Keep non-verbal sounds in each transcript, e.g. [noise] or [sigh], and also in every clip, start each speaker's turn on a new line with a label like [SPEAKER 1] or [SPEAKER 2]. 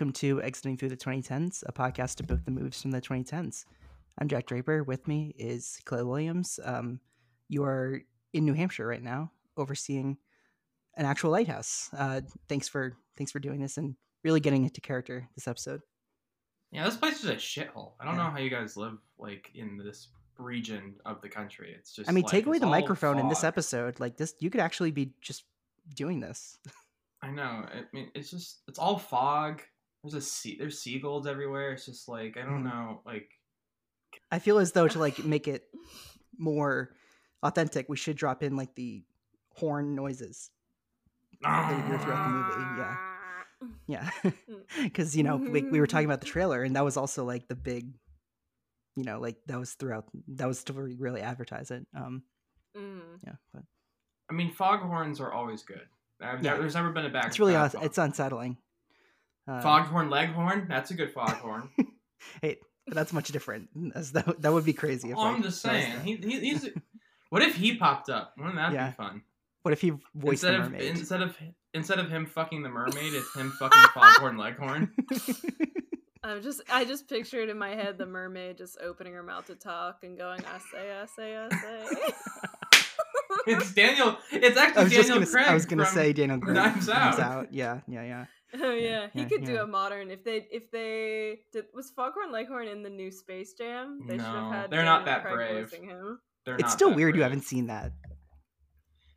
[SPEAKER 1] welcome to Exiting Through the 2010s, a podcast about the moves from the 2010s. I'm Jack Draper. With me is Clay Williams. Um, you are in New Hampshire right now, overseeing an actual lighthouse. Uh, thanks for thanks for doing this and really getting into character this episode.
[SPEAKER 2] Yeah, this place is a shithole. I don't
[SPEAKER 1] Yeah.
[SPEAKER 2] know how you guys live like in this region of the country. It's just
[SPEAKER 1] I mean,
[SPEAKER 2] like,
[SPEAKER 1] take away the microphone in this episode. Like this, you could actually be just doing this. [laughs]
[SPEAKER 2] I know. I mean, it's just it's all fog. There's a sea. There's seagulls everywhere. It's just like I don't
[SPEAKER 1] Mhm.
[SPEAKER 2] know. Like
[SPEAKER 1] I feel as though to like [laughs] make it more authentic, we should drop in like the horn noises. that you hear throughout the movie. Yeah. Yeah, [laughs] [laughs] because you know we, we were talking about the trailer, and that was also like the big, you know, like that was throughout. That was to really advertise it. Um,
[SPEAKER 3] Mm.
[SPEAKER 1] yeah, but
[SPEAKER 2] I mean, foghorns are always good. I've
[SPEAKER 1] Yeah.
[SPEAKER 2] there's never been a bad.
[SPEAKER 1] it's really
[SPEAKER 2] bad
[SPEAKER 1] it's unsettling. Uh,
[SPEAKER 2] foghorn leghorn. That's a good foghorn. [laughs]
[SPEAKER 1] Hey, that's much different. That's- That, that would be crazy. If,
[SPEAKER 2] oh,
[SPEAKER 1] like,
[SPEAKER 2] I'm just saying. He, he, he's. What if he popped up? Wouldn't that
[SPEAKER 1] Yeah.
[SPEAKER 2] be fun?
[SPEAKER 1] what if he voiced
[SPEAKER 2] instead
[SPEAKER 1] the
[SPEAKER 2] of instead of instead of him fucking the mermaid, it's him fucking [laughs] foghorn leghorn. [laughs]
[SPEAKER 3] I'm just I just pictured in my head the mermaid just opening her mouth to talk and going I say I say I say.
[SPEAKER 2] It's Daniel. It's actually Daniel
[SPEAKER 1] gonna.
[SPEAKER 2] Craig.
[SPEAKER 1] I was gonna
[SPEAKER 2] from-
[SPEAKER 1] say Daniel Craig.
[SPEAKER 2] Knives Out.
[SPEAKER 1] Yeah, yeah, yeah. [laughs]
[SPEAKER 3] oh yeah, he
[SPEAKER 1] yeah,
[SPEAKER 3] could do a modern if they if they did was Foghorn Leghorn in the new Space Jam. They should have
[SPEAKER 2] No,
[SPEAKER 3] had
[SPEAKER 2] they're not that
[SPEAKER 3] Craig
[SPEAKER 2] brave.
[SPEAKER 3] voicing him.
[SPEAKER 2] They're
[SPEAKER 1] It's
[SPEAKER 2] not
[SPEAKER 1] still
[SPEAKER 2] that
[SPEAKER 1] weird you haven't seen that.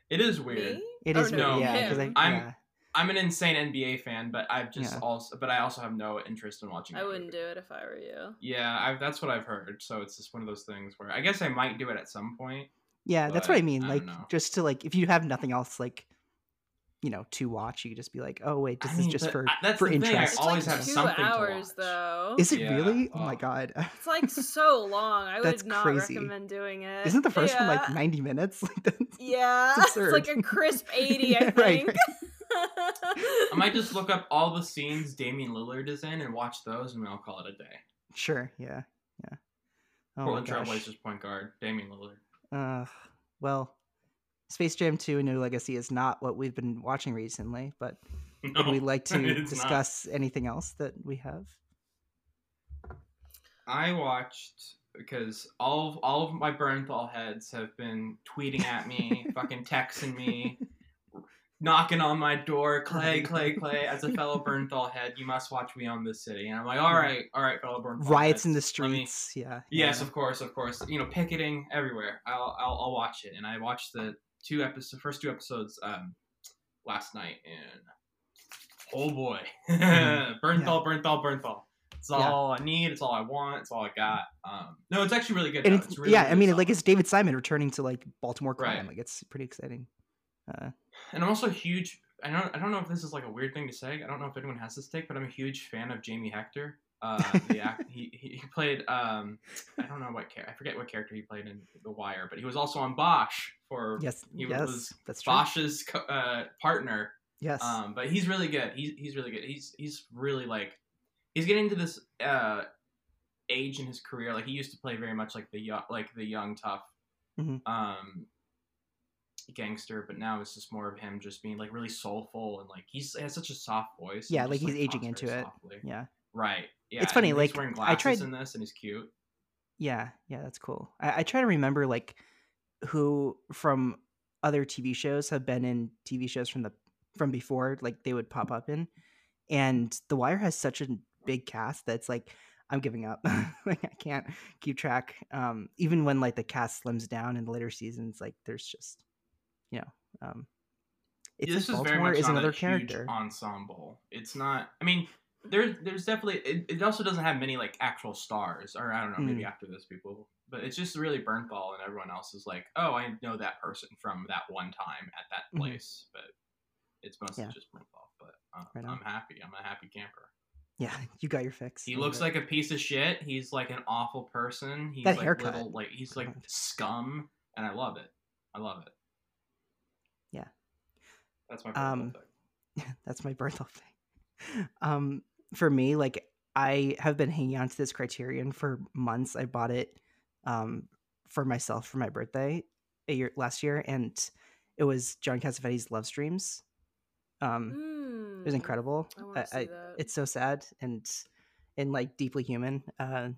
[SPEAKER 2] It is weird.
[SPEAKER 3] Me?
[SPEAKER 1] It
[SPEAKER 3] oh,
[SPEAKER 1] Or
[SPEAKER 2] no,
[SPEAKER 1] weird. Yeah, I,
[SPEAKER 2] I'm
[SPEAKER 1] yeah.
[SPEAKER 2] I'm an insane NBA fan, but I've just
[SPEAKER 1] Yeah.
[SPEAKER 2] also, but I also have no interest in watching.
[SPEAKER 3] I wouldn't
[SPEAKER 2] movie.
[SPEAKER 3] do it if I were you.
[SPEAKER 2] Yeah, I've, that's what I've heard. So it's just one of those things where I guess I might do it at some point.
[SPEAKER 1] Yeah, that's what I mean.
[SPEAKER 2] I
[SPEAKER 1] Like, just to like, if you have nothing else, like, you know, to watch, you could just be like, oh wait, this
[SPEAKER 2] I
[SPEAKER 1] is just for
[SPEAKER 2] I- that's
[SPEAKER 1] for
[SPEAKER 2] the thing, I
[SPEAKER 1] interest.
[SPEAKER 2] Always
[SPEAKER 3] like
[SPEAKER 2] have
[SPEAKER 3] two
[SPEAKER 2] something to
[SPEAKER 3] hours
[SPEAKER 2] watch.
[SPEAKER 3] though.
[SPEAKER 1] Is it
[SPEAKER 2] Yeah,
[SPEAKER 1] really? Oh my
[SPEAKER 2] oh.
[SPEAKER 1] god,
[SPEAKER 3] It's [laughs] like so long. I
[SPEAKER 1] That's
[SPEAKER 3] would not
[SPEAKER 1] crazy.
[SPEAKER 3] recommend doing it.
[SPEAKER 1] isn't the first one like ninety minutes? [laughs]
[SPEAKER 3] Yeah,
[SPEAKER 1] It's
[SPEAKER 3] it's, like a crisp [laughs] eighty.
[SPEAKER 1] Yeah,
[SPEAKER 3] I
[SPEAKER 1] right,
[SPEAKER 3] think.
[SPEAKER 2] I might just look up all the scenes Damian Lillard is in and watch those, and I'll call it a day.
[SPEAKER 1] Sure, yeah, yeah. Oh my
[SPEAKER 2] Portland
[SPEAKER 1] gosh.
[SPEAKER 2] Trailblazers point guard Damian Lillard.
[SPEAKER 1] Uh, well, Space Jam Two: A New Legacy is not what we've been watching recently, but [laughs] would we like to [laughs]
[SPEAKER 2] it's not.
[SPEAKER 1] discuss anything else that we have?
[SPEAKER 2] I watched because all of, all of my Bernthal heads have been tweeting at me, [laughs] fucking texting me, knocking on my door, Clay, Clay, Clay. As a fellow Bernthal head, you must watch We Own This City, and I'm like, all right, all right, fellow Bernthal.
[SPEAKER 1] Riots in the
[SPEAKER 2] heads, let me-
[SPEAKER 1] streets. Yeah.
[SPEAKER 2] Yes,
[SPEAKER 1] yeah.
[SPEAKER 2] of course, of course. You know, picketing everywhere. I'll, I'll, I'll watch it, and I watched the two episodes, first two episodes, um, last night, and oh boy, [laughs] Bernthal, Bernthal, Bernthal. It's
[SPEAKER 1] Mm-hmm. Yeah.
[SPEAKER 2] all I need. It's all I want. It's all I got. Um, no, it's actually really good.
[SPEAKER 1] And
[SPEAKER 2] though.
[SPEAKER 1] it's,
[SPEAKER 2] really,
[SPEAKER 1] yeah,
[SPEAKER 2] really
[SPEAKER 1] I mean,
[SPEAKER 2] solid.
[SPEAKER 1] like it's David Simon returning to like Baltimore crime.
[SPEAKER 2] Right.
[SPEAKER 1] Like it's pretty exciting. Uh,
[SPEAKER 2] and I'm also a huge. I don't. I don't know if this is like a weird thing to say. I don't know if anyone has this take, but I'm a huge fan of Jamie Hector. Uh, the [laughs] act, he, he played. Um, I don't know what character. I forget what character he played in The Wire, but he was also on Bosch for
[SPEAKER 1] yes,
[SPEAKER 2] he
[SPEAKER 1] yes,
[SPEAKER 2] was
[SPEAKER 1] that's true.
[SPEAKER 2] Bosch's co- uh, partner.
[SPEAKER 1] Yes.
[SPEAKER 2] Um, but he's really good. He's he's really good. He's he's really like he's getting to this uh age in his career. Like he used to play very much like the young like the young tough
[SPEAKER 1] Mhm.
[SPEAKER 2] um gangster, but now it's just more of him just being like really soulful and like he's he has such a soft voice.
[SPEAKER 1] Yeah, like, he's aging into it.
[SPEAKER 2] softly.
[SPEAKER 1] yeah.
[SPEAKER 2] Right. Yeah.
[SPEAKER 1] It's funny, like,
[SPEAKER 2] wearing
[SPEAKER 1] I
[SPEAKER 2] glasses
[SPEAKER 1] tried-
[SPEAKER 2] in this and he's cute.
[SPEAKER 1] Yeah, yeah, that's cool. I, I try to remember like who from other TV shows have been in TV shows from the from before, like they would pop up in. And The Wire has such a big cast that's like I'm giving up. [laughs] like I can't keep track. Um, even when like the cast slims down in the later seasons, like there's just you know, um, it's
[SPEAKER 2] Yeah, this is very
[SPEAKER 1] Baltimore
[SPEAKER 2] much
[SPEAKER 1] is
[SPEAKER 2] not
[SPEAKER 1] another character.
[SPEAKER 2] ensemble. It's not. I mean, there's there's definitely. It, it also doesn't have many like actual stars, or I don't know,
[SPEAKER 1] Mm.
[SPEAKER 2] maybe after this people. But it's just really Bernthal, and everyone else is like, oh, I know that person from that one time at that
[SPEAKER 1] Mhm.
[SPEAKER 2] place. But it's mostly
[SPEAKER 1] Yeah.
[SPEAKER 2] just Bernthal. But uh,
[SPEAKER 1] Right.
[SPEAKER 2] I'm happy. I'm a happy camper.
[SPEAKER 1] Yeah, [laughs] you got your fix.
[SPEAKER 2] He looks
[SPEAKER 1] it.
[SPEAKER 2] like a piece of shit. He's like an awful person. He's
[SPEAKER 1] That
[SPEAKER 2] like
[SPEAKER 1] haircut.
[SPEAKER 2] little like he's like
[SPEAKER 1] God.
[SPEAKER 2] scum, and I love it. I love it.
[SPEAKER 1] Yeah.
[SPEAKER 2] That's my
[SPEAKER 1] Um,
[SPEAKER 2] thing. [laughs]
[SPEAKER 1] that's my birthday thing. Um, for me, like I have been hanging on to this criterion for months. I bought it um for myself for my birthday a year last year, and it was John Cassavetes' Love Streams. Um, it was
[SPEAKER 3] Mm,
[SPEAKER 1] incredible.
[SPEAKER 3] I want to see
[SPEAKER 1] I,
[SPEAKER 3] that.
[SPEAKER 1] it's so sad and and like deeply human. Uh,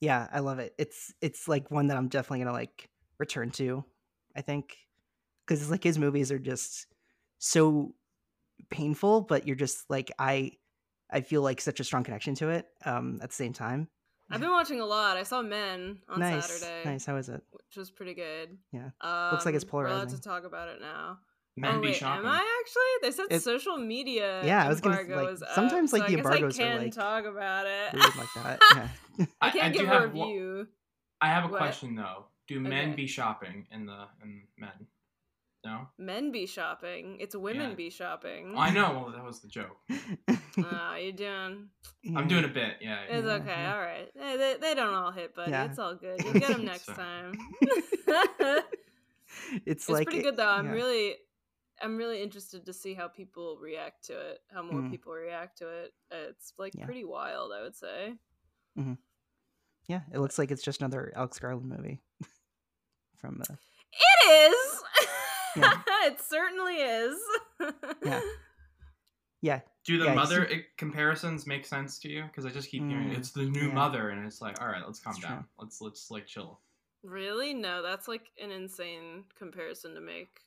[SPEAKER 1] yeah, I love it. It's it's like one that I'm definitely gonna like return to. I think because it's like his movies are just so painful, but you're just like I I feel like such a strong connection to it. Um, at the same time,
[SPEAKER 3] I've been watching a lot. I saw Men on
[SPEAKER 1] nice,
[SPEAKER 3] Saturday,
[SPEAKER 1] nice. How is it?
[SPEAKER 3] which was pretty good.
[SPEAKER 1] Yeah.
[SPEAKER 3] Um,
[SPEAKER 1] Looks like it's polarizing.
[SPEAKER 3] We're allowed
[SPEAKER 1] polarizing.
[SPEAKER 3] to talk about it now.
[SPEAKER 2] Men
[SPEAKER 3] oh
[SPEAKER 2] be
[SPEAKER 3] wait,
[SPEAKER 2] shopping.
[SPEAKER 3] am I actually? They said
[SPEAKER 1] It-
[SPEAKER 3] social media.
[SPEAKER 1] Yeah, I was gonna,
[SPEAKER 3] embargo
[SPEAKER 1] like,
[SPEAKER 3] is up,
[SPEAKER 1] sometimes, like,
[SPEAKER 3] so
[SPEAKER 1] the
[SPEAKER 3] I guess
[SPEAKER 1] embargoes
[SPEAKER 3] I
[SPEAKER 1] are,
[SPEAKER 3] can
[SPEAKER 1] like,
[SPEAKER 3] talk about it.
[SPEAKER 1] Weird like that. [laughs] Yeah.
[SPEAKER 3] I can't
[SPEAKER 2] do
[SPEAKER 3] give a
[SPEAKER 2] have one-
[SPEAKER 3] review.
[SPEAKER 2] I have a
[SPEAKER 3] What?
[SPEAKER 2] question though. Do men
[SPEAKER 3] Okay.
[SPEAKER 2] be shopping in the in men? No.
[SPEAKER 3] Men be shopping. It's women
[SPEAKER 2] Yeah.
[SPEAKER 3] be shopping.
[SPEAKER 2] I know. [laughs] Well, that was the joke. [laughs]
[SPEAKER 3] Ah, you doing?
[SPEAKER 2] I'm doing a bit. Yeah.
[SPEAKER 3] It's
[SPEAKER 1] Yeah,
[SPEAKER 3] okay.
[SPEAKER 1] yeah.
[SPEAKER 3] All right. They, they don't all hit, buddy.
[SPEAKER 1] Yeah.
[SPEAKER 3] It's all good. [laughs] You'll get them next time. [laughs] [laughs] it's
[SPEAKER 1] It's like
[SPEAKER 3] pretty good though. I'm
[SPEAKER 1] yeah.
[SPEAKER 3] really, I'm really interested to see how people react to it. How more
[SPEAKER 1] Mm.
[SPEAKER 3] people react to it. It's like
[SPEAKER 1] Yeah.
[SPEAKER 3] pretty wild, I would say.
[SPEAKER 1] Yeah, it looks like it's just another Alex Garland movie. From the.
[SPEAKER 3] It is.
[SPEAKER 1] Yeah.
[SPEAKER 3] it certainly is.
[SPEAKER 1] Yeah. Yeah,
[SPEAKER 2] Do the
[SPEAKER 1] Yeah,
[SPEAKER 2] mother
[SPEAKER 1] he-
[SPEAKER 2] comparisons make sense to you? Because I just keep hearing
[SPEAKER 1] Mm,
[SPEAKER 2] it's the new
[SPEAKER 1] yeah.
[SPEAKER 2] mother, and it's like, all right, let's calm
[SPEAKER 1] It's
[SPEAKER 2] down.
[SPEAKER 1] true.
[SPEAKER 2] Let's let's like chill.
[SPEAKER 3] Really? No, that's like an insane comparison to make.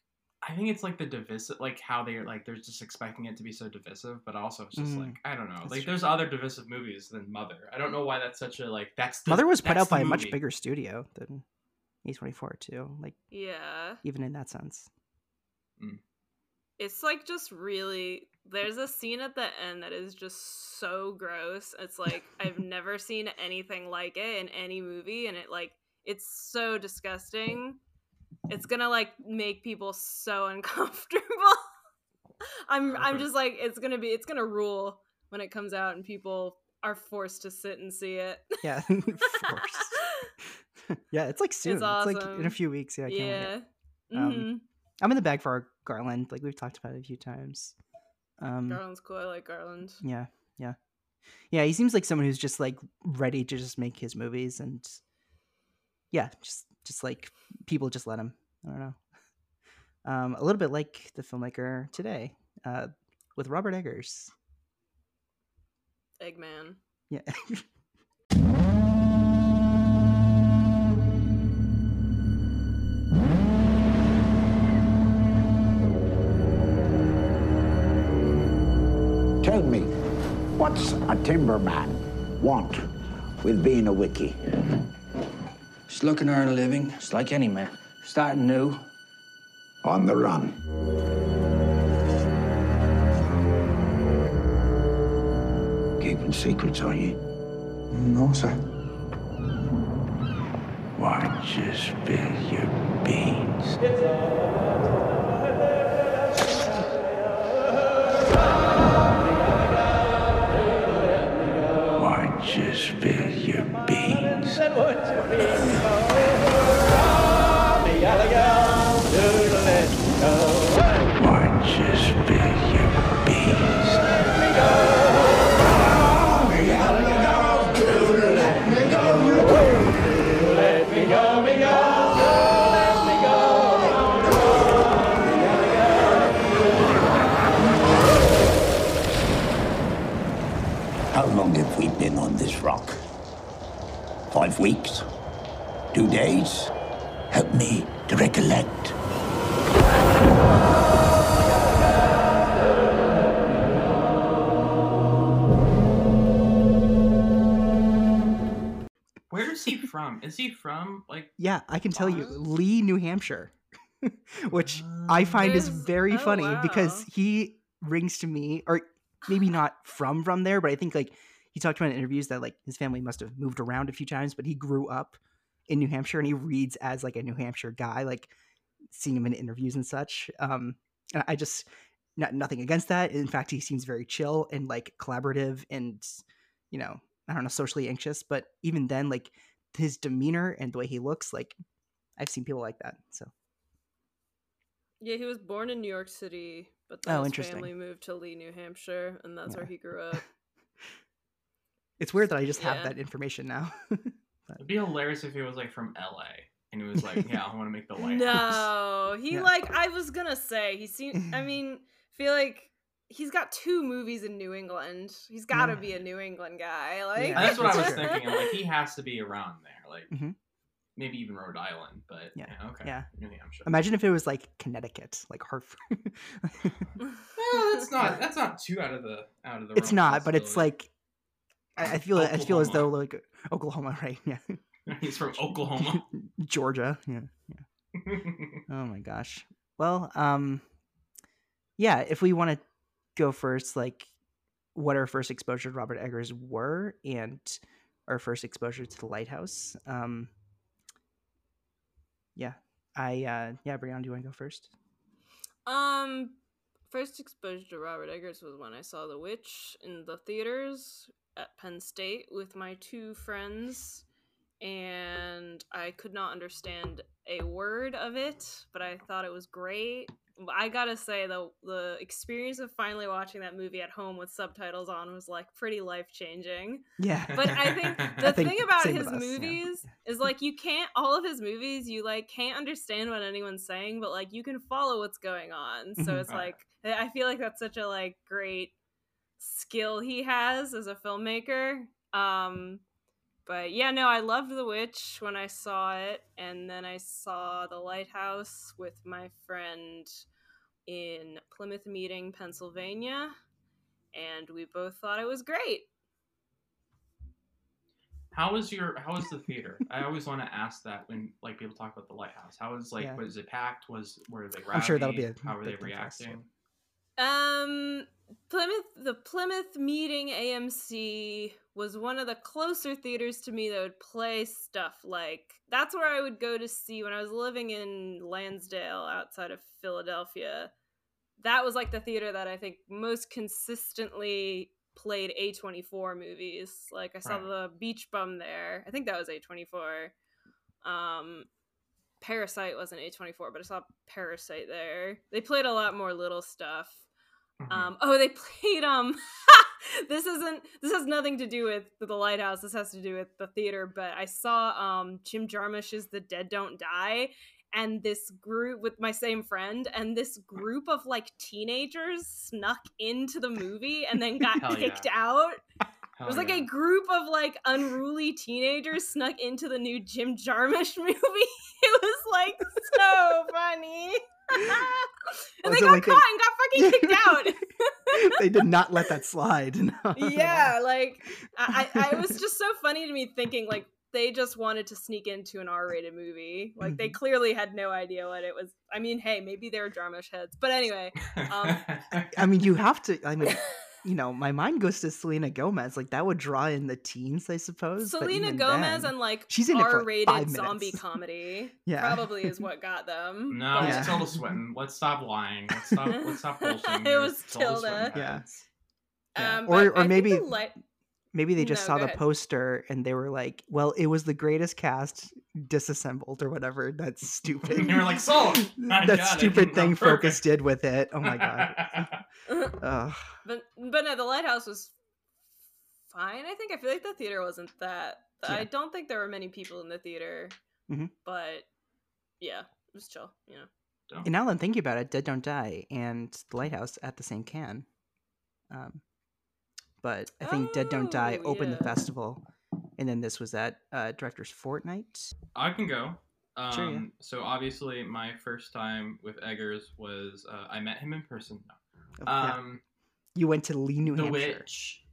[SPEAKER 2] I think it's like the divisive, like how they're like they're just expecting it to be so divisive, but also it's just
[SPEAKER 1] Mhm.
[SPEAKER 2] like I don't know. Like
[SPEAKER 1] true.
[SPEAKER 2] there's other divisive movies than Mother. I don't know why that's such a like that's the,
[SPEAKER 1] Mother was put out by
[SPEAKER 2] the
[SPEAKER 1] a much bigger studio than A24 too. Like
[SPEAKER 3] Yeah.
[SPEAKER 1] even in that sense.
[SPEAKER 3] It's like just really there's a scene at the end that is just so gross. It's like [laughs] I've never seen anything like it in any movie and it like it's so disgusting. It's going to like make people so [laughs] uncomfortable. I'm I'm just like it's going to be it's going to rule when it comes out and people are forced to sit and see it.
[SPEAKER 1] Yeah, [laughs] forced. yeah, it's like soon. It's, like in a few weeks. Yeah, I can't wait.
[SPEAKER 3] yeah.
[SPEAKER 1] Um,
[SPEAKER 3] Mhm.
[SPEAKER 1] I'm in the bag for our Garland. Like we've talked about it a few times. Um,
[SPEAKER 3] Garland's cool. I like Garland.
[SPEAKER 1] yeah, yeah, yeah. He seems like someone who's just like ready to just make his movies, and yeah, just just like people just let him. I don't know. [laughs] Um, a little bit like the filmmaker today, uh, with Robert Eggers.
[SPEAKER 3] Eggman.
[SPEAKER 1] Yeah. [laughs]
[SPEAKER 4] Tell me, what's a timberman want with being a wickie?
[SPEAKER 5] Just looking to earn a living, just like any man. Starting new.
[SPEAKER 4] On the run. Keeping secrets, are you?
[SPEAKER 5] No, sir.
[SPEAKER 4] Watch you spill your beans. Beans. Watch
[SPEAKER 1] Yeah, I can tell you, Lee, New Hampshire, [laughs] which I find is very
[SPEAKER 3] oh,
[SPEAKER 1] funny because he rings to me, or maybe not from from there, but I think like he talked about in interviews that like his family must have moved around a few times, but he grew up in New Hampshire and he reads as like a New Hampshire guy, like seeing him in interviews and such. Um, and I just not nothing against that. In fact, he seems very chill and like collaborative and you know I don't know socially anxious, but even then like his demeanor and the way he looks, like I've seen people like that. So
[SPEAKER 3] Yeah, he was born in New York City, but then
[SPEAKER 1] Oh,
[SPEAKER 3] his
[SPEAKER 1] interesting.
[SPEAKER 3] family moved to Lee, New Hampshire, and that's where he grew [laughs] up.
[SPEAKER 1] it's weird that I just have that information now. [laughs]
[SPEAKER 2] It'd be hilarious if he was like from LA and he was like, [laughs] "Yeah, I want to make the lighthouse."
[SPEAKER 3] no, he
[SPEAKER 1] Yeah.
[SPEAKER 3] like I was gonna say he seemed. I mean, feel like he's got two movies in New England. He's got to
[SPEAKER 1] Yeah.
[SPEAKER 3] be a New England guy. Like
[SPEAKER 1] Yeah,
[SPEAKER 2] That's what I was [laughs] thinking. I'm like, he has to be around there, like
[SPEAKER 1] Mhm.
[SPEAKER 2] maybe even Rhode Island, but
[SPEAKER 1] Yeah,
[SPEAKER 2] yeah, okay,
[SPEAKER 1] yeah.
[SPEAKER 2] New Hampshire.
[SPEAKER 1] Imagine if it was like Connecticut, like Hartford. [laughs]
[SPEAKER 2] Well, that's not that's not too out of the out of the.
[SPEAKER 1] it's
[SPEAKER 2] realm
[SPEAKER 1] not, but it's like I, I feel I feel as though like Oklahoma, right? Yeah, [laughs]
[SPEAKER 2] he's from Oklahoma.
[SPEAKER 1] Georgia. Yeah. Oh my gosh. Well, um, yeah. If we want to go first, like, what our first exposure to Robert Eggers were, and our first exposure to the Lighthouse. Um, yeah. I uh yeah, Brianna, do you want to go first?
[SPEAKER 3] Um, first exposure to Robert Eggers was when I saw The Witch in the theaters at Penn State with my two friends, and I could not understand a word of it, but I thought it was great. I gotta say the the experience of finally watching that movie at home with subtitles on was like pretty life changing.
[SPEAKER 1] Yeah.
[SPEAKER 3] But I think [laughs] the
[SPEAKER 1] I think
[SPEAKER 3] thing about his
[SPEAKER 1] us, yeah.
[SPEAKER 3] movies [laughs] is like you can't all of his movies you like can't understand what anyone's saying, but like you can follow what's going on. So
[SPEAKER 1] Mhm.
[SPEAKER 3] it's like I feel like that's such a like great skill he has as a filmmaker. Um but yeah, no, I loved The Witch when I saw it, and then I saw The Lighthouse with my friend in Plymouth Meeting, Pennsylvania, and we both thought it was great.
[SPEAKER 2] How was your How was the theater? I always want to ask that when like people talk about the lighthouse. How was like
[SPEAKER 1] Yeah.
[SPEAKER 2] was it packed? Was were they?
[SPEAKER 1] I'm sure that'll be a
[SPEAKER 2] How were they
[SPEAKER 1] big thing for us, too.
[SPEAKER 2] reacting?
[SPEAKER 3] Um, Plymouth, the Plymouth Meeting AMC was one of the closer theaters to me that would play stuff like that's where I would go to see when I was living in Lansdale outside of Philadelphia. That was like the theater that I think most consistently played A24 movies. Like I saw
[SPEAKER 2] Right.
[SPEAKER 3] the Beach Bum there. I think that was A24. Um Parasite wasn't A24, but I saw Parasite there. They played a lot more little stuff.
[SPEAKER 2] Mhm.
[SPEAKER 3] Um, oh, they [laughs] played um. [laughs] [laughs] this isn't. This has nothing to do with the lighthouse. This has to do with the theater. But I saw um Jim Jarmusch's "The Dead Don't Die," and this group with my same friend, and this group of like teenagers snuck into the movie and then got
[SPEAKER 2] Hell yeah.
[SPEAKER 3] kicked out.
[SPEAKER 2] Hell
[SPEAKER 3] It was like
[SPEAKER 2] yeah.
[SPEAKER 3] a group of like unruly teenagers snuck into the new Jim Jarmusch [laughs] movie. It was like so funny. [laughs] and
[SPEAKER 1] Was
[SPEAKER 3] they got
[SPEAKER 1] like they-
[SPEAKER 3] caught and got fucking kicked [laughs] out. [laughs]
[SPEAKER 1] they did not let that slide. No.
[SPEAKER 3] yeah, like I, I, it was just so funny to me thinking like they just wanted to sneak into an R-rated movie. Like they
[SPEAKER 1] Mhm.
[SPEAKER 3] clearly had no idea what it was. I mean, hey, maybe they're Jarmusch heads, but anyway. um,
[SPEAKER 1] I mean, you have to. I mean, you know, my mind goes to Selena Gomez. Like that would draw in the teens, I suppose.
[SPEAKER 3] Selena Gomez
[SPEAKER 1] then-
[SPEAKER 3] and like
[SPEAKER 1] She's in it for, like,
[SPEAKER 3] R-rated zombie comedy [laughs]
[SPEAKER 1] Yeah.
[SPEAKER 3] probably is [laughs] what got them.
[SPEAKER 2] No,
[SPEAKER 3] but-
[SPEAKER 2] it's Tilda [laughs] Swinton. Let's stop lying. Let's stop. Let's stop bullshitting.
[SPEAKER 3] It was
[SPEAKER 2] Tilda
[SPEAKER 3] Tilda.
[SPEAKER 2] Swinton
[SPEAKER 1] Yeah. Yeah.
[SPEAKER 3] Um,
[SPEAKER 1] Or- or
[SPEAKER 3] I
[SPEAKER 1] maybe-
[SPEAKER 3] the light-
[SPEAKER 1] Maybe they just
[SPEAKER 3] No,
[SPEAKER 1] saw the
[SPEAKER 3] ahead.
[SPEAKER 1] poster and they were like, "Well, it was the greatest cast disassembled or whatever." That's stupid.
[SPEAKER 2] You were like, "Sold! [laughs] I
[SPEAKER 1] that
[SPEAKER 2] got it.
[SPEAKER 1] stupid thing. Focus did with it. Oh my god. [laughs] Ugh.
[SPEAKER 3] but but no, the lighthouse was fine. I think I feel like the theater wasn't that. I
[SPEAKER 1] Yeah.
[SPEAKER 3] don't think there were many people in the theater,
[SPEAKER 1] Mhm.
[SPEAKER 3] but yeah, it was chill. You know.
[SPEAKER 2] Dumb.
[SPEAKER 1] And now that I'm thinking about it, Dead Don't Die and The Lighthouse at the same can. Um, but I think Dead Don't Die
[SPEAKER 3] Oh,
[SPEAKER 1] opened the festival, and then this was at uh, Director's Fortnight.
[SPEAKER 2] I can go. Um,
[SPEAKER 1] Sure, yeah.
[SPEAKER 2] So obviously, my first time with Eggers was uh, I met him in person.
[SPEAKER 1] Oh, yeah.
[SPEAKER 2] Um,
[SPEAKER 1] You went to Lee, New
[SPEAKER 2] The
[SPEAKER 1] Hampshire.
[SPEAKER 2] Witch.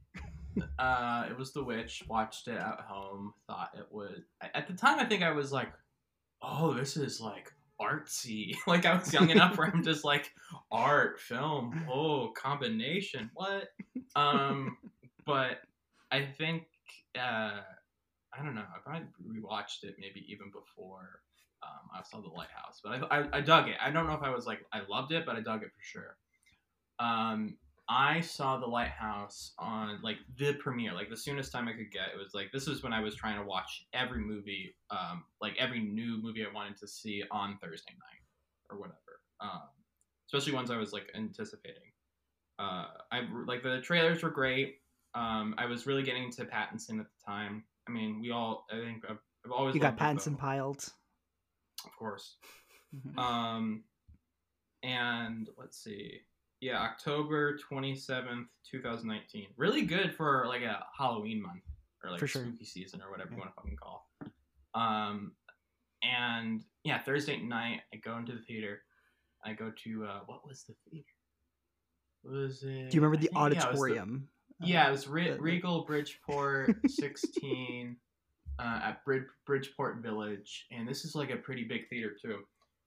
[SPEAKER 2] uh, it was The Witch. Watched it at home. Thought it would. At the time, I think I was like, "Oh, this is like artsy." [laughs] like I was young enough where I'm just like, art, film, oh, combination, what? [laughs] Um, but I think uh, I don't know. I probably rewatched it maybe even before um, I saw The Lighthouse. But I, I I dug it. I don't know if I was like I loved it, but I dug it for sure. Um, I saw The Lighthouse on like the premiere, like the soonest time I could get. It was like this was when I was trying to watch every movie, um, like every new movie I wanted to see on Thursday night or whatever. Um, especially ones I was like anticipating. Uh, I like the trailers were great. Um, I was really getting into Pattinson at the time. I mean, we all. I think I've, I've always
[SPEAKER 1] You got Pattinson piled.
[SPEAKER 2] of course.
[SPEAKER 1] Mhm.
[SPEAKER 2] Um, and let's see. Yeah, October twenty seventh, two thousand nineteen. Really good for like a Halloween month or like
[SPEAKER 1] For sure.
[SPEAKER 2] spooky season or whatever you want to fucking call. Um, and yeah, Thursday night I go into the theater. I go to uh, what was the theater? Was it?
[SPEAKER 1] Do you remember
[SPEAKER 2] yeah, the-
[SPEAKER 1] auditorium?
[SPEAKER 2] Yeah, it was Re-
[SPEAKER 1] the- the-
[SPEAKER 2] Regal Bridgeport [laughs] 16 uh, at Brid- Bridgeport Village, and this is like a pretty big theater too.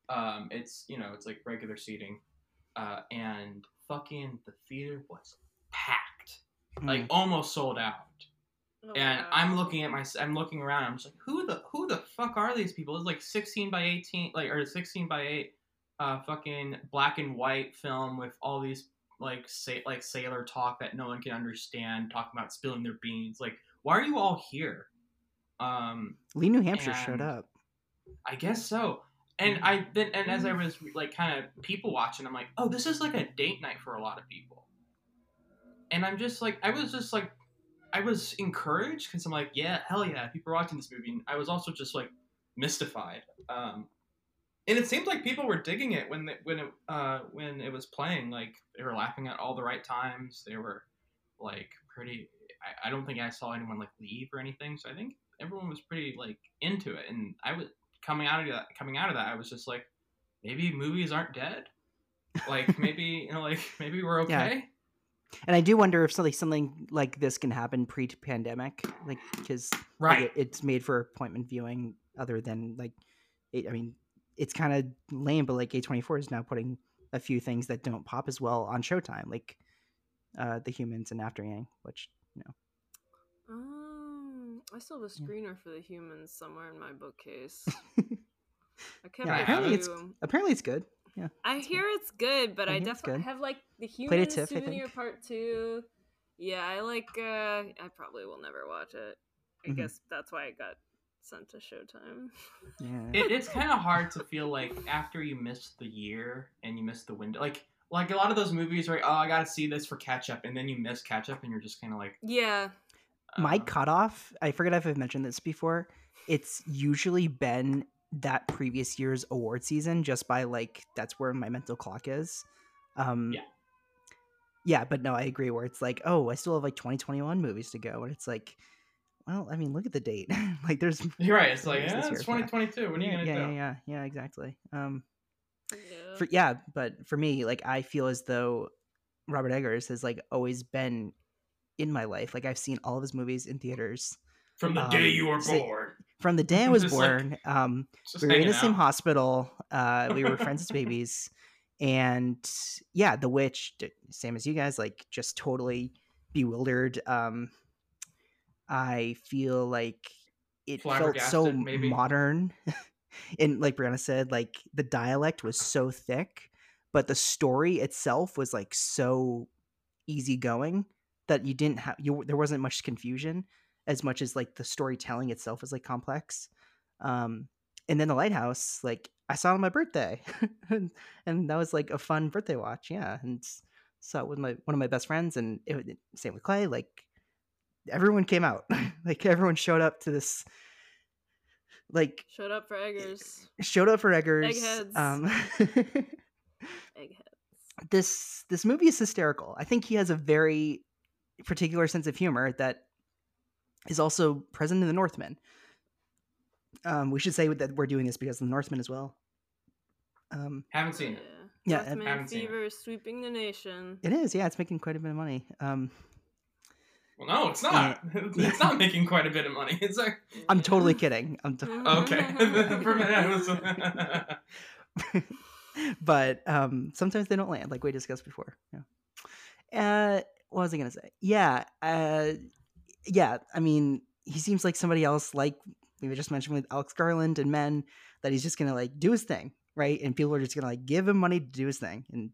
[SPEAKER 2] Um, it's you know it's like regular seating, uh, and fucking the theater was packed, like
[SPEAKER 1] Mm.
[SPEAKER 2] almost sold out.
[SPEAKER 3] Oh,
[SPEAKER 2] And
[SPEAKER 3] wow.
[SPEAKER 2] I'm looking at my, I'm looking around. I'm just like, who the who the fuck are these people? It's like 16 by 18, like or 16 by 8, uh, fucking black and white film with all these like say like sailor talk that no one can understand, talking about spilling their beans. Like, why are you all here? Um,
[SPEAKER 1] Lee, New Hampshire showed up.
[SPEAKER 2] I guess so. And I then and as I was like kind of people watching, I'm like, oh, this is like a date night for a lot of people. And I'm just like, I was just like, I was encouraged because I'm like, yeah, hell yeah, people are watching this movie. And I was also just like mystified. Um, and it seemed like people were digging it when it, when it uh, when it was playing. Like they were laughing at all the right times. They were like pretty. I, I don't think I saw anyone like leave or anything. So I think everyone was pretty like into it. And I was coming out of that. Coming out of that, I was just like, maybe movies aren't dead. Like [laughs] maybe you know, like maybe we're okay. Yeah.
[SPEAKER 1] And I do wonder if something something like this can happen pre-pandemic, like because
[SPEAKER 2] Right.
[SPEAKER 1] it's made for appointment viewing, other than like, it, I mean, it's kind of lame, but like A24 is now putting a few things that don't pop as well on Showtime, like uh, The Humans and After Yang, which you know,
[SPEAKER 3] Um, I still have a
[SPEAKER 1] Yeah.
[SPEAKER 3] screener for the humans somewhere in my bookcase. [laughs] I kept
[SPEAKER 1] Yeah,
[SPEAKER 3] a
[SPEAKER 2] apparently
[SPEAKER 1] it's- apparently it's good. Yeah,
[SPEAKER 3] I hear it's good, but
[SPEAKER 1] I
[SPEAKER 3] I,
[SPEAKER 1] hear it's
[SPEAKER 3] definitely have like the
[SPEAKER 1] Played
[SPEAKER 3] humans
[SPEAKER 1] it TIFF, I
[SPEAKER 3] souvenir
[SPEAKER 1] think.
[SPEAKER 3] part two. Yeah, I like. uh I probably will never watch it. I
[SPEAKER 1] Mhm.
[SPEAKER 3] guess that's why I got sent to Showtime.
[SPEAKER 1] yeah.
[SPEAKER 2] it, it's kind of hard to feel like after you miss the year and you miss the window, like like a lot of those movies, right? Oh, I gotta see this for catch up, and then you miss catch up, and you're just kind of like,
[SPEAKER 3] Yeah,
[SPEAKER 1] my
[SPEAKER 2] uh,
[SPEAKER 1] cutoff i forget if i've mentioned this before it's usually been that previous year's award season just by like that's where my mental clock is um
[SPEAKER 2] Yeah.
[SPEAKER 1] yeah but no i agree where it's like oh i still have like 2021 movies to go and it's like well i mean look at the date [laughs] like there's [laughs]
[SPEAKER 2] You're right. It's like, yeah, it's 2022. What are you
[SPEAKER 1] yeah,
[SPEAKER 2] gonna
[SPEAKER 1] yeah,
[SPEAKER 2] do?
[SPEAKER 1] yeah yeah yeah exactly um
[SPEAKER 3] yeah.
[SPEAKER 1] for yeah but for me like i feel as though robert eggers has like always been in my life like i've seen all of his movies in theaters
[SPEAKER 2] From the
[SPEAKER 1] Um,
[SPEAKER 2] day you were
[SPEAKER 1] say-
[SPEAKER 2] born,
[SPEAKER 1] from the [laughs] day i was
[SPEAKER 2] Just, like,
[SPEAKER 1] born um we were in
[SPEAKER 2] hanging
[SPEAKER 1] the same hospital uh we were friends as babies and yeah the witch same as you guys like just totally bewildered um i feel like it felt so
[SPEAKER 2] maybe?
[SPEAKER 1] modern. [laughs] And like brianna said like the dialect was so thick but the story itself was like so easygoing that you didn't have you there wasn't much confusion as much as like the storytelling itself is like complex. Um and then the lighthouse like i saw it on my birthday. [laughs] And, and that was like a fun birthday watch yeah and saw it with my one of my best friends and it, it- same with clay like everyone came out [laughs] like everyone showed up to this like
[SPEAKER 3] Showed up for Eggers.
[SPEAKER 1] showed up for eggers
[SPEAKER 3] Eggheads.
[SPEAKER 1] um [laughs]
[SPEAKER 3] Egghead.
[SPEAKER 1] this this movie is hysterical. I think he has a very particular sense of humor that is also present in the Northman. Um, we should say that we're doing this because of the Northman as well. Um,
[SPEAKER 2] Haven't seen it.
[SPEAKER 1] Yeah,
[SPEAKER 3] Northman
[SPEAKER 2] Haven't seen it.
[SPEAKER 3] fever is sweeping the nation.
[SPEAKER 1] it is, yeah, it's making quite a bit of money. Um,
[SPEAKER 2] Well, no, it's not. [laughs] it's not making quite a bit of money. [laughs] It's like
[SPEAKER 1] I'm totally kidding. I'm t- [laughs]
[SPEAKER 2] okay. For a I was.
[SPEAKER 1] but um, sometimes they don't land, like we discussed before. Yeah. Uh, what was I gonna say? Yeah, uh, yeah. I mean, he seems like somebody else, like we were just mentioned with Alex Garland and Men, that he's just gonna like do his thing, right? And people are just gonna like give him money to do his thing. And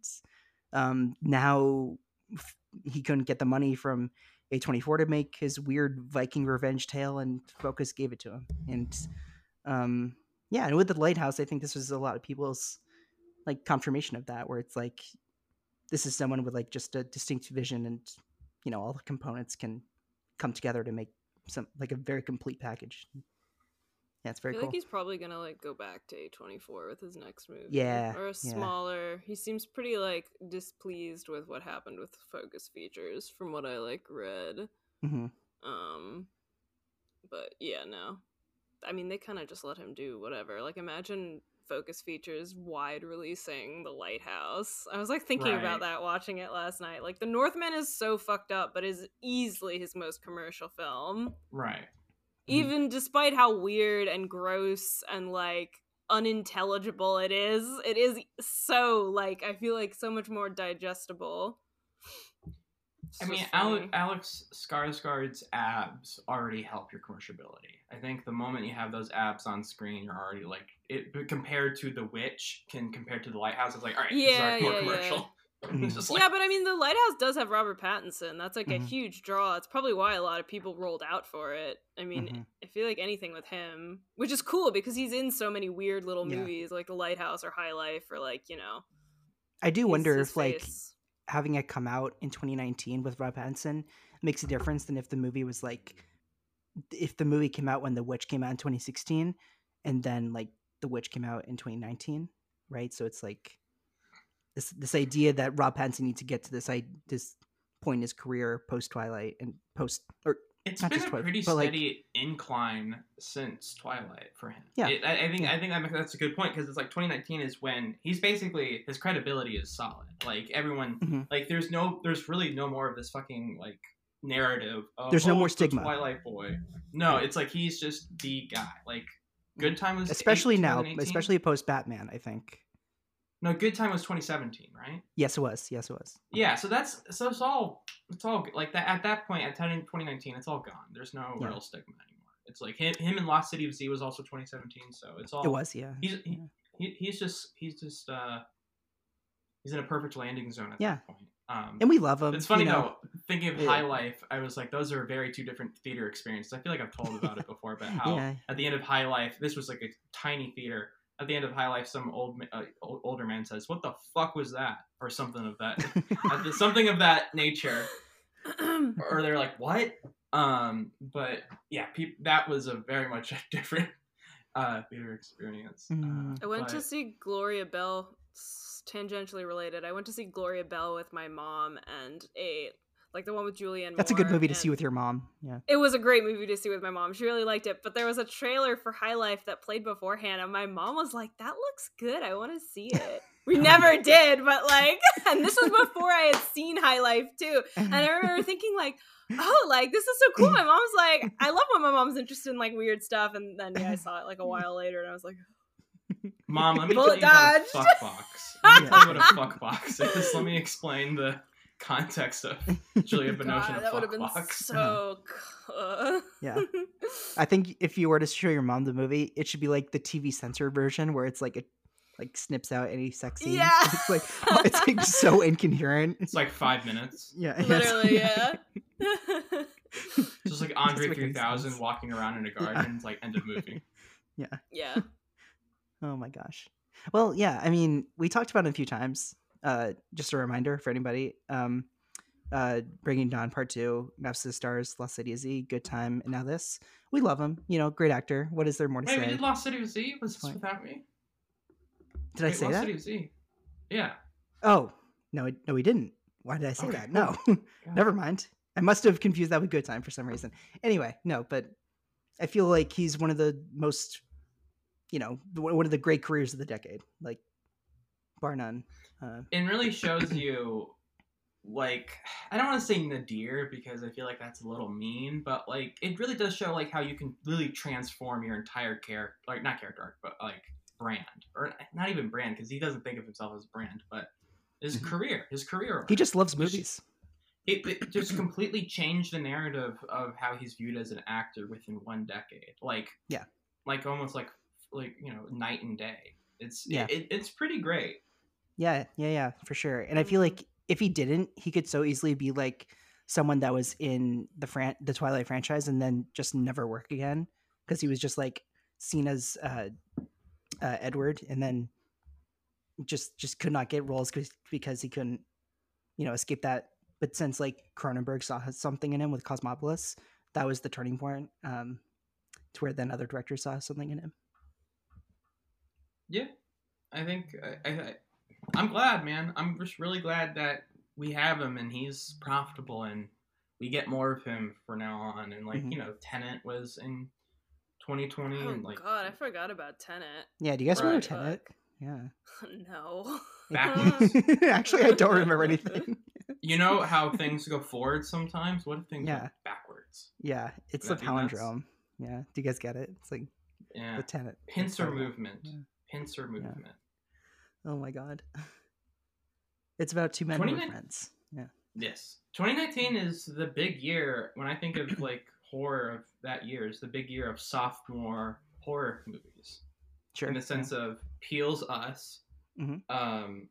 [SPEAKER 1] um, now f- he couldn't get the money from A24 to make his weird Viking revenge tale, and Focus gave it to him. And um, yeah, and with the lighthouse, I think this was a lot of people's like confirmation of that, where it's like this is someone with like just a distinct vision, and you know all the components can come together to make some like a very complete package. Yeah, it's
[SPEAKER 3] I
[SPEAKER 1] very
[SPEAKER 3] feel
[SPEAKER 1] cool.
[SPEAKER 3] like he's probably gonna like go back to A24 with his next movie.
[SPEAKER 1] Yeah,
[SPEAKER 3] Or a
[SPEAKER 1] yeah.
[SPEAKER 3] smaller. He seems pretty like displeased with what happened with Focus Features from what I like read.
[SPEAKER 1] hmm
[SPEAKER 3] Um but yeah, no. I mean, they kind of just let him do whatever. Like imagine Focus Features wide releasing The Lighthouse. I was like thinking about that watching it last night. Like The Northman is so fucked up, but is easily his most commercial film
[SPEAKER 2] Right.
[SPEAKER 1] Mhm.
[SPEAKER 3] even despite how weird and gross and like unintelligible it is it is so like i feel like so much more digestible It's
[SPEAKER 2] I mean,
[SPEAKER 3] funny.
[SPEAKER 2] Alex Skarsgård's abs already help your commerciability. I think the moment you have those abs on screen, you're already like it. Compared to The Witch, can compared to The Lighthouse, it's like all right,
[SPEAKER 3] Yeah,
[SPEAKER 2] this is more
[SPEAKER 3] yeah, yeah.
[SPEAKER 2] commercial.
[SPEAKER 1] Mhm.
[SPEAKER 2] It's [laughs] just like,
[SPEAKER 3] yeah but i mean the lighthouse does have robert pattinson that's like a
[SPEAKER 1] Mhm.
[SPEAKER 3] huge draw it's probably why a lot of people rolled out for it i mean
[SPEAKER 1] Mhm.
[SPEAKER 3] i feel like anything with him which is cool because he's in so many weird little
[SPEAKER 1] Yeah.
[SPEAKER 3] movies like the lighthouse or high life or like you know
[SPEAKER 1] I do
[SPEAKER 3] he's-
[SPEAKER 1] wonder
[SPEAKER 3] his
[SPEAKER 1] if like
[SPEAKER 3] face-
[SPEAKER 1] having it come out in 2019 with Rob Pattinson makes a difference than if the movie was like if the movie came out when The Witch came out in 2016 and then like The Witch came out in 2019, right? So it's like this this idea that Rob Pattinson needs to get to this I this point in his career post Twilight and post or
[SPEAKER 2] it's
[SPEAKER 1] not
[SPEAKER 2] been
[SPEAKER 1] just
[SPEAKER 2] a
[SPEAKER 1] Twilight,
[SPEAKER 2] pretty
[SPEAKER 1] but, like-
[SPEAKER 2] steady incline since Twilight for him.
[SPEAKER 1] Yeah.
[SPEAKER 2] It- I, I think
[SPEAKER 1] Yeah.
[SPEAKER 2] I think that, that's a good point because it's like 2019 is when he's basically his credibility is solid. Like everyone,
[SPEAKER 1] Mhm.
[SPEAKER 2] like there's no, there's really no more of this fucking like narrative. Of,
[SPEAKER 1] There's no
[SPEAKER 2] "Oh,
[SPEAKER 1] more stigma."
[SPEAKER 2] Twilight boy. No, it's like he's just the guy. Like Good Time was
[SPEAKER 1] especially now, especially post Batman, I think.
[SPEAKER 2] No Good Time was 2017, right?
[SPEAKER 1] Yes, it was. Yes, it was.
[SPEAKER 2] Yeah, so that's so it's all it's all like that at that point at 10 2019 it's all gone. There's no
[SPEAKER 1] Yeah.
[SPEAKER 2] real stigma anymore. It's like him him and Lost City of Z was also 2017, so it's all
[SPEAKER 1] It was, yeah.
[SPEAKER 2] He's he,
[SPEAKER 1] Yeah.
[SPEAKER 2] he, he's just he's just uh he's in a perfect landing zone at
[SPEAKER 1] Yeah.
[SPEAKER 2] that point. Um
[SPEAKER 1] And we love him.
[SPEAKER 2] it's funny
[SPEAKER 1] you know.
[SPEAKER 2] though, thinking of
[SPEAKER 1] Yeah.
[SPEAKER 2] High Life, I was like, those are very two different theater experiences. I feel like I've told about it before, but [laughs] how
[SPEAKER 1] Yeah.
[SPEAKER 2] at the end of High Life, this was like a tiny theater. At the end of High Life, some old uh, older man says, "What the fuck was that?" or something of that, [laughs] something of that nature. [clears throat] Or they're like, "What?" Um, but yeah, peop- that was a very much [laughs] a different uh, theater experience.
[SPEAKER 1] Mm.
[SPEAKER 2] Uh,
[SPEAKER 3] I went to see Gloria Bell, tangentially related. I went to see Gloria Bell with my mom and a like the one with Julianne.
[SPEAKER 1] That's a good movie to see with your mom. Yeah.
[SPEAKER 3] It was a great movie to see with my mom. She really liked it. But there was a trailer for High Life that played beforehand, and my mom was like, "That looks good. I want to see [laughs] it." We never did, but like, [laughs] and this was before I had seen High Life too. And I remember thinking like, "Oh, like this is so cool." My mom's like, "I love when my mom's interested in like weird stuff." And then yeah, I saw it like a while later, and I was like,
[SPEAKER 2] Mom, let me tell
[SPEAKER 3] Bullet
[SPEAKER 2] you about a fuck box. Let me tell you what a fuck box is. Let me [laughs] explain the context of [laughs] Julia Binoche
[SPEAKER 3] God,
[SPEAKER 2] and a
[SPEAKER 3] that would have been
[SPEAKER 2] box.
[SPEAKER 3] so. [laughs] Um, cool.
[SPEAKER 1] Yeah. [laughs] I think if you were to show your mom the movie, it should be like the TV censored version where it's like it like snips out any sex scenes.
[SPEAKER 3] Yeah.
[SPEAKER 1] It's like it's like so incoherent.
[SPEAKER 2] It's like five minutes.
[SPEAKER 1] yeah. yes.
[SPEAKER 3] Literally, yeah.
[SPEAKER 2] Just like Andre 3000 walking around in a garden. It's like end of movie.
[SPEAKER 3] Yeah. Yeah.
[SPEAKER 1] Oh my gosh. Well, yeah, I mean, we talked about it a few times. Uh, just a reminder for anybody. Um, uh, Breaking Dawn Part Two, Maps to the Stars, Lost City of Z, Good Time, and now this. We love him. You know, great actor. What is there more to
[SPEAKER 2] Wait, we
[SPEAKER 1] say?
[SPEAKER 2] did Lost City of Z? Was this without me?
[SPEAKER 1] Did I
[SPEAKER 2] Wait,
[SPEAKER 1] say
[SPEAKER 2] Lost
[SPEAKER 1] that?
[SPEAKER 2] City of Z. Yeah.
[SPEAKER 1] Oh no, no, we didn't. Why did I say
[SPEAKER 2] Okay,
[SPEAKER 1] that? [laughs] No, [laughs] never mind. I must have confused that with Good Time for some reason. Anyway, no, but I feel like he's one of the most, you know, one of the great careers of the decade, like bar none. Uh,
[SPEAKER 2] It really shows you, like, I don't want to say nadir because I feel like that's a little mean, but like, it really does show like how you can really transform your entire character, like not character arc, but like brand, or not even brand because he doesn't think of himself as brand, but his
[SPEAKER 1] Mhm.
[SPEAKER 2] career, his career.
[SPEAKER 1] he just loves movies.
[SPEAKER 2] it, it just completely changed the narrative of how he's viewed as an actor within one decade. Like
[SPEAKER 1] Yeah.
[SPEAKER 2] like almost like like you know night and day. It's
[SPEAKER 1] Yeah.
[SPEAKER 2] it, it's pretty great.
[SPEAKER 1] Yeah, yeah, yeah, for sure. And I feel
[SPEAKER 3] Mhm.
[SPEAKER 1] like if he didn't, he could so easily be like someone that was in the fran- the Twilight franchise and then just never work again because he was just like seen as uh, uh, Edward and then just just could not get roles 'cause- because he couldn't, you know, escape that. But since like Cronenberg saw something in him with Cosmopolis, that was the turning point. Um, to where then other directors saw something in him.
[SPEAKER 2] Yeah, I think I, I, I'm glad, man. I'm just really glad that we have him and he's profitable and we get more of him for now on. And like
[SPEAKER 1] Mhm.
[SPEAKER 2] you know, Tenet was in 2020,
[SPEAKER 3] Oh
[SPEAKER 2] and like
[SPEAKER 3] god, I forgot about Tenet.
[SPEAKER 1] Yeah, do you guys remember Tenet? Yeah. [laughs]
[SPEAKER 3] no.
[SPEAKER 2] Backwards. [laughs]
[SPEAKER 1] Actually, I don't remember anything. [laughs]
[SPEAKER 2] you know how things go forward sometimes. What if things
[SPEAKER 1] Yeah.
[SPEAKER 2] go backwards?
[SPEAKER 1] Yeah, it's
[SPEAKER 2] Would
[SPEAKER 1] a
[SPEAKER 2] that be nuts?
[SPEAKER 1] palindrome. Yeah, do you guys get it? It's like
[SPEAKER 2] Yeah,
[SPEAKER 1] the Tenet
[SPEAKER 2] pincer
[SPEAKER 1] title.
[SPEAKER 2] movement.
[SPEAKER 1] Yeah.
[SPEAKER 2] Pincer movement.
[SPEAKER 1] Oh my god. [laughs] It's about two men who were
[SPEAKER 2] 29
[SPEAKER 1] friends. Yeah.
[SPEAKER 2] Yes. 2019 is the big year. When I think of [clears throat] like horror of that year, is the big year of sophomore horror movies.
[SPEAKER 1] Sure.
[SPEAKER 2] In the sense of Peele's Us,
[SPEAKER 1] Mhm.
[SPEAKER 2] um,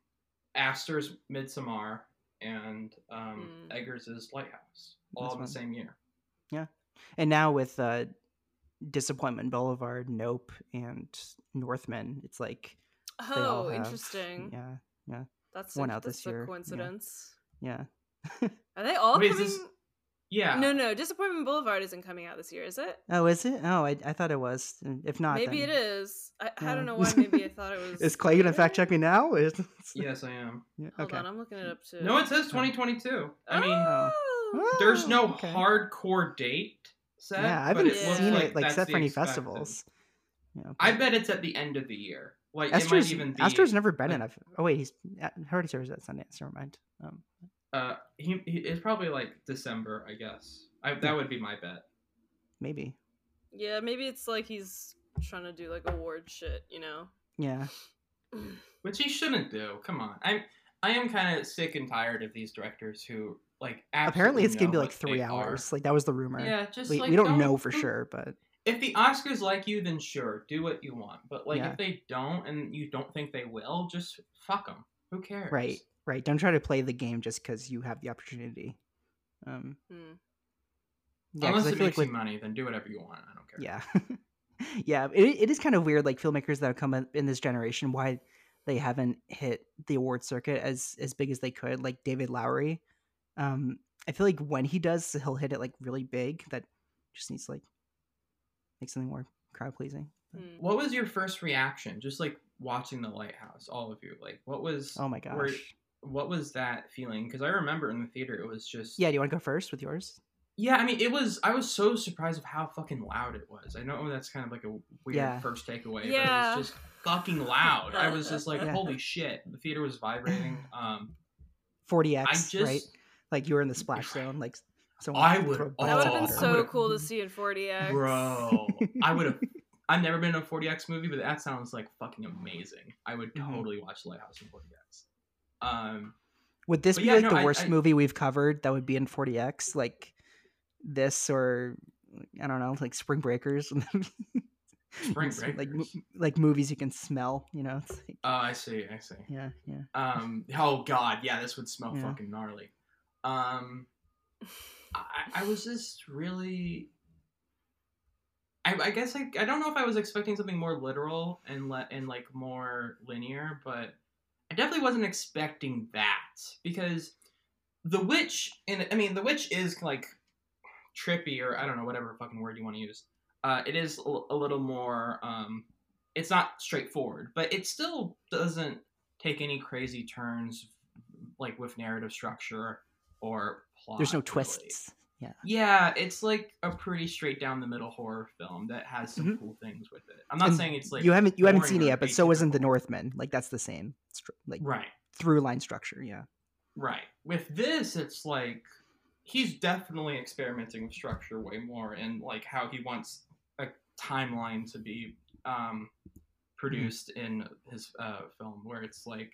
[SPEAKER 2] Aster's Midsommar, and um,
[SPEAKER 3] Mm.
[SPEAKER 2] Eggers' Lighthouse, all
[SPEAKER 1] That's
[SPEAKER 2] in the same year. Yeah.
[SPEAKER 1] And now with uh Disappointment Boulevard, Nope, and Northman, it's like they all
[SPEAKER 3] Oh,
[SPEAKER 1] have-
[SPEAKER 3] interesting.
[SPEAKER 1] Yeah. Yeah.
[SPEAKER 3] That's
[SPEAKER 1] one
[SPEAKER 3] a,
[SPEAKER 1] out
[SPEAKER 3] that's
[SPEAKER 1] this
[SPEAKER 3] a
[SPEAKER 1] year,
[SPEAKER 3] coincidence.
[SPEAKER 1] Yeah. [laughs]
[SPEAKER 3] Are they all
[SPEAKER 2] Wait,
[SPEAKER 3] coming?
[SPEAKER 2] this- Yeah.
[SPEAKER 3] No, no. Disappointment Boulevard isn't coming out this year, is it?
[SPEAKER 1] Oh, is it? Oh, I, I thought it was. If not,
[SPEAKER 3] maybe
[SPEAKER 1] then...
[SPEAKER 3] it is. I, I don't know why. Maybe I thought it [laughs] was.
[SPEAKER 1] Is Clay gonna fact check me now? [laughs] Is-
[SPEAKER 2] Yes, I am.
[SPEAKER 1] Yeah,
[SPEAKER 3] Hold
[SPEAKER 1] okay.
[SPEAKER 3] on, I'm looking it up too.
[SPEAKER 2] No, it says 2022. I mean,
[SPEAKER 3] Oh!
[SPEAKER 2] there's no
[SPEAKER 1] Oh, okay.
[SPEAKER 2] hardcore date set.
[SPEAKER 1] Yeah, I haven't
[SPEAKER 2] it
[SPEAKER 1] seen
[SPEAKER 2] like
[SPEAKER 1] it like
[SPEAKER 2] that's
[SPEAKER 1] set for any
[SPEAKER 2] expected.
[SPEAKER 1] festivals. Yeah,
[SPEAKER 2] I bet it's at the end of the year. Like
[SPEAKER 1] Aster's,
[SPEAKER 2] it might even be.
[SPEAKER 1] Aster's never been in. A, oh wait, he's Hereditary was at Sundance. Never mind. Um,
[SPEAKER 2] Uh, he, he it's probably like December, I guess. I,
[SPEAKER 1] Yeah.
[SPEAKER 2] that would be my bet.
[SPEAKER 1] maybe.
[SPEAKER 3] Yeah, maybe it's like he's trying to do like award shit, you know.
[SPEAKER 1] Yeah. [laughs]
[SPEAKER 2] Which he shouldn't do. Come on, I'm I am kind of sick and tired of these directors who like.
[SPEAKER 1] Apparently, it's gonna be like three
[SPEAKER 2] they are.
[SPEAKER 1] hours. Like that was the rumor.
[SPEAKER 2] Yeah, just
[SPEAKER 1] we,
[SPEAKER 2] like
[SPEAKER 1] we don't, know for sure, but
[SPEAKER 2] If the Oscars like you, then sure, do what you want. But like,
[SPEAKER 1] Yeah.
[SPEAKER 2] if they don't, and you don't think they will, just fuck them. Who cares?
[SPEAKER 1] right, right. Don't try to play the game just because you have the opportunity. Um,
[SPEAKER 3] Hmm.
[SPEAKER 1] yeah, 'cause
[SPEAKER 2] Unless
[SPEAKER 1] I
[SPEAKER 2] it makes
[SPEAKER 1] like
[SPEAKER 2] you
[SPEAKER 1] with,
[SPEAKER 2] money, then do whatever you want. I don't care.
[SPEAKER 1] yeah, [laughs] yeah. It, it is kind of weird, like filmmakers that have come in, in this generation, why they haven't hit the award circuit as as big as they could. Like David Lowery, um, I feel like when he does, he'll hit it like really big. That just needs like make something more crowd pleasing.
[SPEAKER 3] Hmm.
[SPEAKER 2] What was your first reaction? Just like watching the lighthouse, all of you. Like, what was?
[SPEAKER 1] Oh my gosh.
[SPEAKER 2] were- what was that feeling? Because I remember in the theater, it was just.
[SPEAKER 1] Yeah, do you want to go first with yours?
[SPEAKER 2] Yeah, I mean, it was. I was so surprised of how fucking loud it was. I know that's kind of like a weird
[SPEAKER 1] Yeah.
[SPEAKER 2] first takeaway,
[SPEAKER 3] Yeah.
[SPEAKER 2] but it was just fucking loud. I was just like, [laughs]
[SPEAKER 1] Yeah.
[SPEAKER 2] holy shit! The theater was vibrating. [sighs] Um,
[SPEAKER 1] 4DX,
[SPEAKER 2] I just,
[SPEAKER 1] right? Like you were in the splash [sighs] zone, like someone
[SPEAKER 2] I would-
[SPEAKER 1] buckets
[SPEAKER 3] That would have
[SPEAKER 2] Oh,
[SPEAKER 3] been
[SPEAKER 1] of
[SPEAKER 2] I
[SPEAKER 1] water.
[SPEAKER 3] so cool to see in 4DX.
[SPEAKER 2] bro, I would have. [laughs] I've never been in a 4DX movie, but that sounds like fucking amazing. I would
[SPEAKER 1] Mhm.
[SPEAKER 2] totally watch Lighthouse in 4DX. Um,
[SPEAKER 1] Would this
[SPEAKER 2] But
[SPEAKER 1] be
[SPEAKER 2] yeah,
[SPEAKER 1] like
[SPEAKER 2] no,
[SPEAKER 1] the
[SPEAKER 2] I-
[SPEAKER 1] worst
[SPEAKER 2] I-
[SPEAKER 1] movie we've covered that would be in 4DX? Like this or I don't know, like Spring Breakers. [laughs]
[SPEAKER 2] Spring
[SPEAKER 1] It's Like
[SPEAKER 2] Breakers.
[SPEAKER 1] like movies you can smell, you know? It's like,
[SPEAKER 2] oh, I see. I see.
[SPEAKER 1] yeah, yeah.
[SPEAKER 2] Um, oh god, yeah, this would smell
[SPEAKER 1] Yeah.
[SPEAKER 2] fucking gnarly. Um, [laughs] I, I was just really. I, I guess I, I don't know if I was expecting something more literal and le- and like more linear, but I definitely wasn't expecting that because the witch and I mean the witch is like trippy or I don't know whatever fucking word you want to use. Uh, it is a little more. Um, it's not straightforward, but it still doesn't take any crazy turns like with narrative structure or plot.
[SPEAKER 1] There's no
[SPEAKER 2] really.
[SPEAKER 1] twists. Yeah.
[SPEAKER 2] Yeah, it's like a pretty straight down the middle horror film that has some
[SPEAKER 1] Mhm.
[SPEAKER 2] cool things with it. I'm not
[SPEAKER 1] And
[SPEAKER 2] saying it's like
[SPEAKER 1] you haven't you haven't seen it yet, but so isn't the. Northman. Like that's the same, like
[SPEAKER 2] right,
[SPEAKER 1] through line structure. Yeah.
[SPEAKER 2] right. With this, it's like he's definitely experimenting with structure way more and like how he wants a timeline to be um, produced in his uh, film, where it's like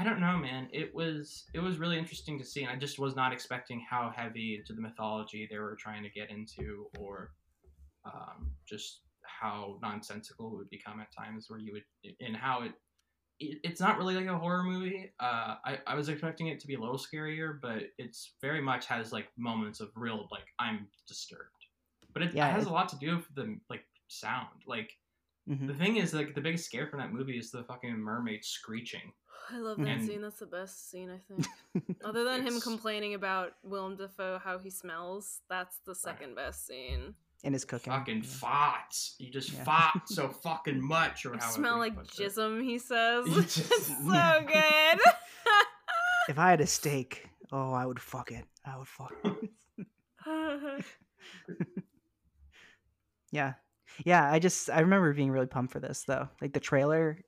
[SPEAKER 2] I don't know, man. It was it was really interesting to see, and I just was not expecting how heavy into the mythology they were trying to get into, or um, just how nonsensical it would become at times, where you would and how it. it it's not really like a horror movie. Uh, I, I was expecting it to be a little scarier, but it's very much has like moments of real like I'm disturbed, but it,
[SPEAKER 1] Yeah,
[SPEAKER 2] it has a lot to do with the like sound. Like
[SPEAKER 1] hmm
[SPEAKER 2] the thing is, like the biggest scare from that movie is the fucking mermaid screeching.
[SPEAKER 3] I love that
[SPEAKER 2] And-
[SPEAKER 3] scene. That's the best scene, I think. [laughs] Other than him complaining about Willem Dafoe how he smells, that's the second best scene.
[SPEAKER 1] in his cooking.
[SPEAKER 2] fucking
[SPEAKER 1] yeah.
[SPEAKER 2] farts. You just
[SPEAKER 1] Yeah.
[SPEAKER 2] fart so [laughs] fucking much, or
[SPEAKER 3] You
[SPEAKER 2] how
[SPEAKER 3] smell like jism, he says.
[SPEAKER 2] You [laughs]
[SPEAKER 3] it's
[SPEAKER 2] just-
[SPEAKER 3] so good.
[SPEAKER 1] If I had a steak, oh, I would fuck it. I would fuck. It. yeah, yeah. I just I remember being really pumped for this though. Like the trailer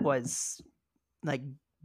[SPEAKER 1] was like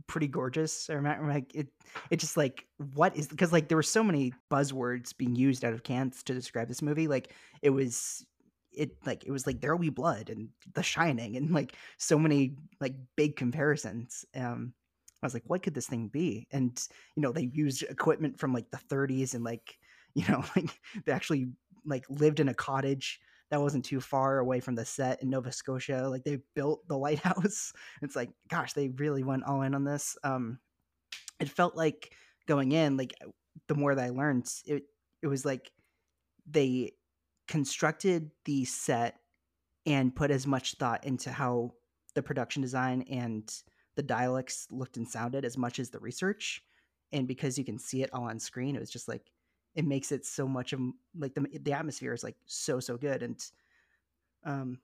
[SPEAKER 1] pretty gorgeous. I remember like it. It just like what is because like there were so many buzzwords being used out of Cannes to describe this movie. Like it was it like it was like there will be blood and the shining and like so many like big comparisons um i was like what could this thing be and you know they used equipment from like the 30s and like [laughs] you know like they actually like lived in a cottage that wasn't too far away from the set in nova scotia like they built the [laughs] lighthouse. It's like gosh they really went all in on this. Um it felt like going in like the more that i learned it it was like they constructed the set and put as much thought into how the production design and the dialects looked and sounded as much as the research. And because you can see it all on screen it was just like it makes it so much of like the the atmosphere is like so so good and um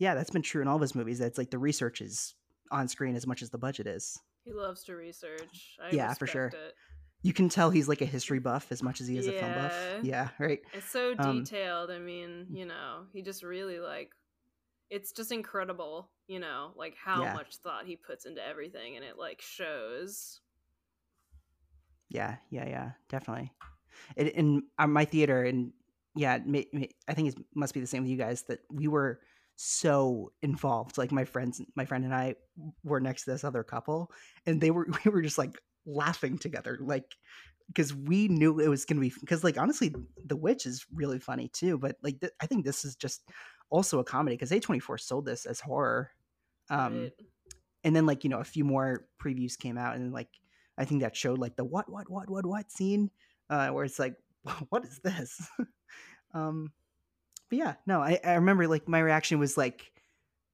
[SPEAKER 1] yeah that's been true in all of his movies that's like the research is on screen as much as the budget is
[SPEAKER 3] he loves to research. I
[SPEAKER 1] Yeah, for sure.
[SPEAKER 3] It.
[SPEAKER 1] you can tell he's like a history buff as much as he is a film buff
[SPEAKER 3] Yeah.
[SPEAKER 1] yeah right
[SPEAKER 3] It's so
[SPEAKER 1] Um,
[SPEAKER 3] detailed. I mean, you know, he just really like it's just incredible, you know, like how
[SPEAKER 1] Yeah.
[SPEAKER 3] much thought he puts into everything and it like shows.
[SPEAKER 1] Yeah, yeah, yeah, definitely. In, in uh, my theater, and yeah, it may, may- I think it must be the same with you guys that we were so involved. Like my friends, my friend and I were next to this other couple, and they were [laughs] we were just like laughing together, like because we knew it was gonna be. Because like honestly, The Witch is really funny too, but like th- I think this is just also a comedy because A twenty four sold this as horror. Um,
[SPEAKER 3] right?
[SPEAKER 1] and then like you know a few more previews came out and like i think that showed like the what what what what what scene uh where it's like what is this? [laughs] Um but yeah no I, I remember like my reaction was like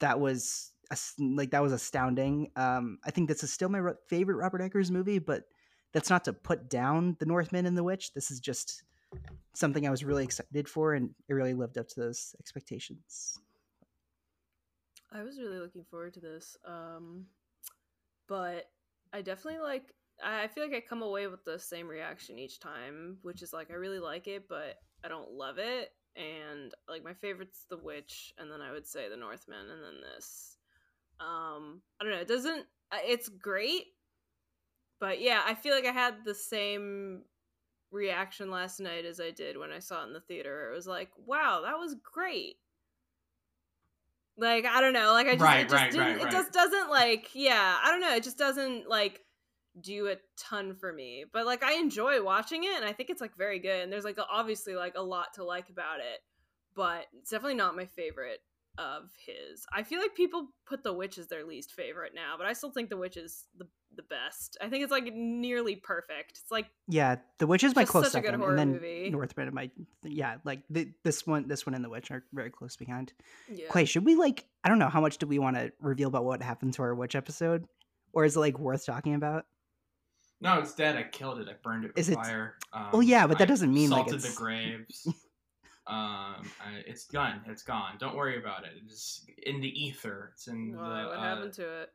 [SPEAKER 1] that was like that was astounding. Um i think this is still my favorite robert eggers movie but that's not to put down the northman and the witch. This is just something i was really excited for and it really lived up to those expectations.
[SPEAKER 3] I was really looking forward to this. Um but I definitely like I feel like I come away with the same reaction each time, which is like I really like it, but I don't love it. And like my favorite's The Witch, and then I would say The Northman, and then this. Um, I don't know. It doesn't. It's great, but yeah, I feel like I had the same reaction last night as I did when I saw it in the theater. It was like, wow, that was great. Like I don't know, like I just
[SPEAKER 2] Right,
[SPEAKER 3] it just
[SPEAKER 2] right,
[SPEAKER 3] didn't
[SPEAKER 2] right,
[SPEAKER 3] it just doesn't like yeah, I don't know, it just doesn't like do a ton for me. But like I enjoy watching it and I think it's like very good and there's like obviously like a lot to like about it, but it's definitely not my favorite of his. I feel like people put The Witch as their least favorite now, but I still think The Witch is the the best. I think it's like nearly perfect. It's like
[SPEAKER 1] Yeah, The Witch is my close
[SPEAKER 3] such a good
[SPEAKER 1] second,
[SPEAKER 3] horror
[SPEAKER 1] and then
[SPEAKER 3] movie.
[SPEAKER 1] Northman. My yeah, like the, this one, this one and The Witch are very close behind.
[SPEAKER 3] yeah.
[SPEAKER 1] Clay, should we like? I don't know how much do we want to reveal about what happened to our Witch episode, or is it like worth talking about?
[SPEAKER 2] No, it's dead. I killed it. I burned it with
[SPEAKER 1] Is it-
[SPEAKER 2] fire. Um,
[SPEAKER 1] Well, yeah, but that
[SPEAKER 2] I
[SPEAKER 1] doesn't mean, like,
[SPEAKER 2] salted
[SPEAKER 1] it's-
[SPEAKER 2] the graves. [laughs] um, I, it's gone. It's gone. Don't worry about it. It's in the ether. It's in
[SPEAKER 3] Why?
[SPEAKER 2] the.
[SPEAKER 3] what
[SPEAKER 2] uh,
[SPEAKER 3] happened to it?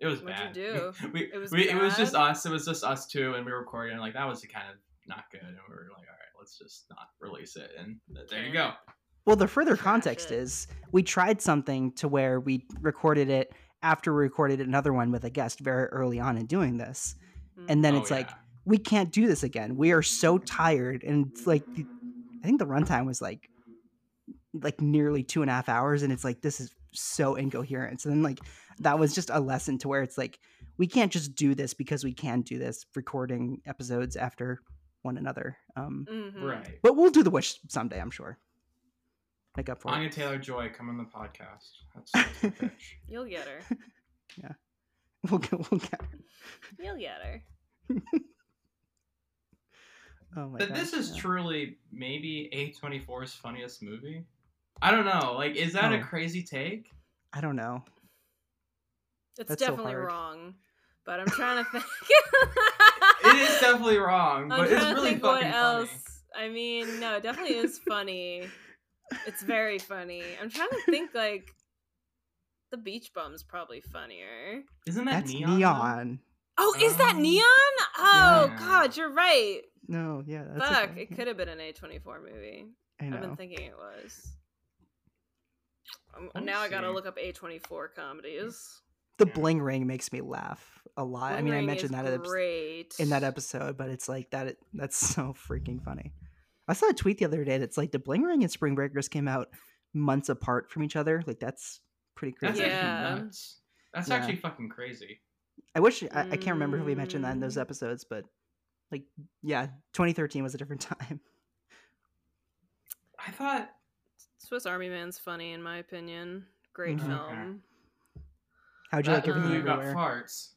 [SPEAKER 2] It was
[SPEAKER 3] What'd you
[SPEAKER 2] bad.
[SPEAKER 3] do? [laughs]
[SPEAKER 2] We,
[SPEAKER 3] It was
[SPEAKER 2] we, it was just
[SPEAKER 3] bad?
[SPEAKER 2] us. It was just us two, and we were recording. And like that was kind of not good, and we were like, all right, let's just not release it. And th- there you go.
[SPEAKER 1] Well, the further
[SPEAKER 3] Trash
[SPEAKER 1] context
[SPEAKER 3] it.
[SPEAKER 1] is we tried something to where we recorded it after we recorded another one with a guest very early on in doing this, and then
[SPEAKER 2] Oh,
[SPEAKER 1] it's like we can't do this again. We are so tired, and it's like the, I think the runtime was like like nearly two and a half hours, and it's like this is so incoherent. So then like that was just a lesson to where it's like we can't just do this because we can do this recording episodes after one another. Um,
[SPEAKER 3] Mhm.
[SPEAKER 2] right.
[SPEAKER 1] but we'll do the Witch someday, I'm sure. Make up for
[SPEAKER 2] Anya
[SPEAKER 1] it.
[SPEAKER 2] Taylor Joy, come on the podcast. That's, [laughs] that's the pitch.
[SPEAKER 3] You'll get her. [laughs]
[SPEAKER 1] Yeah, we'll get, we'll get.
[SPEAKER 3] You'll get her. [laughs]
[SPEAKER 1] Oh my
[SPEAKER 2] But
[SPEAKER 1] god.
[SPEAKER 2] this is
[SPEAKER 1] yeah.
[SPEAKER 2] truly maybe A24's funniest movie. I don't know. Like, is that a
[SPEAKER 1] Oh.
[SPEAKER 2] crazy take?
[SPEAKER 1] I don't know.
[SPEAKER 3] It's
[SPEAKER 1] That's
[SPEAKER 3] definitely
[SPEAKER 1] hard.
[SPEAKER 3] wrong. But I'm trying to think.
[SPEAKER 2] It is definitely wrong,
[SPEAKER 3] I'm
[SPEAKER 2] but it's
[SPEAKER 3] trying to
[SPEAKER 2] really
[SPEAKER 3] think what
[SPEAKER 2] fucking
[SPEAKER 3] else.
[SPEAKER 2] funny.
[SPEAKER 3] I mean, no, it definitely is funny. It's very funny. I'm trying to think like the beach bum's probably funnier.
[SPEAKER 2] Isn't that
[SPEAKER 1] That's
[SPEAKER 2] neon?
[SPEAKER 1] neon.
[SPEAKER 3] Oh, is that
[SPEAKER 2] Oh.
[SPEAKER 3] neon? Oh
[SPEAKER 2] Yeah.
[SPEAKER 3] god, you're right.
[SPEAKER 1] No, yeah, that's
[SPEAKER 3] Fuck,
[SPEAKER 1] okay.
[SPEAKER 3] it could have been an A24 movie.
[SPEAKER 1] I
[SPEAKER 3] I've been thinking it was. Um,
[SPEAKER 2] Let me
[SPEAKER 3] now I gotta look up A24 comedies.
[SPEAKER 1] The
[SPEAKER 2] Yeah.
[SPEAKER 1] bling ring makes me laugh a lot. I mean, I mentioned that
[SPEAKER 3] great.
[SPEAKER 1] in that episode, but it's like that. That's so freaking funny. I saw a tweet the other day that's like the Bling Ring and Spring Breakers came out months apart from each other. Like that's pretty
[SPEAKER 2] That's
[SPEAKER 1] crazy.
[SPEAKER 3] Yeah.
[SPEAKER 2] nuts. That's
[SPEAKER 1] Yeah.
[SPEAKER 2] actually fucking crazy.
[SPEAKER 1] I wish I, I can't remember if we mentioned that in those
[SPEAKER 3] Mm.
[SPEAKER 1] episodes, but like yeah, 2013 was a different [laughs] time.
[SPEAKER 2] I thought
[SPEAKER 3] Swiss Army Man's funny in my opinion. Great
[SPEAKER 1] Mhm.
[SPEAKER 3] film.
[SPEAKER 1] How'd you
[SPEAKER 2] that
[SPEAKER 1] like everything
[SPEAKER 2] movie about
[SPEAKER 1] everywhere?
[SPEAKER 2] farts.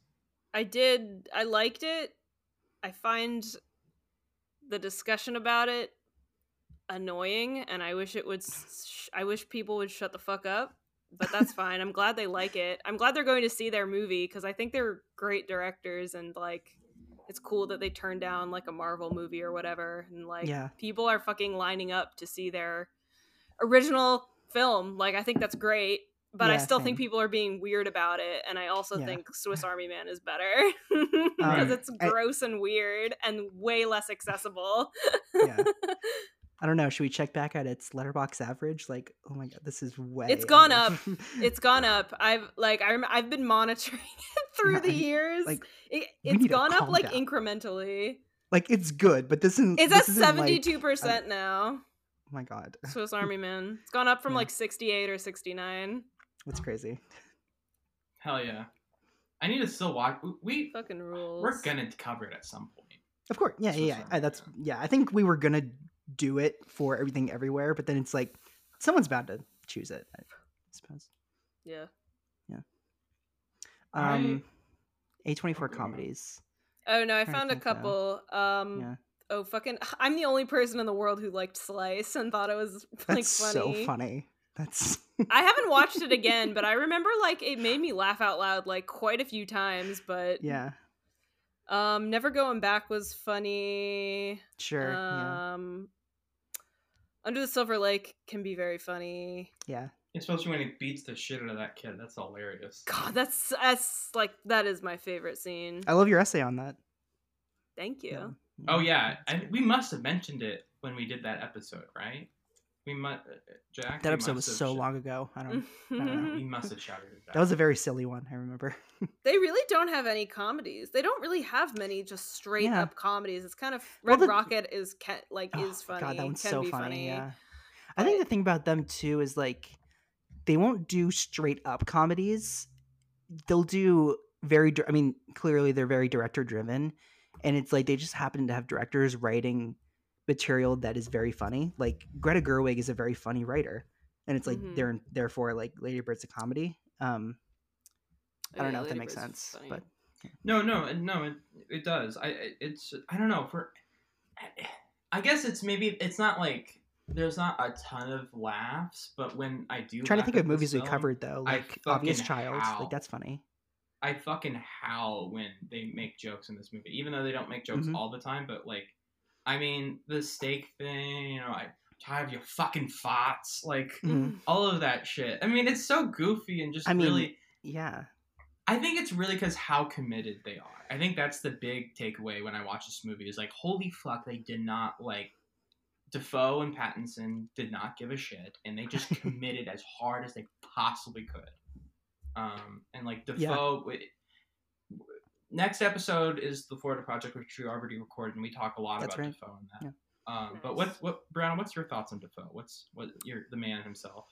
[SPEAKER 3] I did. I liked it. I find the discussion about it annoying, and I wish it would. Sh- I wish people would shut the fuck up. But that's [laughs] fine. I'm glad they like it. I'm glad they're going to see their movie because I think they're great directors, and like, it's cool that they turned down like a Marvel movie or whatever, and like,
[SPEAKER 1] Yeah.
[SPEAKER 3] people are fucking lining up to see their original film. Like, I think that's great. But I
[SPEAKER 1] Yeah,
[SPEAKER 3] still think people are being weird about it, and I also
[SPEAKER 1] Yeah.
[SPEAKER 3] think Swiss [laughs] Army Man is better [laughs] because
[SPEAKER 2] Um,
[SPEAKER 3] it's
[SPEAKER 1] I-
[SPEAKER 3] gross and weird and way less accessible.
[SPEAKER 1] Yeah. I don't know. Should we check back at its Letterboxd average? Like, oh my god, this is way.
[SPEAKER 3] It's gone
[SPEAKER 1] out
[SPEAKER 3] up. [laughs] it's gone up. I've like I rem- I've been monitoring it [laughs] through
[SPEAKER 1] Yeah,
[SPEAKER 3] the
[SPEAKER 1] I-
[SPEAKER 3] years.
[SPEAKER 1] like,
[SPEAKER 3] it,
[SPEAKER 1] we
[SPEAKER 3] it's gone up
[SPEAKER 1] calm
[SPEAKER 3] like
[SPEAKER 1] down.
[SPEAKER 3] incrementally.
[SPEAKER 1] like it's good, but this isn't.
[SPEAKER 3] It's
[SPEAKER 1] this
[SPEAKER 3] at seventy two percent now.
[SPEAKER 1] Oh my god, [laughs]
[SPEAKER 3] Swiss Army Man. It's gone up from
[SPEAKER 1] Yeah.
[SPEAKER 3] like sixty eight or sixty nine.
[SPEAKER 1] that's crazy.
[SPEAKER 2] Hell yeah. I need to still watch. We
[SPEAKER 3] Fucking rules.
[SPEAKER 2] we're gonna cover it at some point.
[SPEAKER 1] Of course, yeah,
[SPEAKER 2] Swiss
[SPEAKER 1] yeah, yeah. I- That's yeah. I think we were gonna do it for everything everywhere, but then it's like someone's bound to choose it. I suppose.
[SPEAKER 3] Yeah.
[SPEAKER 2] Yeah.
[SPEAKER 1] Um, A twenty four comedies.
[SPEAKER 3] Oh no, I found a couple. Um
[SPEAKER 1] Yeah,
[SPEAKER 3] oh fucking [sighs] I'm the only person in the world who liked Slice and thought it was [laughs] like
[SPEAKER 1] that's
[SPEAKER 3] funny.
[SPEAKER 1] so funny. That's
[SPEAKER 3] I haven't watched it [laughs] again, but I remember like it made me laugh out loud like quite a few times, but
[SPEAKER 1] yeah,
[SPEAKER 3] um Never Going Back was funny.
[SPEAKER 1] sure, yeah,
[SPEAKER 3] Um Under the Silver Lake can be very funny.
[SPEAKER 1] yeah.
[SPEAKER 2] Especially when he beats the shit out of that kid. That's hilarious.
[SPEAKER 3] God, that's that's like that is my favorite scene.
[SPEAKER 1] I love your essay on that.
[SPEAKER 3] Thank you.
[SPEAKER 1] Yeah.
[SPEAKER 2] Oh yeah, I, we must have mentioned it when we did that episode, right? We must. Uh, uh, Jack.
[SPEAKER 1] that episode was so
[SPEAKER 2] sh-
[SPEAKER 1] long ago. I don't. don't [laughs] know. [laughs]
[SPEAKER 2] We must have shouted it out.
[SPEAKER 1] That was a very silly one. I remember. [laughs]
[SPEAKER 3] they really don't have any comedies. They don't really have many just straight
[SPEAKER 1] Yeah.
[SPEAKER 3] up comedies. It's kind of
[SPEAKER 1] Well,
[SPEAKER 3] Red
[SPEAKER 1] the-
[SPEAKER 3] Rocket is ca- like
[SPEAKER 1] Oh,
[SPEAKER 3] is funny.
[SPEAKER 1] God, that one's
[SPEAKER 3] can
[SPEAKER 1] so
[SPEAKER 3] be
[SPEAKER 1] funny.
[SPEAKER 3] funny.
[SPEAKER 1] Yeah. I think the thing about them too is like they won't do straight up comedies. They'll do very. dir- I mean, clearly they're very director driven, and it's like they just happen to have directors writing material that is very funny. Like Greta Gerwig is a very funny writer, and it's like
[SPEAKER 3] Mhm.
[SPEAKER 1] they're therefore like Lady Bird's a comedy. Um, I don't
[SPEAKER 3] yeah,
[SPEAKER 1] know if that makes
[SPEAKER 3] Bird's
[SPEAKER 1] sense,
[SPEAKER 3] funny.
[SPEAKER 1] but
[SPEAKER 2] No, no, no. It, it does. I. I- It's. I don't know. For. I guess it's maybe it's not like there's not a ton of laughs, but when I do,
[SPEAKER 1] I'm trying to think of
[SPEAKER 2] this
[SPEAKER 1] movies we covered though, like Obvious
[SPEAKER 2] fucking
[SPEAKER 1] Child.
[SPEAKER 2] howl.
[SPEAKER 1] Like that's funny.
[SPEAKER 2] I fucking howl when they make jokes in this movie, even though they don't make jokes
[SPEAKER 1] Mhm.
[SPEAKER 2] all the time. But like, I mean, the steak thing, you know, I tired of your fucking farts, like
[SPEAKER 1] Mhm.
[SPEAKER 2] all of that shit. I mean, it's so goofy and just
[SPEAKER 1] I mean,
[SPEAKER 2] really.
[SPEAKER 1] Yeah.
[SPEAKER 2] I think it's really because how committed they are. I think that's the big takeaway when I watch this movie is like, holy fuck, they did not like Dafoe and Pattinson did not give a shit, and they just [laughs] committed as hard as they possibly could. Um, and like Dafoe, w- next episode is the Florida Project, which we already recorded, and we talk a lot
[SPEAKER 1] That's
[SPEAKER 2] about
[SPEAKER 1] right.
[SPEAKER 2] Dafoe in that.
[SPEAKER 1] Yeah.
[SPEAKER 2] Um, but
[SPEAKER 3] Nice.
[SPEAKER 2] what what Brown? What's your thoughts on Dafoe? What's what you're the man himself?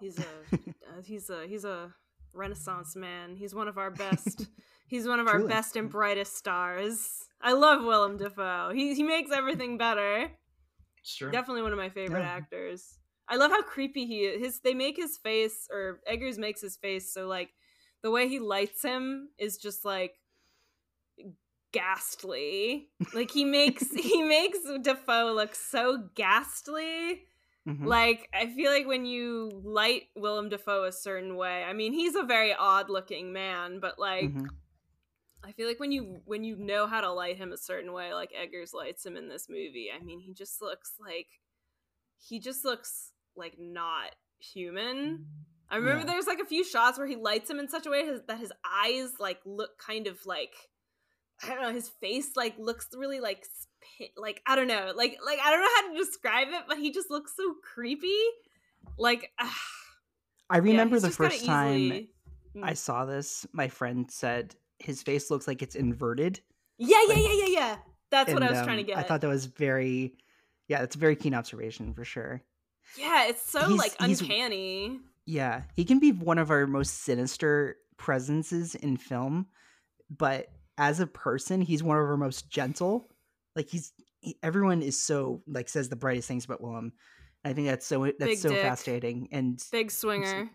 [SPEAKER 3] He's a uh, he's a he's a renaissance man. He's one of our best. [laughs] he's one of our
[SPEAKER 1] Truly.
[SPEAKER 3] best and brightest stars. I love Willem Dafoe. He he makes everything better.
[SPEAKER 2] It's true.
[SPEAKER 3] Definitely one of my favorite
[SPEAKER 1] Yeah.
[SPEAKER 3] actors. I love how creepy he is. His they make his face or Eggers makes his face so like the way he lights him is just like ghastly. Like he makes he makes Dafoe look so ghastly.
[SPEAKER 1] Mhm.
[SPEAKER 3] Like I feel like when you light Willem Dafoe a certain way, I mean he's a very odd looking man, but like
[SPEAKER 1] Mhm.
[SPEAKER 3] I feel like when you when you know how to light him a certain way, like Eggers lights him in this movie, I mean, he just looks like he just looks like not human. I remember
[SPEAKER 1] Yeah.
[SPEAKER 3] there's like a few shots where he lights him in such a way his- that his eyes like look kind of like I don't know, his face like looks really like like I don't know, like like I don't know how to describe it, but he just looks so creepy. Like [sighs]
[SPEAKER 1] I remember
[SPEAKER 3] he's
[SPEAKER 1] the first time
[SPEAKER 3] easily-
[SPEAKER 1] I
[SPEAKER 3] Mm.
[SPEAKER 1] saw this, my friend said his face looks like it's inverted.
[SPEAKER 3] Yeah, yeah,
[SPEAKER 1] like-
[SPEAKER 3] yeah, yeah, yeah. That's what I
[SPEAKER 1] and,
[SPEAKER 3] was trying to
[SPEAKER 1] um,
[SPEAKER 3] get.
[SPEAKER 1] I thought that was very, yeah, that's a very keen observation for sure.
[SPEAKER 3] yeah, it's so
[SPEAKER 1] he's-
[SPEAKER 3] like uncanny.
[SPEAKER 1] Yeah, he can be one of our most sinister presences in film, but as a person, he's one of our most gentle. Like he's he, everyone is so like says the brightest things about Willem. I think that's so that's
[SPEAKER 3] Big
[SPEAKER 1] so
[SPEAKER 3] dick.
[SPEAKER 1] fascinating and
[SPEAKER 3] Big swinger.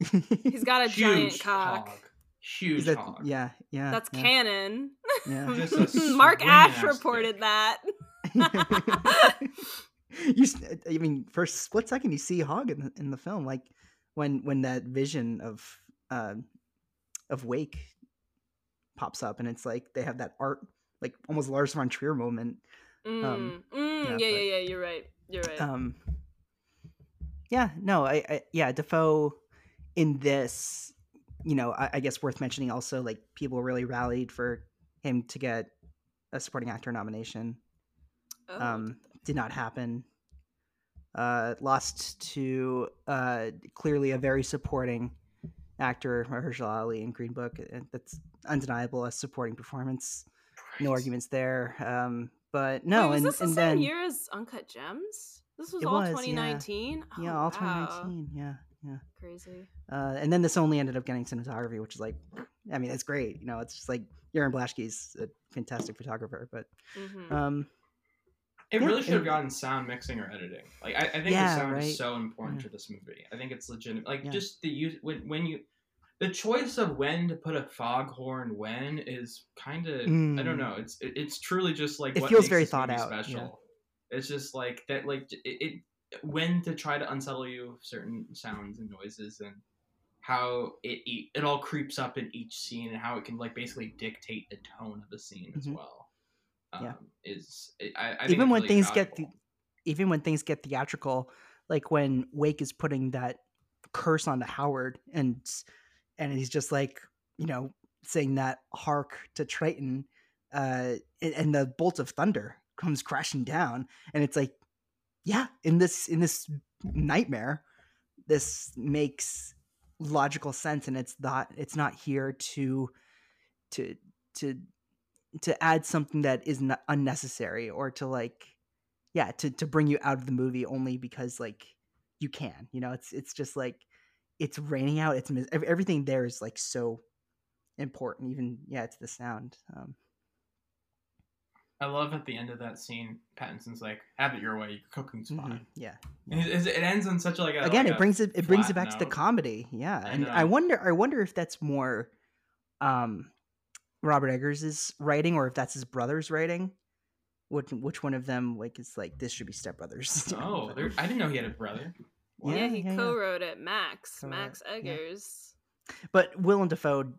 [SPEAKER 3] [laughs] He's got a giant cock.
[SPEAKER 2] hog. Huge
[SPEAKER 1] that,
[SPEAKER 2] hog.
[SPEAKER 1] yeah yeah
[SPEAKER 3] That's
[SPEAKER 1] yeah,
[SPEAKER 3] canon.
[SPEAKER 1] yeah. [laughs]
[SPEAKER 3] Mark
[SPEAKER 2] swinging
[SPEAKER 3] Ash reported
[SPEAKER 2] dick.
[SPEAKER 3] that. [laughs]
[SPEAKER 1] you s- I mean for a split second you see Hog in the, in the film like when when that vision of uh, of Wake pops up and it's like they have that art like almost Lars von Trier moment
[SPEAKER 3] Mm,
[SPEAKER 1] Um,
[SPEAKER 3] mm,
[SPEAKER 1] yeah,
[SPEAKER 3] yeah,
[SPEAKER 1] but-
[SPEAKER 3] yeah, yeah. You're right. You're right.
[SPEAKER 1] um yeah no I, I yeah Defoe in this you know I, I guess worth mentioning also like people really rallied for him to get a supporting actor nomination
[SPEAKER 3] Oh,
[SPEAKER 1] um did not happen uh lost to uh clearly a very supporting actor Mahershala Ali in Green Book. That's undeniable as supporting performance no arguments there um but no
[SPEAKER 3] Wait,
[SPEAKER 1] and
[SPEAKER 3] this the
[SPEAKER 1] and
[SPEAKER 3] same
[SPEAKER 1] then
[SPEAKER 3] year as Uncut Gems? This was all
[SPEAKER 1] was,
[SPEAKER 3] 2019.
[SPEAKER 1] yeah
[SPEAKER 3] Oh,
[SPEAKER 1] all
[SPEAKER 3] wow.
[SPEAKER 1] 2019 yeah yeah
[SPEAKER 3] Crazy.
[SPEAKER 1] uh and then this only ended up getting cinematography which is like I mean it's great you know it's just like Jarin Blaschke's a fantastic photographer but
[SPEAKER 3] hmm
[SPEAKER 1] um
[SPEAKER 2] It
[SPEAKER 1] Yeah,
[SPEAKER 2] really should have gotten sound mixing or editing. Like I, I think
[SPEAKER 1] Yeah,
[SPEAKER 2] the sound
[SPEAKER 1] right.
[SPEAKER 2] is so important
[SPEAKER 1] Yeah.
[SPEAKER 2] to this movie. I think it's legitimate. Like just the use when when you the choice of when to put a foghorn when is kind of I
[SPEAKER 1] Mm.
[SPEAKER 2] don't know. It's it, it's truly just like
[SPEAKER 1] It
[SPEAKER 2] what
[SPEAKER 1] feels very thought out.
[SPEAKER 2] Special. It's just like that. Like it, it when to try to unsettle you with certain sounds and noises and how it it all creeps up in each scene and how it can like basically dictate the tone of the scene as
[SPEAKER 1] Mhm.
[SPEAKER 2] well. Um,
[SPEAKER 1] Yeah.
[SPEAKER 2] is I, I
[SPEAKER 1] even when
[SPEAKER 2] really
[SPEAKER 1] things get
[SPEAKER 2] valuable.
[SPEAKER 1] the, even when things get theatrical like when wake is putting that curse onto howard and and he's just like you know saying that hark to triton uh and, and the bolt of thunder comes crashing down and it's like yeah in this in this nightmare this makes logical sense and it's not it's not here to to to to add something that is not unnecessary or to like yeah to to bring you out of the movie only because like you can you know it's it's just like it's raining out it's mis- everything there is like so important even yeah it's the sound um
[SPEAKER 2] I love at the end of that scene, Pattinson's like, "Have it your way. Your cooking's
[SPEAKER 1] mhm,
[SPEAKER 2] fine."
[SPEAKER 1] yeah
[SPEAKER 2] it, it ends on such like a
[SPEAKER 1] again
[SPEAKER 2] like
[SPEAKER 1] it
[SPEAKER 2] a-
[SPEAKER 1] brings it it brings it back to the comedy yeah and i
[SPEAKER 2] know.
[SPEAKER 1] wonder i wonder if that's more um robert Eggers is writing or if that's his brother's writing which which one of them like is like this should be step brothers [laughs]
[SPEAKER 2] Oh, there, I didn't know he had a brother.
[SPEAKER 3] Yeah,
[SPEAKER 1] Yeah,
[SPEAKER 3] he
[SPEAKER 1] yeah, yeah.
[SPEAKER 3] co-wrote it. Max,
[SPEAKER 1] Co-wrote
[SPEAKER 3] Max
[SPEAKER 1] it, yeah.
[SPEAKER 3] Eggers.
[SPEAKER 1] But Willem Dafoe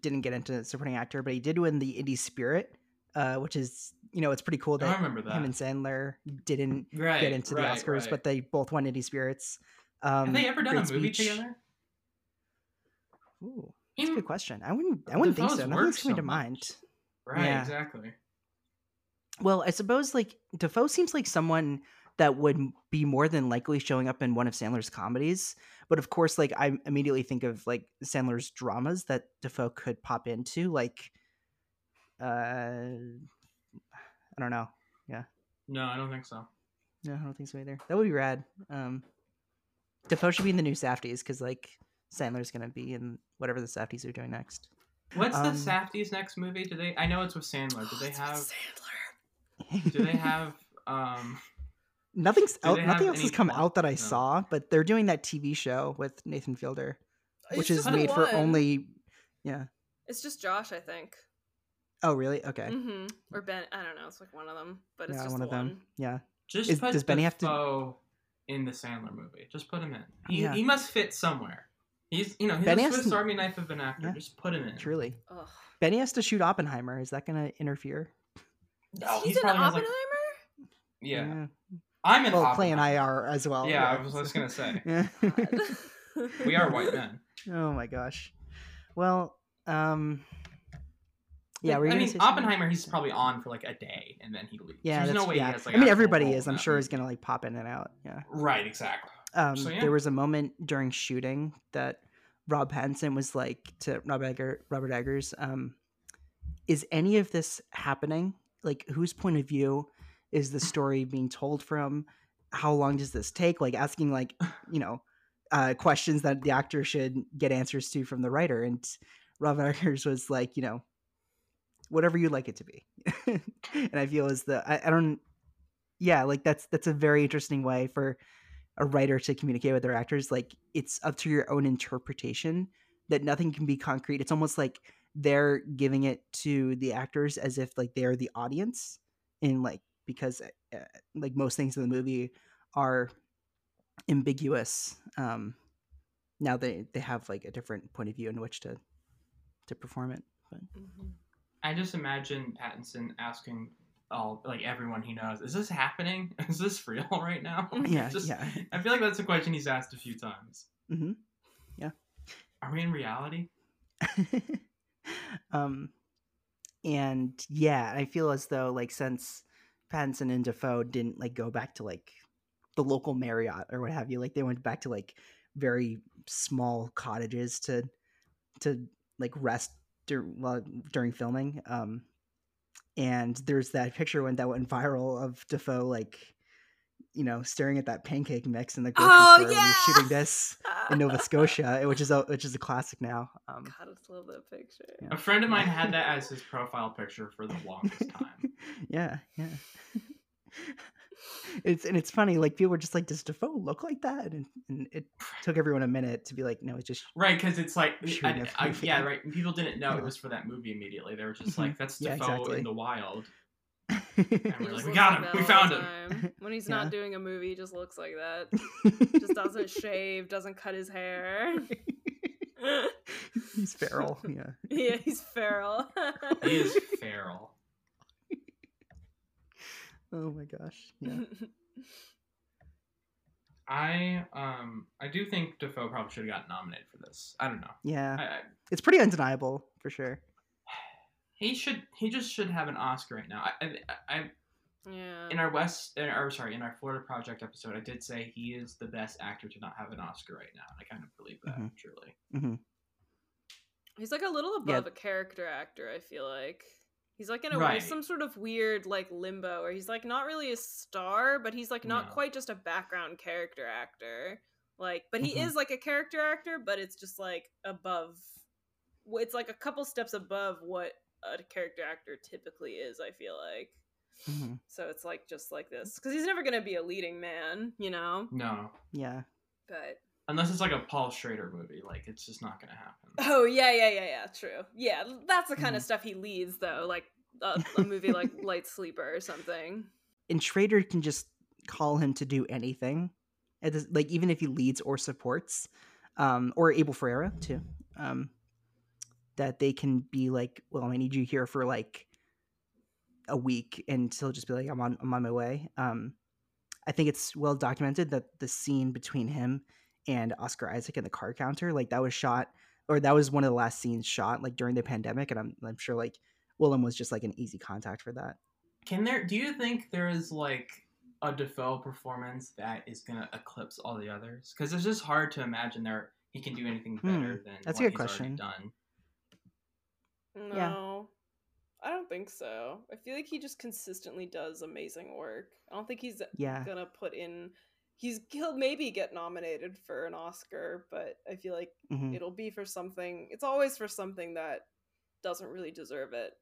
[SPEAKER 1] didn't get into supporting actor, but he did win the Indie Spirit, uh, which is you know it's pretty cool
[SPEAKER 2] I
[SPEAKER 1] that
[SPEAKER 2] remember that.
[SPEAKER 1] him and Sandler didn't
[SPEAKER 2] right,
[SPEAKER 1] get into
[SPEAKER 2] right,
[SPEAKER 1] the Oscars,
[SPEAKER 2] right.
[SPEAKER 1] but they both won Indie Spirits. Um,
[SPEAKER 2] have they ever done a movie
[SPEAKER 1] speech.
[SPEAKER 2] together?
[SPEAKER 1] Ooh, that's a good question. I wouldn't. I wouldn't think so. Nothing's coming
[SPEAKER 2] so
[SPEAKER 1] to mind.
[SPEAKER 2] Right,
[SPEAKER 1] Yeah.
[SPEAKER 2] exactly.
[SPEAKER 1] Well, I suppose like Dafoe seems like someone that would be more than likely showing up in one of Sandler's comedies. But of course, like I immediately think of like Sandler's dramas that Dafoe could pop into, like uh I don't know. Yeah.
[SPEAKER 2] No, I don't think so.
[SPEAKER 1] No, I don't think so either. That would be rad. Um Dafoe should be in the new Safdies because like Sandler's gonna be in whatever the Safdies are doing next.
[SPEAKER 2] What's
[SPEAKER 1] Um,
[SPEAKER 2] the Safdie's next movie? Do they? I know it's with Sandler. Do [gasps] they
[SPEAKER 3] It's with
[SPEAKER 2] have?
[SPEAKER 3] Sandler?
[SPEAKER 2] Do they [laughs] have? Um,
[SPEAKER 1] Nothing's out,
[SPEAKER 2] they have
[SPEAKER 1] nothing else has come
[SPEAKER 2] plot-
[SPEAKER 1] out that I
[SPEAKER 2] no.
[SPEAKER 1] saw, but they're doing that TV show with Nathan Fielder, which
[SPEAKER 3] It's
[SPEAKER 1] is made for only yeah.
[SPEAKER 3] It's just Josh, I think.
[SPEAKER 1] Oh, really? Okay.
[SPEAKER 3] hmm Or Ben. I don't know. It's like one of them, but it's
[SPEAKER 1] yeah,
[SPEAKER 3] just
[SPEAKER 1] one
[SPEAKER 3] the
[SPEAKER 1] of them.
[SPEAKER 3] one.
[SPEAKER 1] Yeah.
[SPEAKER 2] just
[SPEAKER 1] Is-
[SPEAKER 2] put
[SPEAKER 1] does Benny have to-
[SPEAKER 2] Dafoe in the Sandler movie. Just put him in. He,
[SPEAKER 1] Yeah.
[SPEAKER 2] he must fit somewhere. He's you know he's
[SPEAKER 1] Benny
[SPEAKER 2] a Swiss
[SPEAKER 1] to-
[SPEAKER 2] Army knife of an actor.
[SPEAKER 1] Yeah.
[SPEAKER 2] Just put him in.
[SPEAKER 1] Truly,
[SPEAKER 3] Ugh.
[SPEAKER 1] Benny has to shoot Oppenheimer. Is that going to interfere?
[SPEAKER 2] No,
[SPEAKER 3] he's,
[SPEAKER 2] he's
[SPEAKER 3] in Oppenheimer.
[SPEAKER 2] like yeah.
[SPEAKER 1] Yeah.
[SPEAKER 2] I'm in
[SPEAKER 1] Well, playing
[SPEAKER 2] Oppenheimer.
[SPEAKER 1] IR as well.
[SPEAKER 2] Yeah, I was just gonna say. [laughs]
[SPEAKER 1] Yeah.
[SPEAKER 2] We are white men. [laughs]
[SPEAKER 1] oh my gosh. Well, um, yeah, were you
[SPEAKER 2] I mean? Oppenheimer. He's probably on for like a day and then he leaves.
[SPEAKER 1] Yeah,
[SPEAKER 2] There's
[SPEAKER 1] that's,
[SPEAKER 2] no way
[SPEAKER 1] yeah.
[SPEAKER 2] he has like.
[SPEAKER 1] I mean, everybody is. I'm sure is gonna like pop in and out. Yeah.
[SPEAKER 2] Right, exactly.
[SPEAKER 1] Um,
[SPEAKER 2] So, yeah.
[SPEAKER 1] There was a moment during shooting that Rob Pattinson was like to Rob Egger, Robert Eggers, um, "Is any of this happening? Like, whose point of view is the story being told from? How long does this take? Like, asking like, you know, uh, questions that the actor should get answers to from the writer." And Rob Eggers was like, you know, whatever you like it to be. [laughs] and I feel as the I, I don't, yeah, like that's that's a very interesting way for a writer to communicate with their actors like it's up to your own interpretation that nothing can be concrete it's almost like they're giving it to the actors as if like they're the audience and like because uh, like most things in the movie are ambiguous um now they they have like a different point of view in which to to perform it but
[SPEAKER 3] Mhm.
[SPEAKER 2] I just imagine Pattinson asking all like everyone he knows, "Is this happening? [laughs] Is this real [laughs] right now?" [laughs]
[SPEAKER 1] yeah
[SPEAKER 2] Just-
[SPEAKER 1] yeah
[SPEAKER 2] I feel like that's a question he's asked a few times.
[SPEAKER 1] Mhm. Yeah.
[SPEAKER 2] Are we in reality?
[SPEAKER 1] um and yeah i feel as though like since pattinson and dafoe didn't like go back to like the local marriott or what have you like they went back to like very small cottages to to like rest dur- while, during filming um and there's that picture when that went viral of dafoe like you know staring at that pancake mix in the grocery
[SPEAKER 3] Oh,
[SPEAKER 1] store when
[SPEAKER 3] yeah!
[SPEAKER 1] you're shooting this in nova [laughs] scotia which is a which is a classic now um
[SPEAKER 3] God, I just love that picture.
[SPEAKER 1] Yeah.
[SPEAKER 2] A friend of mine had [laughs] that as his profile picture for the longest time. [laughs]
[SPEAKER 1] yeah, yeah. It's and it's funny. Like people were just like, "Does Dafoe look like that?" And, and it took everyone a minute to be like, "No, it's just
[SPEAKER 2] Right, because it's like,
[SPEAKER 1] Sure,
[SPEAKER 2] I, I, yeah, right. People didn't know
[SPEAKER 1] Yeah.
[SPEAKER 2] it was for that movie immediately. They were just
[SPEAKER 1] Mhm.
[SPEAKER 2] like, "That's
[SPEAKER 1] Yeah,
[SPEAKER 2] Dafoe
[SPEAKER 1] exactly.
[SPEAKER 2] in the wild." [laughs]
[SPEAKER 3] and
[SPEAKER 2] we're like, "We
[SPEAKER 3] looks
[SPEAKER 2] got him. We found him."
[SPEAKER 3] When he's
[SPEAKER 1] Yeah.
[SPEAKER 3] not doing a movie, he just looks like that. Just doesn't [laughs] shave, doesn't cut his hair.
[SPEAKER 1] He's feral. Yeah. [laughs]
[SPEAKER 3] yeah, he's feral.
[SPEAKER 2] He is feral.
[SPEAKER 1] Oh my gosh. Yeah. [laughs]
[SPEAKER 2] I um I do think Dafoe probably should have gotten nominated for this. I don't know.
[SPEAKER 1] Yeah.
[SPEAKER 2] I, I,
[SPEAKER 1] It's pretty undeniable for sure. [sighs]
[SPEAKER 2] he should he just should have an Oscar right now. I, I, I
[SPEAKER 3] yeah.
[SPEAKER 2] in our West or sorry in our Florida Project episode, I did say he is the best actor to not have an Oscar right now. I kind of believe that
[SPEAKER 1] Mhm.
[SPEAKER 2] truly.
[SPEAKER 1] hmm
[SPEAKER 3] He's like a little
[SPEAKER 1] Yeah.
[SPEAKER 3] above a character actor, I feel like. He's like in a way
[SPEAKER 2] Right.
[SPEAKER 3] some sort of weird like limbo where he's like not really a star, but he's like not
[SPEAKER 2] No.
[SPEAKER 3] quite just a background character actor. Like but he
[SPEAKER 1] Mhm.
[SPEAKER 3] is like a character actor, but it's just like above it's like a couple steps above what a character actor typically is, I feel like.
[SPEAKER 1] hmm
[SPEAKER 3] So it's like just like this cuz he's never going to be a leading man, you know?
[SPEAKER 2] No,
[SPEAKER 1] Yeah.
[SPEAKER 3] But
[SPEAKER 2] unless it's like a Paul Schrader movie, like it's just not gonna happen.
[SPEAKER 3] Oh yeah, yeah, yeah, yeah. True. Yeah, that's the kind of
[SPEAKER 1] Mhm.
[SPEAKER 3] stuff he leads, though. Like a, a movie like [laughs] Light Sleeper or something.
[SPEAKER 1] And Schrader can just call him to do anything. It is, like even if he leads or supports, um, or Abel Ferrara too. Um, that they can be like, well, I need you here for like a week, and he'll just be like, I'm on, I'm on my way. Um, I think it's well documented that the scene between him and Oscar Isaac in the card counter, like that was shot, or that was one of the last scenes shot like during the pandemic, and I'm, I'm sure like Willem was just like an easy contact for that.
[SPEAKER 2] Can there? Do you think there is like a Dafoe performance that is gonna eclipse all the others? Because it's just hard to imagine there he can do anything
[SPEAKER 1] Hmm,
[SPEAKER 2] better than
[SPEAKER 1] that's a good
[SPEAKER 2] he's already
[SPEAKER 1] question.
[SPEAKER 2] done.
[SPEAKER 3] No, I don't think so. I feel like he just consistently does amazing work. I don't think he's
[SPEAKER 1] Yeah.
[SPEAKER 3] gonna put in. He's he'll maybe get nominated for an Oscar, but I feel like
[SPEAKER 1] Mhm.
[SPEAKER 3] it'll be for something. It's always for something that doesn't really deserve it.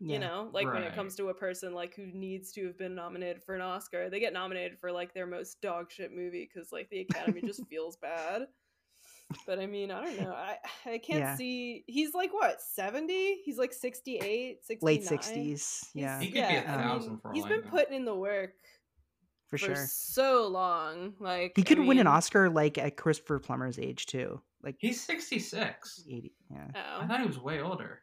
[SPEAKER 1] Yeah.
[SPEAKER 3] you know like when it comes to a person like who needs to have been nominated for an oscar they get nominated for like their most dog shit movie because like the academy just [laughs] feels bad but i mean i don't know i i can't
[SPEAKER 1] Yeah.
[SPEAKER 3] see he's like what 70 he's like 68 69
[SPEAKER 1] late 60s yeah
[SPEAKER 2] He could be a
[SPEAKER 3] I mean,
[SPEAKER 2] thousand for all
[SPEAKER 3] he's
[SPEAKER 2] I
[SPEAKER 3] been
[SPEAKER 2] know.
[SPEAKER 3] putting in the work
[SPEAKER 1] for
[SPEAKER 3] for
[SPEAKER 1] sure
[SPEAKER 3] so long like
[SPEAKER 1] he
[SPEAKER 3] I
[SPEAKER 1] could win an oscar like at christopher plummer's age too like
[SPEAKER 2] He's 66.
[SPEAKER 1] 80. Yeah,
[SPEAKER 3] Oh.
[SPEAKER 2] I thought he was way older.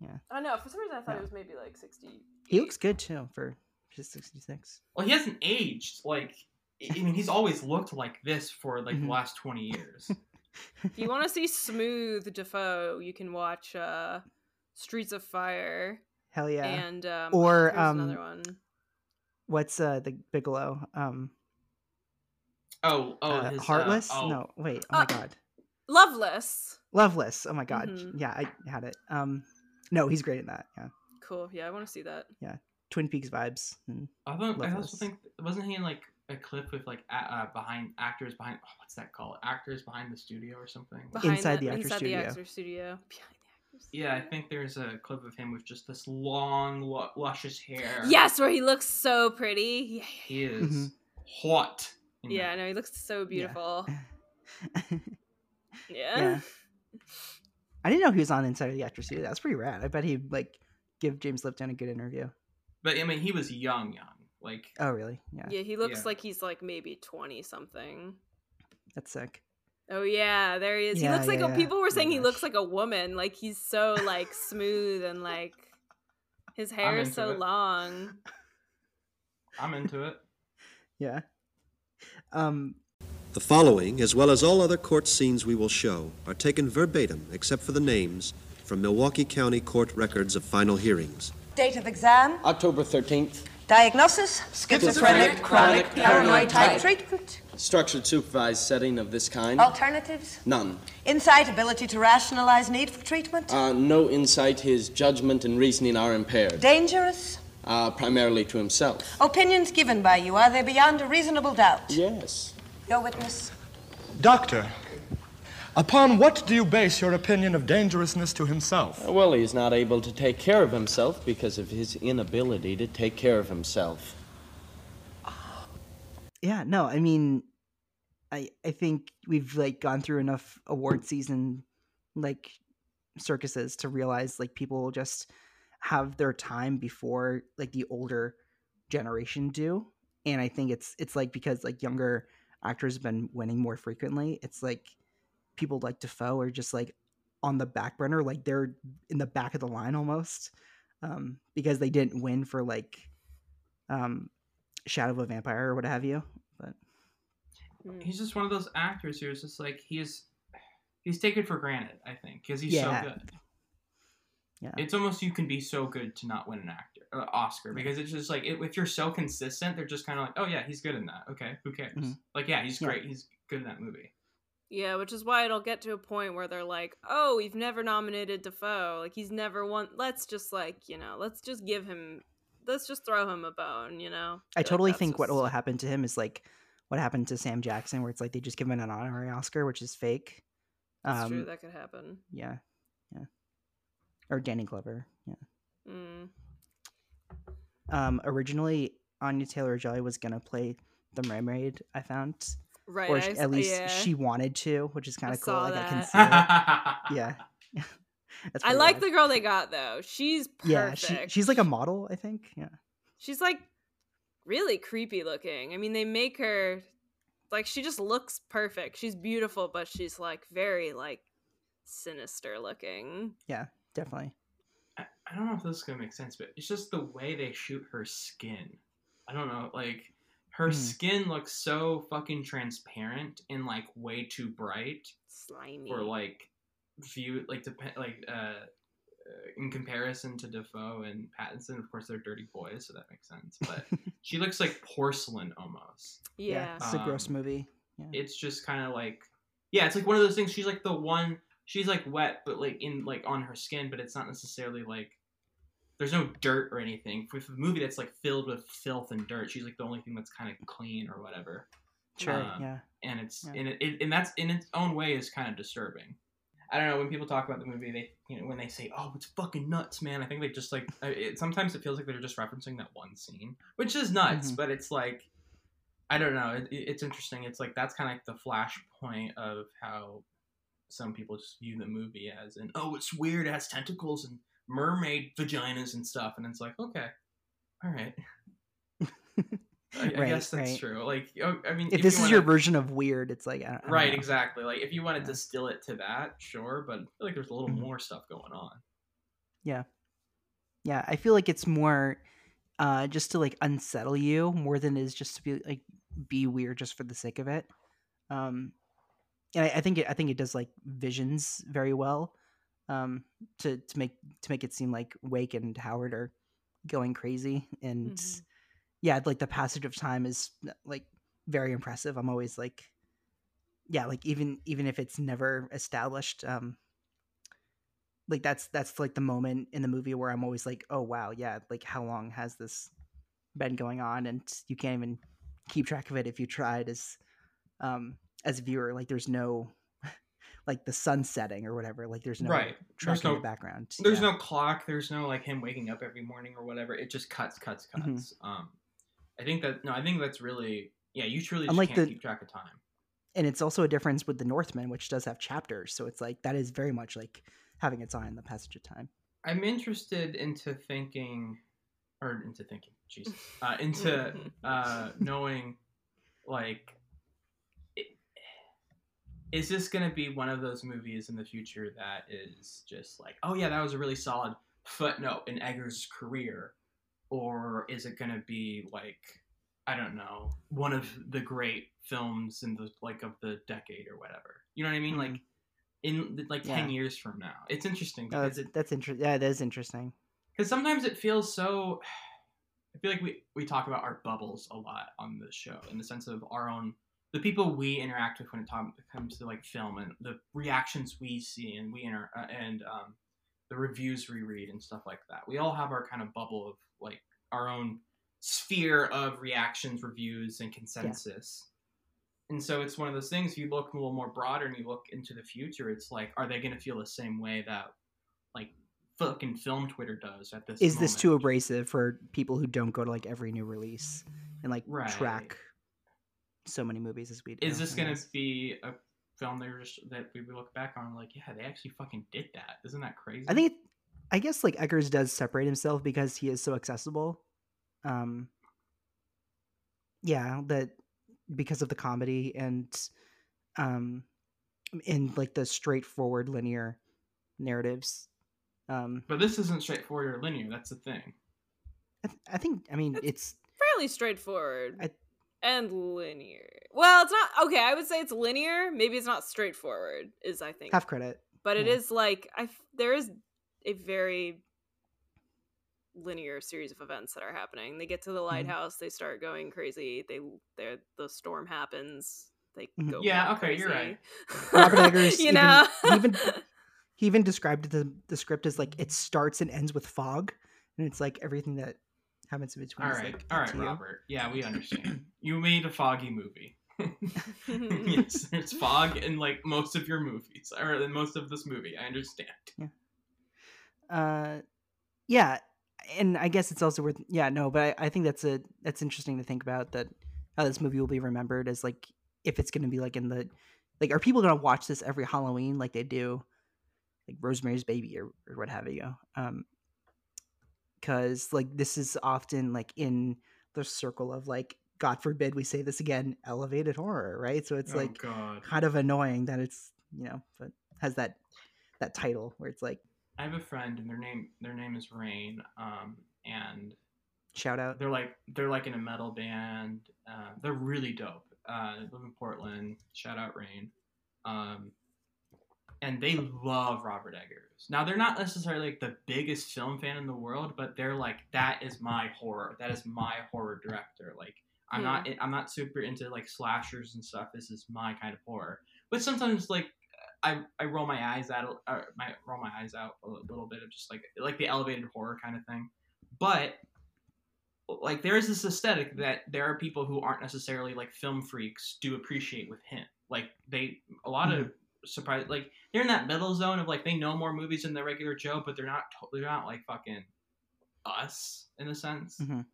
[SPEAKER 2] Yeah.
[SPEAKER 3] I know. For some reason, I thought
[SPEAKER 1] Yeah.
[SPEAKER 3] it was maybe like sixty.
[SPEAKER 1] he looks good too for just 66.
[SPEAKER 2] Well, he hasn't aged. Like, I mean, he's always looked like this for like
[SPEAKER 1] Mhm.
[SPEAKER 2] the last 20 years. [laughs]
[SPEAKER 3] If you want to see smooth Dafoe, you can watch uh, Streets of Fire
[SPEAKER 1] Hell yeah.
[SPEAKER 3] and um,
[SPEAKER 1] Or, um,
[SPEAKER 3] another one.
[SPEAKER 1] What's uh the Bigelow? Um,
[SPEAKER 2] Oh, oh,
[SPEAKER 1] uh,
[SPEAKER 2] his, uh,
[SPEAKER 1] Heartless?
[SPEAKER 2] oh.
[SPEAKER 1] No, wait. Oh my
[SPEAKER 3] Uh,
[SPEAKER 1] god.
[SPEAKER 3] Loveless.
[SPEAKER 1] Loveless. Oh my god.
[SPEAKER 3] Mhm.
[SPEAKER 1] Yeah, I had it. Um, no, he's great in that. Yeah,
[SPEAKER 3] Cool. Yeah, I want to see that. Yeah.
[SPEAKER 1] Twin Peaks vibes. and-
[SPEAKER 2] I, thought, I also think wasn't he in like a clip with like uh, behind actors behind oh, what's that called actors behind the studio or something?
[SPEAKER 3] Behind
[SPEAKER 1] Inside the actor
[SPEAKER 3] inside
[SPEAKER 1] studio.
[SPEAKER 3] the actor studio. Behind the actor studio.
[SPEAKER 2] Yeah, I think there's a clip of him with just this long, lu- luscious hair.
[SPEAKER 3] Yes, where he looks so pretty. Yeah,
[SPEAKER 2] he is
[SPEAKER 1] Mhm.
[SPEAKER 2] hot.
[SPEAKER 3] yeah, I
[SPEAKER 2] that.
[SPEAKER 3] know he looks so beautiful. Yeah. [laughs]
[SPEAKER 1] Yeah. I didn't know he was on Inside of the Actor Studio. That's pretty rad. I bet he'd like give James Lipton a good interview.
[SPEAKER 2] But I mean, he was young, young. Like
[SPEAKER 1] Oh, really? Yeah,
[SPEAKER 3] Yeah, he looks
[SPEAKER 2] Yeah.
[SPEAKER 3] like he's like maybe twenty something.
[SPEAKER 1] that's sick.
[SPEAKER 3] Oh yeah, there he is. he
[SPEAKER 1] Yeah,
[SPEAKER 3] looks like
[SPEAKER 1] yeah,
[SPEAKER 3] a, people were
[SPEAKER 1] Oh my
[SPEAKER 3] saying he looks like a woman. Like he's so like smooth and like his hair is so
[SPEAKER 2] it.
[SPEAKER 3] long.
[SPEAKER 2] I'm into it. [laughs]
[SPEAKER 1] Yeah. Um,
[SPEAKER 6] The following, as well as all other court scenes we will show, are taken verbatim, except for the names, from Milwaukee County Court records of final hearings.
[SPEAKER 7] Date of exam,
[SPEAKER 8] October 13th.
[SPEAKER 7] diagnosis,
[SPEAKER 8] Schizophrenic, chronic, paranoid type.
[SPEAKER 7] treatment,
[SPEAKER 8] Structured supervised setting of this kind?
[SPEAKER 7] alternatives,
[SPEAKER 8] None.
[SPEAKER 7] insight, ability to rationalize need for treatment,
[SPEAKER 8] Uh, no insight. His judgment and reasoning are impaired.
[SPEAKER 7] dangerous,
[SPEAKER 8] Uh, primarily to himself.
[SPEAKER 7] opinions given by you, are they beyond a reasonable doubt?
[SPEAKER 8] Yes.
[SPEAKER 7] Your witness,
[SPEAKER 9] Doctor, upon what do you base your opinion of dangerousness to himself?
[SPEAKER 8] Well, he's not able to take care of himself because of his inability to take care of himself. Ah.
[SPEAKER 1] yeah, no, I mean, I I think we've like gone through enough award season like circuses to realize like people just have their time before like the older generation do, and I think it's it's like because like younger actors have been winning more frequently. It's like people like Dafoe are just like on the back burner, like they're in the back of the line almost, um, because they didn't win for like um, Shadow of a Vampire or what have you. But.
[SPEAKER 2] He's just one of those actors who's just like he's he's taken for granted. I think because he's
[SPEAKER 1] Yeah.
[SPEAKER 2] so good.
[SPEAKER 1] Yeah,
[SPEAKER 2] It's almost you can be so good to not win an actor uh, Oscar because it's just like if you're so consistent, they're just kind of like, oh yeah, he's good in that. Okay, who cares?
[SPEAKER 1] Mhm.
[SPEAKER 2] Like yeah, he's
[SPEAKER 1] Yeah.
[SPEAKER 2] great. He's good in that movie.
[SPEAKER 3] Yeah, which is why it'll get to a point where they're like, "Oh, we've never nominated Dafoe. Like he's never won. Let's just like you know, let's just give him, let's just throw him a bone." You know.
[SPEAKER 1] I
[SPEAKER 3] feel like
[SPEAKER 1] totally
[SPEAKER 3] that's
[SPEAKER 1] think what will happen to him is like what happened to Sam Jackson, where it's like they just give him an honorary Oscar, which is fake.
[SPEAKER 3] That's
[SPEAKER 1] Um,
[SPEAKER 3] true. That could happen.
[SPEAKER 1] yeah, yeah, or Danny Glover. Yeah.
[SPEAKER 3] Mm.
[SPEAKER 1] Um, originally, Anya Taylor Joy was gonna play the mermaid. I found,
[SPEAKER 3] Right.
[SPEAKER 1] or
[SPEAKER 3] I
[SPEAKER 1] at least
[SPEAKER 3] yeah.
[SPEAKER 1] she wanted to, which is kind of cool.
[SPEAKER 3] saw
[SPEAKER 1] Like I can see it. [laughs] Yeah. [laughs] That's
[SPEAKER 3] I like
[SPEAKER 1] rad.
[SPEAKER 3] the girl they got though. She's perfect.
[SPEAKER 1] Yeah, she, she's like a model, I think. Yeah.
[SPEAKER 3] she's like really creepy looking. I mean, they make her like she just looks perfect. She's beautiful, but she's like very like sinister looking.
[SPEAKER 1] Yeah, definitely.
[SPEAKER 2] I, I don't know if this is gonna make sense, but it's just the way they shoot her skin. I don't know, like her
[SPEAKER 1] Hmm.
[SPEAKER 2] skin looks so fucking transparent and like way too bright
[SPEAKER 3] Slimy.
[SPEAKER 2] or like view like dep- like uh, uh in comparison to Dafoe and Pattinson. Of course, they're dirty boys, so that makes sense. But [laughs] she looks like porcelain almost.
[SPEAKER 3] yeah.
[SPEAKER 1] it's a gross
[SPEAKER 2] Um,
[SPEAKER 1] movie. Yeah.
[SPEAKER 2] It's just kind of like yeah, it's like one of those things. She's like the one. She's like wet, but like in like on her skin, but it's not necessarily like there's no dirt or anything. With a movie that's like filled with filth and dirt, she's like the only thing that's kind of clean or whatever.
[SPEAKER 1] Sure.
[SPEAKER 2] um,
[SPEAKER 1] yeah.
[SPEAKER 2] And it's
[SPEAKER 1] Yeah.
[SPEAKER 2] and it, it and that's in its own way is kind of disturbing. I don't know when people talk about the movie, they you know when they say, "Oh, it's fucking nuts, man." I think they just like it, sometimes it feels like they're just referencing that one scene, which is nuts,
[SPEAKER 1] Mhm.
[SPEAKER 2] but it's like I don't know. It, it- it's interesting. It's like that's kind of like the flashpoint of how some people just view the movie as, and oh, it's weird. It has tentacles and mermaid vaginas and stuff, and it's like, okay, all right. I, I guess that's
[SPEAKER 1] right.
[SPEAKER 2] true. Like, oh, I mean,
[SPEAKER 1] If,
[SPEAKER 2] you
[SPEAKER 1] this is your
[SPEAKER 2] wanna-
[SPEAKER 1] version of weird, it's like I don't, I
[SPEAKER 2] right,
[SPEAKER 1] know.
[SPEAKER 2] exactly. Like, if you want to
[SPEAKER 1] Yeah.
[SPEAKER 2] distill it to that, sure, but I feel like there's a little
[SPEAKER 1] Mhm.
[SPEAKER 2] more stuff going on.
[SPEAKER 1] Yeah. Yeah, I feel like it's more uh just to like unsettle you more than it is just to be like be weird just for the sake of it. Um and I, I think it I think it does like visions very well. Um to to make to make it seem like Wake and Howard are going crazy and
[SPEAKER 3] Mhm.
[SPEAKER 1] yeah, like the passage of time is like very impressive. I'm always like yeah, like even even if it's never established um like that's that's like the moment in the movie where I'm always like, oh wow, yeah, like how long has this been going on? And you can't even keep track of it if you tried as um as a viewer. Like there's no [laughs] like the sun setting or whatever. Like there's no
[SPEAKER 2] Right.
[SPEAKER 1] track
[SPEAKER 2] There's
[SPEAKER 1] in
[SPEAKER 2] no-
[SPEAKER 1] the background.
[SPEAKER 2] There's
[SPEAKER 1] Yeah.
[SPEAKER 2] no clock. There's no like him waking up every morning or whatever. It just cuts, cuts, cuts.
[SPEAKER 1] Mhm.
[SPEAKER 2] Um, I think that no, I think that's really yeah. You truly just
[SPEAKER 1] Unlike
[SPEAKER 2] can't
[SPEAKER 1] the-
[SPEAKER 2] keep track of time.
[SPEAKER 1] and it's also a difference with the Northman, which does have chapters. So it's like that is very much like having its eye on the passage of time.
[SPEAKER 2] I'm interested into thinking, or into thinking, Jesus, uh, into [laughs] uh, knowing, like, i- is this going to be one of those movies in the future that is just like, oh yeah, that was a really solid footnote in Eggers' career, or is it going to be like, I don't know, one of the great films in the like of the decade or whatever? You know what I mean?
[SPEAKER 1] Mhm.
[SPEAKER 2] Like. In like ten years from now, it's interesting because
[SPEAKER 1] that's
[SPEAKER 2] it,
[SPEAKER 1] that's interesting. Yeah, that is interesting.
[SPEAKER 2] because sometimes it feels so [sighs] i feel like we, we talk about our bubbles a lot on the show in the sense of our own the people we interact with when it comes to like film and the reactions we see and we inter- uh, and um, the reviews we read and stuff like that we all have our kind of bubble of like our own sphere of reactions reviews and consensus and so it's one of those things if you look a little more broader and you look into the future it's like are they going to feel the same way that like fucking film Twitter does at this.
[SPEAKER 1] Is this too abrasive for people who don't go to like every new release and like
[SPEAKER 2] Right.
[SPEAKER 1] track so many movies as we do?
[SPEAKER 2] Is this gonna be a film they were just that we look back on like, yeah, they actually fucking did that. Isn't that crazy?
[SPEAKER 1] I think it, I guess like Eggers does separate himself because he is so accessible. Um yeah, that because of the comedy and um in like the straightforward linear narratives. Um
[SPEAKER 3] But this isn't straightforward or linear. That's the thing.
[SPEAKER 1] I, th- I think I mean it's
[SPEAKER 3] fairly straightforward
[SPEAKER 1] I-
[SPEAKER 3] and linear. Well, it's not okay. I would say it's linear. Maybe it's not straightforward. Is I think
[SPEAKER 1] half credit.
[SPEAKER 3] but it
[SPEAKER 1] yeah.
[SPEAKER 3] is like I there is a very linear series of events that are happening. They get to the
[SPEAKER 1] Mm-hmm.
[SPEAKER 3] lighthouse, they start going crazy. They they the storm happens. They
[SPEAKER 1] Mhm.
[SPEAKER 3] go
[SPEAKER 2] Yeah,
[SPEAKER 3] more
[SPEAKER 2] okay, you're
[SPEAKER 3] right.
[SPEAKER 1] Robert Eggers [laughs]
[SPEAKER 3] you
[SPEAKER 1] even-
[SPEAKER 3] know,
[SPEAKER 1] he even [laughs] he even described the the script as like it starts and ends with fog, and it's like everything that happens in between.
[SPEAKER 2] all
[SPEAKER 1] is, like,
[SPEAKER 2] all
[SPEAKER 1] up you.
[SPEAKER 2] Robert. Yeah, we understand. [clears throat] you made a foggy movie. [laughs] yes, there's fog in like most of your movies, or in most of this movie. I understand.
[SPEAKER 1] Uh, yeah, and I guess it's also worth. Yeah, no, but I, I think that's a that's interesting to think about that how this movie will be remembered as like if it's going to be like in the like are people going to watch this every Halloween like they do like Rosemary's Baby or, or what have you? Um, because like this is often like in the circle of like God forbid we say this again elevated horror, right? So it's
[SPEAKER 2] oh
[SPEAKER 1] like
[SPEAKER 2] God.
[SPEAKER 1] kind of annoying that it's you know but has that that title where it's like
[SPEAKER 2] I have a friend, and their name their name is Rain. Um, and
[SPEAKER 1] shout out
[SPEAKER 2] they're like they're like in a metal band. Uh, they're really dope. Uh, they live in Portland. Shout out Rain. Um, and they love Robert Eggers. Now they're not necessarily like the biggest film fan in the world, but they're like that is my horror. That is my horror director. Like I'm not I'm not super into like slashers and stuff. This is my kind of horror. But sometimes like I, I roll my eyes out uh, my roll my eyes out a little bit of just like like the elevated horror kind of thing. But like there is this aesthetic that there are people who aren't necessarily like film freaks do appreciate with him. Like they a lot of surprise like they're in that middle zone of like they know more movies than the regular Joe, but they're not they're not like fucking us in a sense.
[SPEAKER 1] Mhm.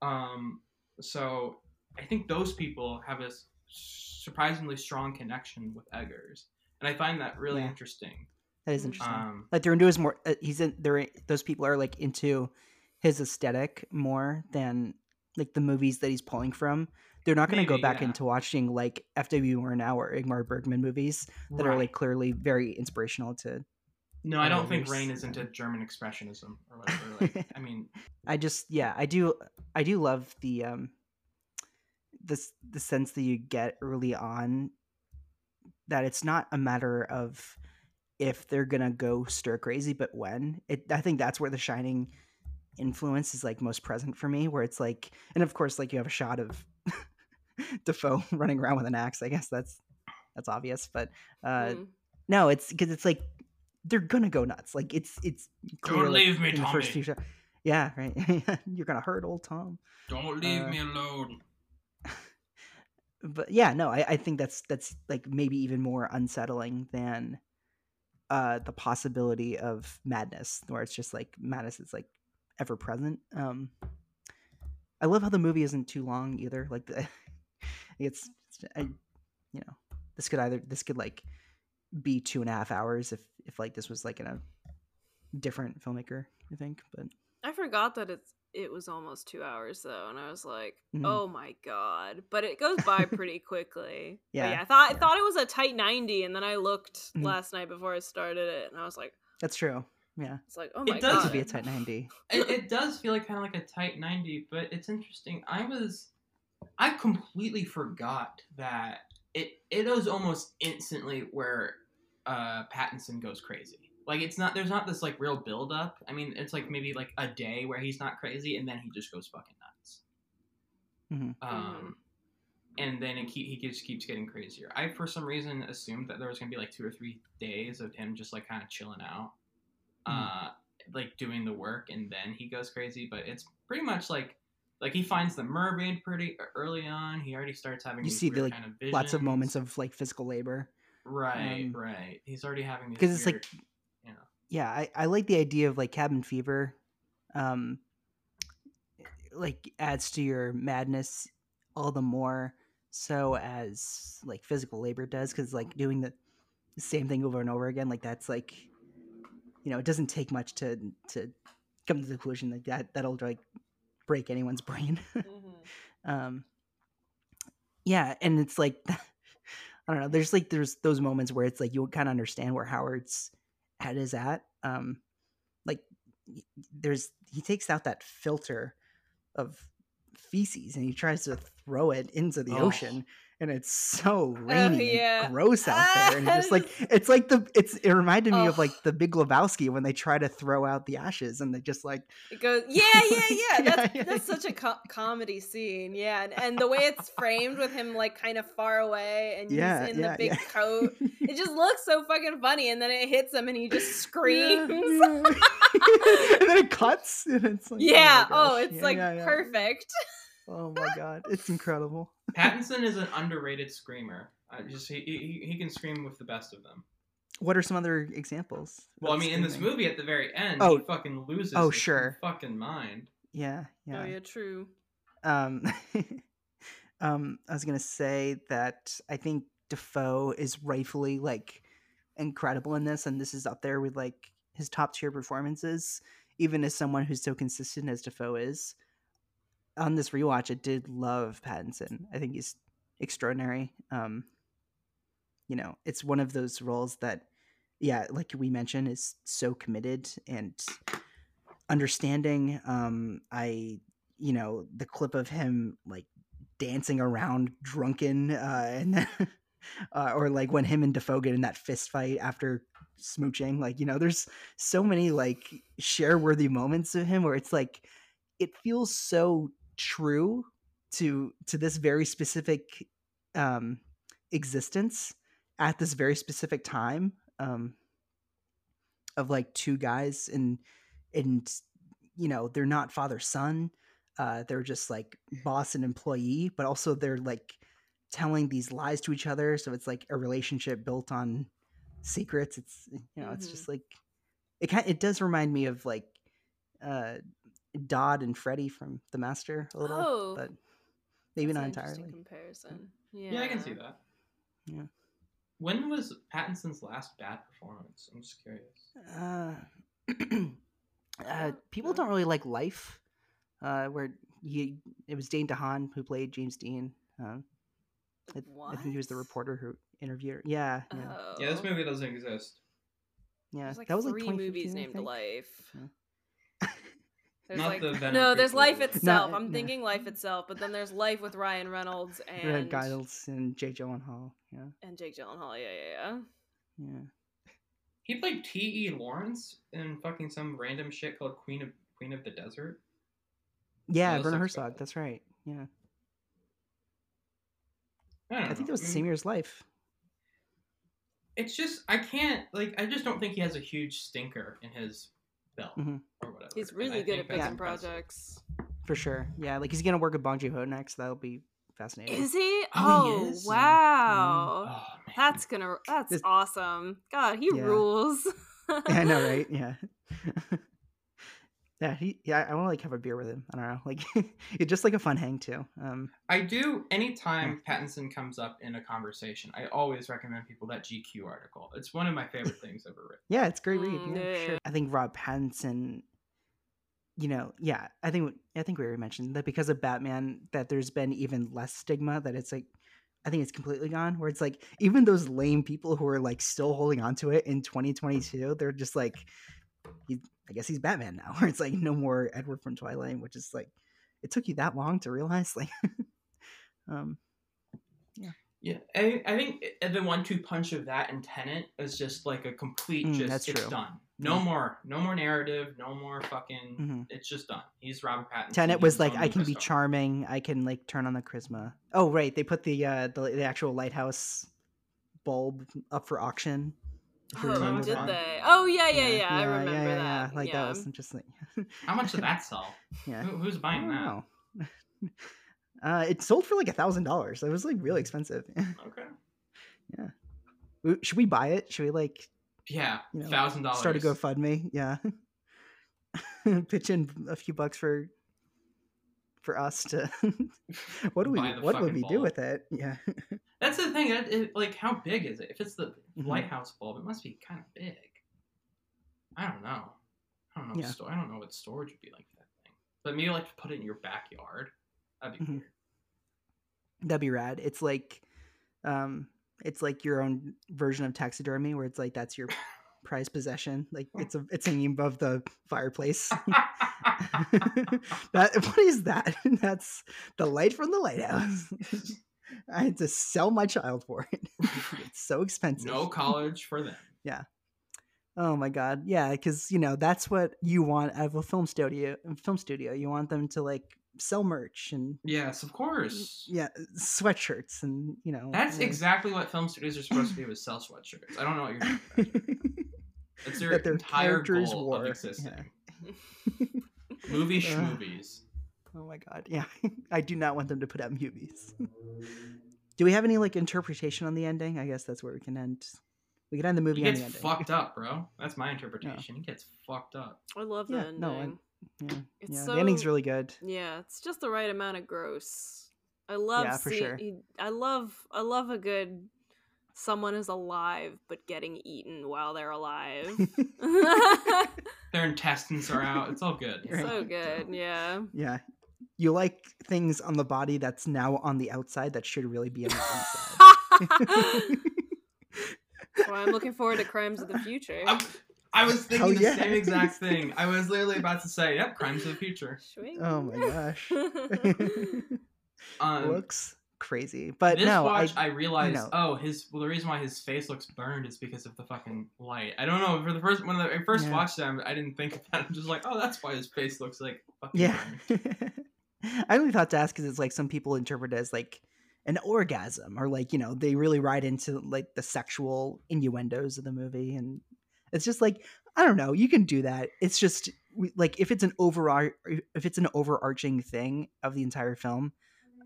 [SPEAKER 2] Um, so I think those people have a surprisingly strong connection with Eggers, and I find that really
[SPEAKER 1] Yeah.
[SPEAKER 2] interesting.
[SPEAKER 1] That is interesting.
[SPEAKER 2] Um,
[SPEAKER 1] like they're into his more. Uh, he's in. They're those people are like into his aesthetic more than like the movies that he's pulling from. They're not going to go back
[SPEAKER 2] yeah.
[SPEAKER 1] into watching like F.W. or Murnau or Ingmar Bergman movies that are like clearly very inspirational to.
[SPEAKER 2] No, I don't think. Rain is into German expressionism or whatever. Like, [laughs] I mean,
[SPEAKER 1] I just yeah, I do I do love the um this the sense that you get early on that it's not a matter of if they're gonna go stir crazy, but when. It I think that's where the shining influence is like most present for me, where it's like and of course like you have a shot of [laughs] Dafoe [laughs] running around with an axe. I guess that's that's obvious, but uh
[SPEAKER 3] Mm.
[SPEAKER 1] no, it's because it's like they're gonna go nuts. Like it's it's clear, like,
[SPEAKER 2] leave me,
[SPEAKER 1] in the first
[SPEAKER 2] Tommy.
[SPEAKER 1] few shots. Yeah, right. [laughs] You're gonna hurt old Tom.
[SPEAKER 2] don't
[SPEAKER 1] leave me
[SPEAKER 2] alone.
[SPEAKER 1] But yeah, no, I, I think that's that's like maybe even more unsettling than uh the possibility of madness, where it's just like madness is like ever present. Um I love how the movie isn't too long either. Like the, [laughs] it's, it's I, you know, this could either this could like be two and a half hours if if like this was like in a different filmmaker, I think. But
[SPEAKER 3] I forgot that it's it was almost two hours though, and I was like,
[SPEAKER 1] Mhm.
[SPEAKER 3] "Oh my god!" But it goes by pretty quickly.
[SPEAKER 1] Yeah,
[SPEAKER 3] yeah. I thought
[SPEAKER 1] yeah.
[SPEAKER 3] I thought it was a tight ninety, and then I looked
[SPEAKER 1] Mhm.
[SPEAKER 3] last night before I started it, and I was like,
[SPEAKER 1] that's true. Yeah,
[SPEAKER 3] "It's like, oh
[SPEAKER 2] It
[SPEAKER 3] my
[SPEAKER 2] does
[SPEAKER 1] it
[SPEAKER 3] god!"
[SPEAKER 1] could be a tight ninety. [laughs]
[SPEAKER 2] it, it does feel like kind of like a tight 90 but it's interesting i was i completely forgot that it it was almost instantly where uh pattinson goes crazy like it's not there's not this like real build up i mean it's like maybe like a day where he's not crazy and then he just goes fucking nuts.
[SPEAKER 1] Mhm.
[SPEAKER 2] um and then it keep, he just keeps getting crazier. I for some reason assumed that there was gonna be like two or three days of him just like kind of chilling out uh like doing the work and then he goes crazy. But it's pretty much like like he finds the mermaid pretty early on. He already starts having
[SPEAKER 1] You see the like
[SPEAKER 2] kind of
[SPEAKER 1] lots of moments of like physical labor.
[SPEAKER 2] right
[SPEAKER 1] um,
[SPEAKER 2] right. He's already having
[SPEAKER 1] because it's, like,
[SPEAKER 2] weird, you know
[SPEAKER 1] yeah I, I like the idea of like cabin fever um like adds to your madness all the more so as like physical labor does because like doing the same thing over and over again like that's like you know it doesn't take much to to come to the conclusion like that that'll like break anyone's [laughs] brain
[SPEAKER 3] Mhm.
[SPEAKER 1] um yeah and it's like [laughs] i don't know there's like there's those moments where it's like you kind of understand where howard's head is at um like there's he takes out that filter of feces and he tries to throw it into the
[SPEAKER 2] Oh.
[SPEAKER 1] ocean and it's so oh, rainy
[SPEAKER 3] yeah.
[SPEAKER 1] and gross out there and just like [laughs] it's like the it's it reminded me of like oh. the big lebowski when they try to throw out the ashes and they just like
[SPEAKER 3] It goes, yeah, yeah, yeah. [laughs]
[SPEAKER 1] Yeah,
[SPEAKER 3] That's
[SPEAKER 1] yeah.
[SPEAKER 3] that's such a co- comedy scene, yeah, and, and the way it's framed with him like kind of far away and
[SPEAKER 1] Yeah,
[SPEAKER 3] he's in the big coat, it just looks so fucking funny. And then it hits him and he just screams. [laughs]
[SPEAKER 1] And then it cuts, and it's like, oh
[SPEAKER 3] Yeah.
[SPEAKER 1] my
[SPEAKER 3] Oh, it's like perfect.
[SPEAKER 1] Oh my god, it's incredible. [laughs]
[SPEAKER 2] pattinson is an underrated screamer I just he, he, he can scream with the best of them
[SPEAKER 1] What are some other examples?
[SPEAKER 2] well i
[SPEAKER 1] of
[SPEAKER 2] mean in this movie at the very end
[SPEAKER 1] Oh.
[SPEAKER 2] he fucking loses
[SPEAKER 1] Oh,
[SPEAKER 2] his
[SPEAKER 1] sure.
[SPEAKER 2] fucking mind
[SPEAKER 1] Yeah,
[SPEAKER 3] Oh
[SPEAKER 1] yeah.
[SPEAKER 3] yeah, true.
[SPEAKER 1] Um, [laughs] um, I was gonna say that I think Dafoe is rightfully like incredible in this, and this is up there with like his top tier performances, even as someone who's so consistent as Dafoe is. On this rewatch, I did love Pattinson. I think he's extraordinary. Um, you know, it's one of those roles that, yeah, like we mentioned, is so committed and understanding. Um, I you know the clip of him like dancing around drunken uh [laughs] and then, uh, or like when him and Dafoe get in that fist fight after smooching like you know there's so many like share worthy moments of him where it's like it feels so true to to this very specific um existence at this very specific time um of like two guys and and you know they're not father son uh they're just like boss and employee but also they're like telling these lies to each other so it's like a relationship built on secrets it's you know it's
[SPEAKER 3] Mhm.
[SPEAKER 1] just like it kind it does remind me of like uh Dodd and Freddy from The Master a little
[SPEAKER 3] Oh,
[SPEAKER 1] but maybe
[SPEAKER 3] That's
[SPEAKER 1] not
[SPEAKER 3] an interesting
[SPEAKER 1] entirely
[SPEAKER 3] comparison. Yeah.
[SPEAKER 2] yeah i can see that
[SPEAKER 1] Yeah.
[SPEAKER 2] when was pattinson's last bad performance i'm just curious
[SPEAKER 1] uh, [clears throat] uh people don't really like life uh where he it was Dane DeHaan who played James Dean. Um, I, I think he was the reporter who interviewed. her. Yeah, yeah,
[SPEAKER 3] Oh.
[SPEAKER 2] Yeah, this movie doesn't exist.
[SPEAKER 1] yeah.
[SPEAKER 3] Like
[SPEAKER 1] that was like
[SPEAKER 3] three
[SPEAKER 1] 2015,
[SPEAKER 3] movies named. Life.
[SPEAKER 1] Yeah.
[SPEAKER 3] There's
[SPEAKER 2] Not
[SPEAKER 3] like
[SPEAKER 2] the Venom
[SPEAKER 3] no, there's Life
[SPEAKER 2] prequel.
[SPEAKER 3] itself.
[SPEAKER 1] No,
[SPEAKER 3] I'm
[SPEAKER 1] no.
[SPEAKER 3] thinking Life itself, but then there's Life with Ryan Reynolds [laughs]
[SPEAKER 1] Red
[SPEAKER 3] and
[SPEAKER 1] Giles and Jake Gyllenhaal. Yeah,
[SPEAKER 3] and Jake Gyllenhaal. Yeah, yeah, yeah.
[SPEAKER 1] yeah.
[SPEAKER 2] He played T. E. Lawrence in fucking some random shit called Queen of Queen of the Desert.
[SPEAKER 1] Yeah,
[SPEAKER 2] those
[SPEAKER 1] Werner Herzog.
[SPEAKER 2] bad.
[SPEAKER 1] That's right. Yeah,
[SPEAKER 2] I, don't
[SPEAKER 1] I think
[SPEAKER 2] know.
[SPEAKER 1] that was the same year as Life.
[SPEAKER 2] It's just I can't like I just don't think he has a huge stinker in his belt
[SPEAKER 1] Mhm.
[SPEAKER 2] or whatever.
[SPEAKER 3] He's really good at
[SPEAKER 2] that's
[SPEAKER 3] picking
[SPEAKER 2] impressive.
[SPEAKER 3] projects.
[SPEAKER 1] For sure. Yeah, like he's gonna work with Bong Joon Ho next. That'll be fascinating.
[SPEAKER 3] Is he?
[SPEAKER 2] Oh, he
[SPEAKER 3] Oh,
[SPEAKER 2] is?
[SPEAKER 3] wow.
[SPEAKER 2] Oh
[SPEAKER 3] That's gonna. That's
[SPEAKER 1] This-
[SPEAKER 3] awesome. God, he
[SPEAKER 1] Yeah.
[SPEAKER 3] rules.
[SPEAKER 1] yeah, [laughs] I know, [laughs] right? Yeah. [laughs] yeah, he yeah, I want to like have a beer with him. I don't know. Like [laughs] it's just like a fun hang too. Um
[SPEAKER 2] I do anytime Pattinson comes up in a conversation, I always recommend people that GQ article. It's one of my favorite things ever written.
[SPEAKER 1] yeah, it's a great read.
[SPEAKER 3] Mm,
[SPEAKER 1] Yeah,
[SPEAKER 3] yeah,
[SPEAKER 1] sure. I think Rob Pattinson you know, yeah, I think I think we already mentioned that because of Batman that there's been even less stigma that it's like I think it's completely gone where it's like even those lame people who are like still holding on to it in 2022, they're just like he, I guess he's Batman now. [laughs] Where it's like no more Edward from Twilight, which is like it took you that long to realize [laughs] like um
[SPEAKER 2] Yeah, I, I think the one-two punch of that and Tenet is just like a complete.
[SPEAKER 1] Mm,
[SPEAKER 2] just it's
[SPEAKER 1] true.
[SPEAKER 2] done. No
[SPEAKER 1] Yeah.
[SPEAKER 2] more, no more narrative, no more fucking.
[SPEAKER 1] Mhm.
[SPEAKER 2] It's just done. He's Robert Pattinson.
[SPEAKER 1] Tenet was like I can be
[SPEAKER 2] star.
[SPEAKER 1] charming, I can like turn on the charisma. Oh right, they put the uh the, the actual lighthouse bulb up for auction. If you
[SPEAKER 3] Oh, did
[SPEAKER 2] that.
[SPEAKER 3] they? Oh yeah, yeah, yeah. I remember
[SPEAKER 1] yeah,
[SPEAKER 3] that.
[SPEAKER 1] Yeah, like
[SPEAKER 3] yeah.
[SPEAKER 1] that was interesting. [laughs]
[SPEAKER 2] How much did that sell? [laughs]
[SPEAKER 1] yeah.
[SPEAKER 2] Who, who's buying
[SPEAKER 1] don't
[SPEAKER 2] that?
[SPEAKER 1] know. [laughs] uh, it sold for like a thousand dollars. It was like really expensive.
[SPEAKER 2] Okay.
[SPEAKER 1] W- Should we buy it? Should we like
[SPEAKER 2] Yeah,
[SPEAKER 1] You know,
[SPEAKER 2] thousand dollars.
[SPEAKER 1] start a GoFundMe? Yeah, pitch in a few bucks for for us to. what do we? What would
[SPEAKER 2] fucking
[SPEAKER 1] we do with it? Yeah.
[SPEAKER 2] That's the thing. It, it- like, how big is it? If it's the
[SPEAKER 1] Mhm.
[SPEAKER 2] lighthouse bulb, it must be kind of big. I don't know. I don't know.
[SPEAKER 1] Yeah.
[SPEAKER 2] Sto- I don't know what storage would be like for that thing. But maybe like to put it in your backyard. That'd be
[SPEAKER 1] Mhm.
[SPEAKER 2] weird.
[SPEAKER 1] That'd be rad. It's like, um, it's like your own version of taxidermy, where it's like that's your [laughs] prized possession. Like it's a it's hanging above the fireplace. [laughs] [laughs] that what is that? That's the light from the lighthouse. I had to sell my child for it. [laughs] it's so expensive.
[SPEAKER 2] no college for them. Yeah.
[SPEAKER 1] Oh my god, yeah, because you know that's what you want out of a film studio. Film studio, you want them to like sell merch and
[SPEAKER 2] Yes, of course.
[SPEAKER 1] yeah, sweatshirts and you know.
[SPEAKER 2] That's exactly what film studios are supposed to do is sell sweatshirts. I don't know what you're talking about. [laughs] It's their
[SPEAKER 1] their
[SPEAKER 2] entire goal
[SPEAKER 1] wore.
[SPEAKER 2] of existing.
[SPEAKER 1] Yeah. [laughs]
[SPEAKER 2] Movie schmovies.
[SPEAKER 1] Oh my god, yeah. [laughs] I do not want them to put out movies. [laughs] do we have any like interpretation on the ending? I guess that's where we can end. We can end the movie
[SPEAKER 2] He
[SPEAKER 1] on
[SPEAKER 2] gets
[SPEAKER 1] the ending.
[SPEAKER 2] fucked up, bro. [laughs] That's my interpretation. He gets fucked up.
[SPEAKER 3] I love the
[SPEAKER 1] Yeah,
[SPEAKER 3] ending.
[SPEAKER 1] no, I- Yeah,
[SPEAKER 3] It's
[SPEAKER 1] yeah. the ending's really good.
[SPEAKER 3] Yeah, it's just the right amount of gross. I love
[SPEAKER 1] Yeah, for
[SPEAKER 3] see-
[SPEAKER 1] sure.
[SPEAKER 3] he- I love I love a good someone is alive but getting eaten while they're alive.
[SPEAKER 2] Their intestines are out. It's all good.
[SPEAKER 1] Right.
[SPEAKER 3] so good, yeah.
[SPEAKER 1] Yeah. You like things on the body that's now on the outside that should really be on the inside. [laughs] [laughs]
[SPEAKER 3] well, I'm looking forward to Crimes of the Future.
[SPEAKER 2] I, I was thinking
[SPEAKER 1] Hell
[SPEAKER 2] the
[SPEAKER 1] yeah.
[SPEAKER 2] same exact [laughs] thing. I was literally about to say, "Yep, Crimes of the Future."
[SPEAKER 3] Swing.
[SPEAKER 1] oh my gosh.
[SPEAKER 2] Um,
[SPEAKER 1] Looks crazy. But
[SPEAKER 2] this
[SPEAKER 1] no,
[SPEAKER 2] watch,
[SPEAKER 1] I
[SPEAKER 2] I, realized,
[SPEAKER 1] know.
[SPEAKER 2] oh, his well, the reason why his face looks burned is because of the fucking light. I don't know. For the first when I first
[SPEAKER 1] Yeah.
[SPEAKER 2] watched them, I didn't think of that. I'm just like, oh, that's why his face looks like fucking
[SPEAKER 1] Yeah. [laughs] I only thought to ask because it's like some people interpret it as like an orgasm or like, you know, they really ride into like the sexual innuendos of the movie. And it's just like, I don't know, you can do that. It's just like if it's an overar if it's an overarching thing of the entire film,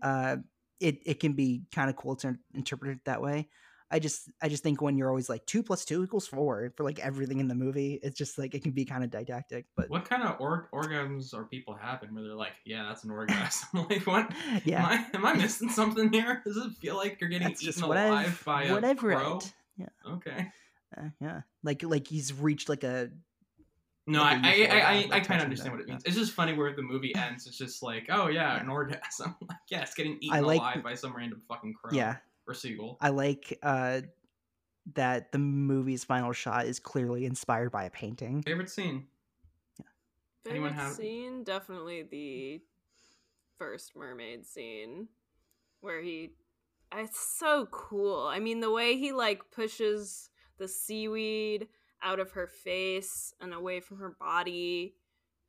[SPEAKER 1] uh, it, it can be kind of cool to interpret it that way. I just I just think when you're always like two plus two equals four for like everything in the movie, it's just like it can be kind of didactic. But
[SPEAKER 2] What kind of or- orgasms are people having where they're like, yeah, that's an orgasm? [laughs] [laughs] like, what? [laughs]
[SPEAKER 1] yeah,
[SPEAKER 2] Am I am I missing something here? Does it feel like you're getting
[SPEAKER 1] that's
[SPEAKER 2] eaten
[SPEAKER 1] what I've
[SPEAKER 2] alive by a
[SPEAKER 1] what I've
[SPEAKER 2] crow?
[SPEAKER 1] read. Yeah,
[SPEAKER 2] Okay.
[SPEAKER 1] uh, yeah, like like he's reached like a
[SPEAKER 2] No,
[SPEAKER 1] like
[SPEAKER 2] I
[SPEAKER 1] a
[SPEAKER 2] I,
[SPEAKER 1] euphoria,
[SPEAKER 2] I, I, I kind of understand what it means. It's just funny where the movie ends. It's just like, oh yeah, an orgasm. like, yeah, it's getting eaten
[SPEAKER 1] like-
[SPEAKER 2] alive by some random fucking crow.
[SPEAKER 1] Yeah,
[SPEAKER 2] or seagull.
[SPEAKER 1] I like uh, that the movie's final shot is clearly inspired by a painting.
[SPEAKER 2] Favorite scene? Anyone
[SPEAKER 3] Favorite
[SPEAKER 2] have-
[SPEAKER 3] scene? Definitely the first mermaid scene where he. It's so cool. I mean, the way he like pushes the seaweed out of her face and away from her body,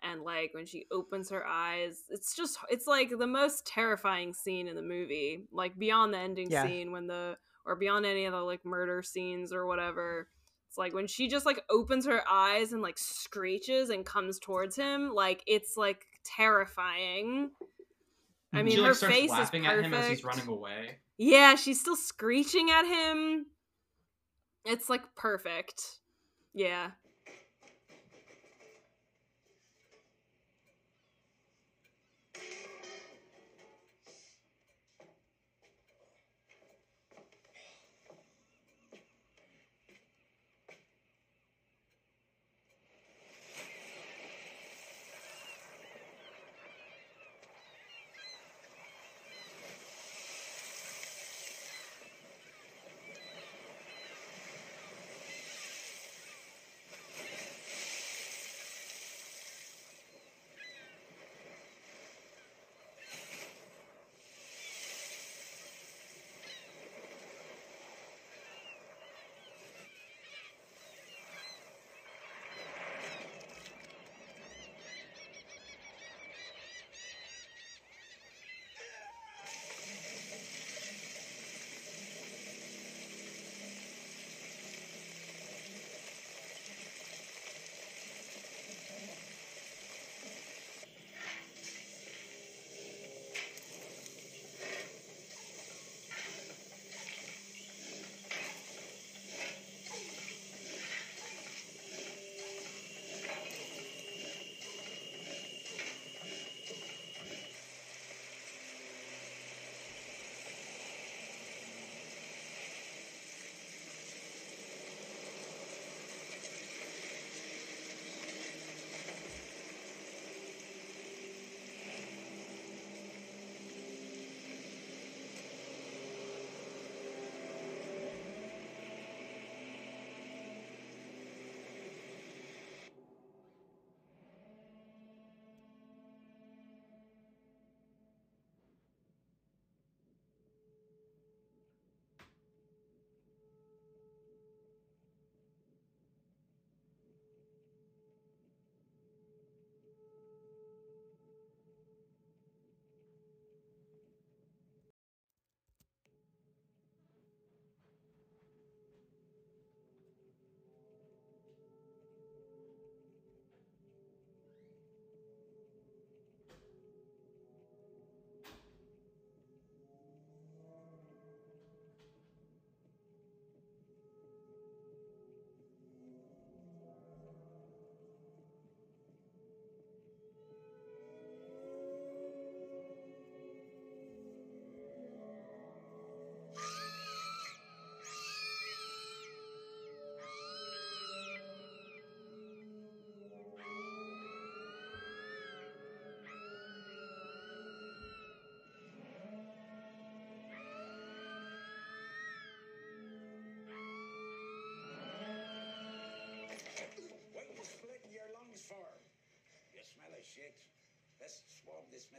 [SPEAKER 3] and like when she opens her eyes, it's just it's like the most terrifying scene in the movie. Like beyond the ending
[SPEAKER 1] Yeah.
[SPEAKER 3] scene when the or beyond any of the like murder scenes or whatever. It's like when she just like opens her eyes and like screeches and comes towards him, like it's like terrifying. I mean,
[SPEAKER 2] she like
[SPEAKER 3] her
[SPEAKER 2] starts
[SPEAKER 3] face is perfect.
[SPEAKER 2] at him as he's running away.
[SPEAKER 3] Yeah, she's still screeching at him. It's like perfect. Yeah.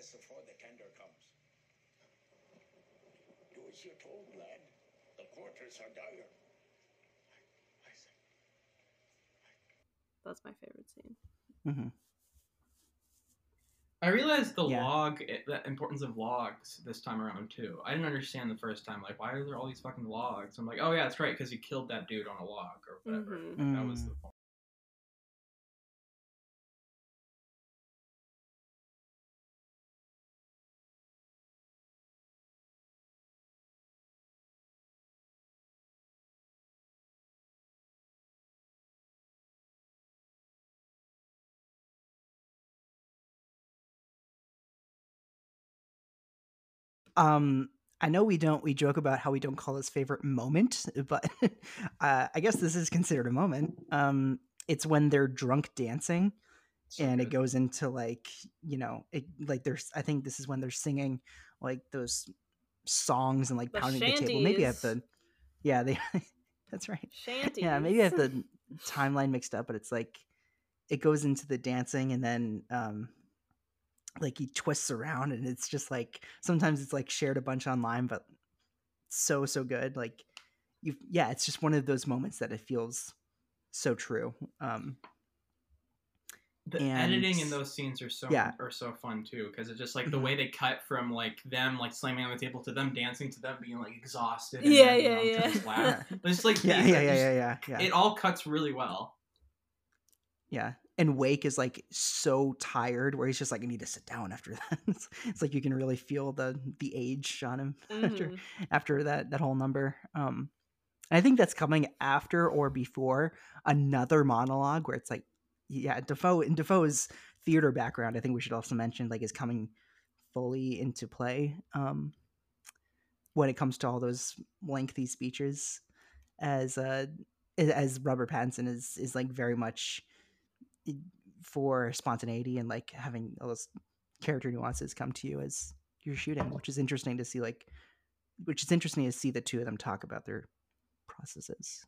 [SPEAKER 4] Swab this mess before the tender comes. Do as you're told, lad. The quarters are dire.
[SPEAKER 3] That's my favorite scene.
[SPEAKER 1] hmm
[SPEAKER 2] I realized the
[SPEAKER 1] Yeah.
[SPEAKER 2] log, the importance of logs this time around too. I didn't understand the first time, like why are there all these fucking logs? I'm like, oh yeah, that's right, because you killed that dude on a log or whatever.
[SPEAKER 3] Mhm.
[SPEAKER 2] That was the
[SPEAKER 1] Mm.
[SPEAKER 2] point.
[SPEAKER 1] Um, I know we don't we joke about how we don't call this favorite moment, [laughs] but uh, I guess this is considered a moment. Um, it's when they're drunk dancing and it goes into like you know it like there's i think this is when they're singing like those songs and like
[SPEAKER 3] The
[SPEAKER 1] pounding the table maybe i have the yeah they [laughs] that's right
[SPEAKER 3] Shanties.
[SPEAKER 1] yeah maybe i have [laughs] the timeline mixed up but it's like it goes into the dancing and then um like he twists around and it's just like sometimes it's like shared a bunch online but so so good like you yeah it's just one of those moments that it feels so true um
[SPEAKER 2] the editing in those scenes are so
[SPEAKER 1] yeah.
[SPEAKER 2] are so fun too because it's just like the
[SPEAKER 1] Mhm.
[SPEAKER 2] way they cut from like them like slamming on the table to them dancing to them being like exhausted and
[SPEAKER 3] Yeah,
[SPEAKER 2] then, you
[SPEAKER 3] yeah,
[SPEAKER 2] know,
[SPEAKER 3] yeah.
[SPEAKER 2] this but it's like [laughs]
[SPEAKER 1] yeah
[SPEAKER 2] these-
[SPEAKER 1] yeah yeah
[SPEAKER 2] just-
[SPEAKER 1] yeah yeah yeah
[SPEAKER 2] it all cuts really well
[SPEAKER 1] Yeah. And Wake is like so tired where he's just like, I need to sit down after [laughs] that. it's, it's like you can really feel the the age on him [laughs] after
[SPEAKER 3] Mhm.
[SPEAKER 1] after that that whole number. Um and I think that's coming after or before another monologue where it's like yeah, Dafoe and Dafoe's theater background, I think we should also mention like is coming fully into play um when it comes to all those lengthy speeches as uh as Robert Pattinson is is like very much for spontaneity and like having all those character nuances come to you as you're shooting, which is interesting to see. Like, which is interesting to see the two of them talk about their processes.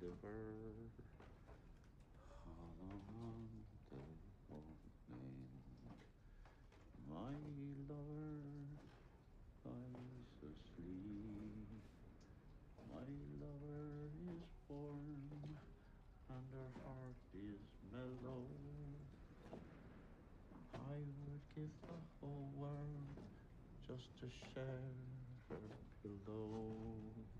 [SPEAKER 10] Morning. My lover lies asleep. My lover is born, and her heart is mellow. I would give the whole world just to share her pillow.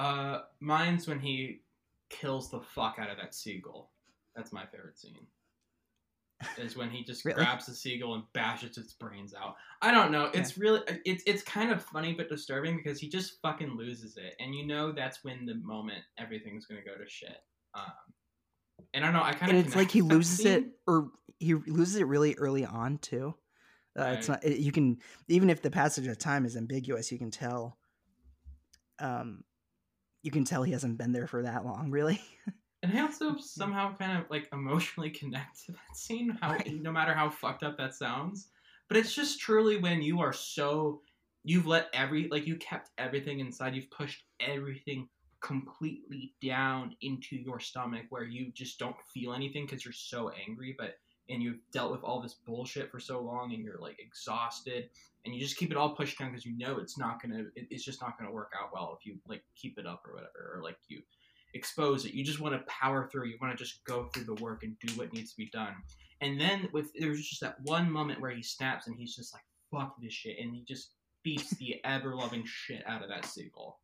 [SPEAKER 2] Uh mine's when he kills the fuck out of that seagull that's my favorite scene is when he just [laughs]
[SPEAKER 1] Really?
[SPEAKER 2] grabs the seagull and bashes its brains out. I don't know. It's really it's it's kind of funny but disturbing because he just fucking loses it, and you know that's when the moment everything's gonna go to shit. Um, and I don't know. I kind of
[SPEAKER 1] it's like he loses it, or he loses it really early on too. Uh, It's not. It, you can even if the passage of time is ambiguous, you can tell. Um, you can tell he hasn't been there for that long, really. [laughs]
[SPEAKER 2] And I also [laughs] somehow kind of like emotionally [laughs] connect to that scene, how no matter how fucked up that sounds. But it's just truly when you are so you've let every like you kept everything inside, you've pushed everything completely down into your stomach where you just don't feel anything because you're so angry, but and you've dealt with all this bullshit for so long and you're like exhausted and you just keep it all pushed down because you know it's not gonna it, it's just not gonna work out well if you like keep it up or whatever or like you expose it. You just want to power through. You want to just go through the work and do what needs to be done. And then with there's just that one moment where he snaps and he's just like, "Fuck this shit," and he just beats the ever loving shit out of that seagull.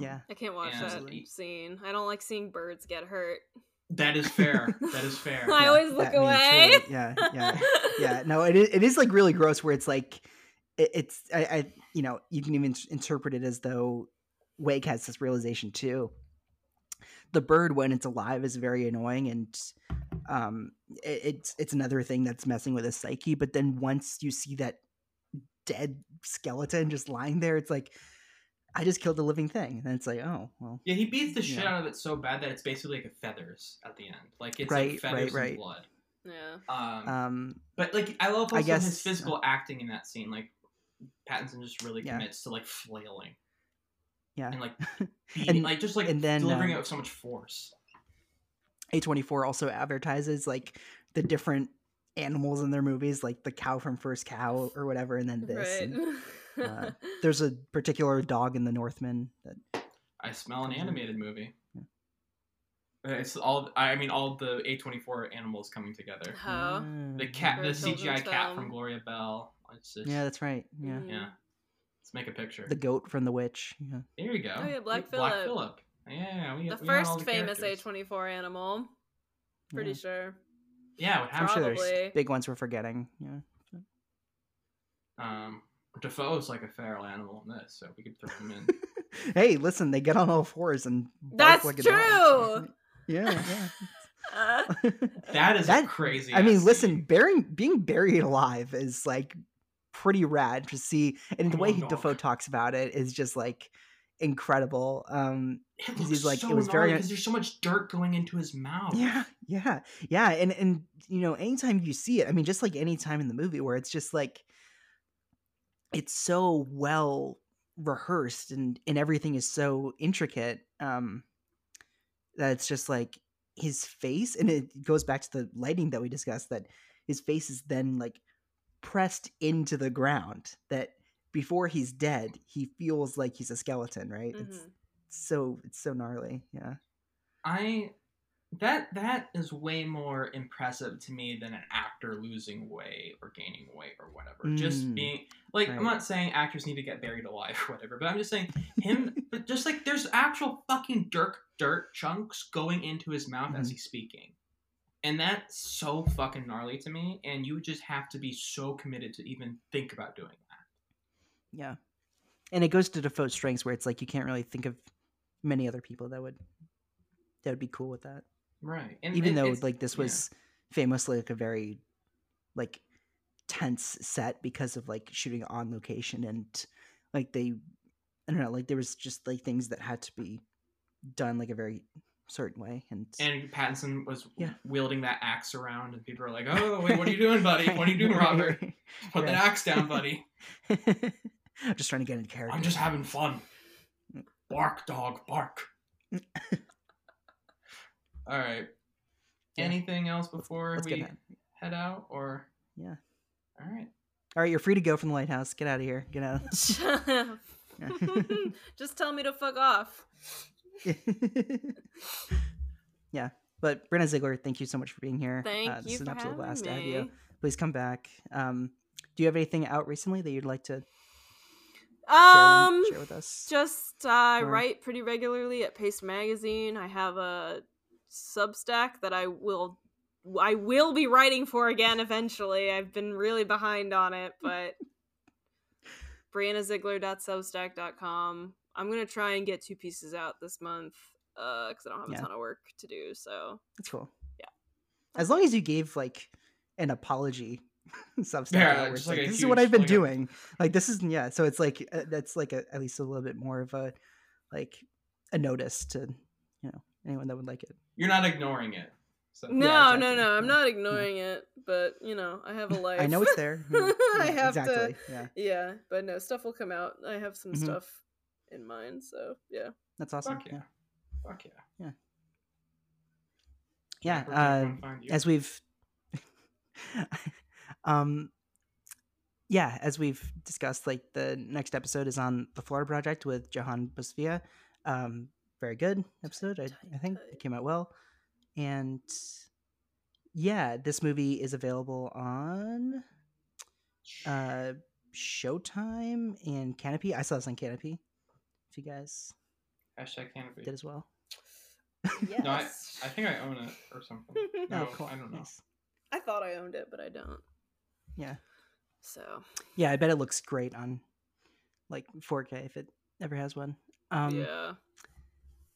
[SPEAKER 1] Yeah.
[SPEAKER 3] I can't watch that
[SPEAKER 2] and-
[SPEAKER 3] scene. I don't like seeing birds get hurt.
[SPEAKER 2] That is fair. [laughs] that is fair.
[SPEAKER 3] I always look
[SPEAKER 1] That- I mean,
[SPEAKER 3] away.
[SPEAKER 1] truly, yeah, [laughs] yeah, yeah. No, it is, it is like really gross. Where it's like, it, it's I, I, you know, you can even interpret it as though Wake has this realization too. The bird, when it's alive, is very annoying, and um, it, it's it's another thing that's messing with his psyche. But then once you see that dead skeleton just lying there, it's like, I just killed a living thing, and it's like, oh well,
[SPEAKER 2] Yeah, he beats the shit
[SPEAKER 1] Yeah.
[SPEAKER 2] out of it so bad that it's basically like a feathers at the end. Like it's
[SPEAKER 1] Right,
[SPEAKER 2] like feathers
[SPEAKER 1] right, right.
[SPEAKER 2] and blood.
[SPEAKER 3] Yeah.
[SPEAKER 2] Um,
[SPEAKER 1] um,
[SPEAKER 2] but like I love
[SPEAKER 1] I
[SPEAKER 2] also his
[SPEAKER 1] guess-
[SPEAKER 2] physical acting in that scene. Like Pattinson just really
[SPEAKER 1] Yeah.
[SPEAKER 2] commits to like flailing
[SPEAKER 1] yeah.
[SPEAKER 2] and like [laughs] beating,
[SPEAKER 1] And-
[SPEAKER 2] like just like
[SPEAKER 1] and then,
[SPEAKER 2] delivering
[SPEAKER 1] um,
[SPEAKER 2] it with so much force.
[SPEAKER 1] A24 also advertises like the different animals in their movies, like the cow from First Cow or whatever, and then this.
[SPEAKER 3] Right.
[SPEAKER 1] and, [laughs] uh, [laughs] there's a particular dog in The Northman that
[SPEAKER 2] I smell an
[SPEAKER 1] comes in.
[SPEAKER 2] animated movie. Uh, It's all. I mean, all the A twenty four animals coming together.
[SPEAKER 3] How?
[SPEAKER 2] The cat, the CGI
[SPEAKER 3] children's
[SPEAKER 2] cat
[SPEAKER 3] film.
[SPEAKER 2] from Gloria Bell. It's just,
[SPEAKER 1] Yeah, that's right. Yeah.
[SPEAKER 3] Mm.
[SPEAKER 2] yeah. Let's make a picture.
[SPEAKER 1] The goat from The Witch. Yeah.
[SPEAKER 2] There you go.
[SPEAKER 3] Oh, yeah, Black
[SPEAKER 2] Black
[SPEAKER 3] Phillip.
[SPEAKER 2] Phillip. Yeah, yeah, we,
[SPEAKER 3] the
[SPEAKER 2] we
[SPEAKER 3] first
[SPEAKER 2] the
[SPEAKER 3] famous
[SPEAKER 2] characters.
[SPEAKER 3] A24 animal. Pretty
[SPEAKER 1] Yeah.
[SPEAKER 3] sure.
[SPEAKER 2] Yeah, what
[SPEAKER 1] I'm sure there's big ones we're forgetting. Yeah.
[SPEAKER 2] Um, Dafoe's like a feral animal in this, so we could throw him in. [laughs]
[SPEAKER 1] hey, listen, they get on all fours and bark
[SPEAKER 3] That's
[SPEAKER 1] like a dog.
[SPEAKER 3] true.
[SPEAKER 1] Yeah,
[SPEAKER 3] Uh,
[SPEAKER 1] yeah. [laughs] [laughs]
[SPEAKER 2] That is
[SPEAKER 1] That-
[SPEAKER 2] a crazy.
[SPEAKER 1] I mean,
[SPEAKER 2] ass
[SPEAKER 1] listen,
[SPEAKER 2] scene.
[SPEAKER 1] burying being buried alive is like pretty rad to see, and the
[SPEAKER 2] Come
[SPEAKER 1] way he
[SPEAKER 2] dog.
[SPEAKER 1] Dafoe talks about it is just like incredible. Um,
[SPEAKER 2] It
[SPEAKER 1] 'cause
[SPEAKER 2] looks
[SPEAKER 1] he's like,
[SPEAKER 2] so
[SPEAKER 1] it was very-
[SPEAKER 2] because there's so much dirt going into his mouth.
[SPEAKER 1] yeah, yeah, yeah, and and you know, anytime you see it, I mean, just like any time in the movie where it's just like it's so well rehearsed and and everything is so intricate um that it's just like his face and it goes back to the lighting that we discussed that his face is then like pressed into the ground that before he's dead he feels like he's a skeleton right it's
[SPEAKER 3] mhm.
[SPEAKER 1] so it's so gnarly yeah
[SPEAKER 2] I that that is way more impressive to me than an actor losing weight or gaining weight or whatever. Just
[SPEAKER 1] Mm,
[SPEAKER 2] being like I'm not saying actors need to get buried alive or whatever, but I'm just saying him [laughs] but just like there's actual fucking dirt dirt chunks going into his mouth as
[SPEAKER 1] Mhm.
[SPEAKER 2] he's speaking. And that's so fucking gnarly to me, and you just have to be so committed to even think about doing that.
[SPEAKER 1] yeah and it goes to dafoe's strengths where it's like you can't really think of many other people that would that would be cool with that
[SPEAKER 2] Right. And
[SPEAKER 1] even
[SPEAKER 2] it-
[SPEAKER 1] though like this
[SPEAKER 2] yeah.
[SPEAKER 1] was famously like a very like tense set because of like shooting on location and like they i don't know like there was just like things that had to be done like a very certain way and
[SPEAKER 2] And Pattinson was
[SPEAKER 1] Yeah.
[SPEAKER 2] wielding that axe around, and people were like, "Oh, wait, what are you [laughs] doing, buddy? What are you doing, Robert? [laughs] Put that axe down, buddy. [laughs]
[SPEAKER 1] i'm just trying to get into character
[SPEAKER 2] I'm just having fun. Mm. Bark, dog, bark." All right.
[SPEAKER 1] Yeah.
[SPEAKER 2] Anything else before
[SPEAKER 1] let's
[SPEAKER 2] we
[SPEAKER 1] get out.
[SPEAKER 2] head out, or
[SPEAKER 1] Yeah.
[SPEAKER 2] all right?
[SPEAKER 1] All right, you're free to go from the lighthouse. Get out of here. Get out. [laughs] [laughs]
[SPEAKER 3] Just tell me to fuck off. [laughs]
[SPEAKER 1] yeah, but Brianna Zigler, thank you so much for being here.
[SPEAKER 3] Thank
[SPEAKER 1] uh, this
[SPEAKER 3] you
[SPEAKER 1] is an absolute
[SPEAKER 3] having
[SPEAKER 1] blast to have you. Please come back. Um, do you have anything out recently that you'd like to share,
[SPEAKER 3] Um,
[SPEAKER 1] one- share with us?
[SPEAKER 3] just uh, I write pretty regularly at Paste Magazine. I have a Substack that I will I will be writing for again eventually. I've been really behind on it, [laughs] but briannaziegler.substack.com. I'm gonna try and get two pieces out this month because I don't have
[SPEAKER 1] Yeah.
[SPEAKER 3] a ton of work to do. So
[SPEAKER 1] That's cool.
[SPEAKER 3] Yeah.
[SPEAKER 1] As long as you gave like an apology [laughs] substack,
[SPEAKER 2] Yeah,
[SPEAKER 1] where
[SPEAKER 2] just
[SPEAKER 1] it's
[SPEAKER 2] like
[SPEAKER 1] like,
[SPEAKER 2] a
[SPEAKER 1] this is what I've been
[SPEAKER 2] like a-
[SPEAKER 1] doing. Like this is yeah. So it's like uh, that's like a, at least a little bit more of a like a notice to you know anyone that would like it.
[SPEAKER 2] You're not ignoring it. So
[SPEAKER 3] no,
[SPEAKER 1] Yeah,
[SPEAKER 3] no,
[SPEAKER 1] exactly.
[SPEAKER 3] no. I'm not ignoring it, but you know, I have a [laughs] life.
[SPEAKER 1] I know it's there. Yeah, [laughs]
[SPEAKER 3] I have
[SPEAKER 1] exactly.
[SPEAKER 3] to.
[SPEAKER 1] Yeah,
[SPEAKER 3] Yeah, but no, stuff will come out. I have some
[SPEAKER 1] Mhm.
[SPEAKER 3] stuff in mind, so yeah.
[SPEAKER 1] that's awesome.
[SPEAKER 2] Fuck yeah. Fuck yeah.
[SPEAKER 1] Yeah.
[SPEAKER 2] Where can
[SPEAKER 1] Uh,
[SPEAKER 2] everyone find you?
[SPEAKER 1] as we've [laughs] um yeah as we've discussed like the next episode is on the florida project with johan busvia um very good episode I, I think it came out well and yeah this movie is available on uh showtime and kanopy i saw this on kanopy if you guys
[SPEAKER 2] Hashtag kanopy.
[SPEAKER 1] did as well
[SPEAKER 3] Yes.
[SPEAKER 2] No, I, I think I own it or something. [laughs] No,
[SPEAKER 1] oh cool
[SPEAKER 2] I don't know.
[SPEAKER 1] nice.
[SPEAKER 3] I thought I owned it, but I don't.
[SPEAKER 1] yeah
[SPEAKER 3] So
[SPEAKER 1] Yeah, I bet it looks great on like 4K if it ever has one. Um,
[SPEAKER 3] yeah.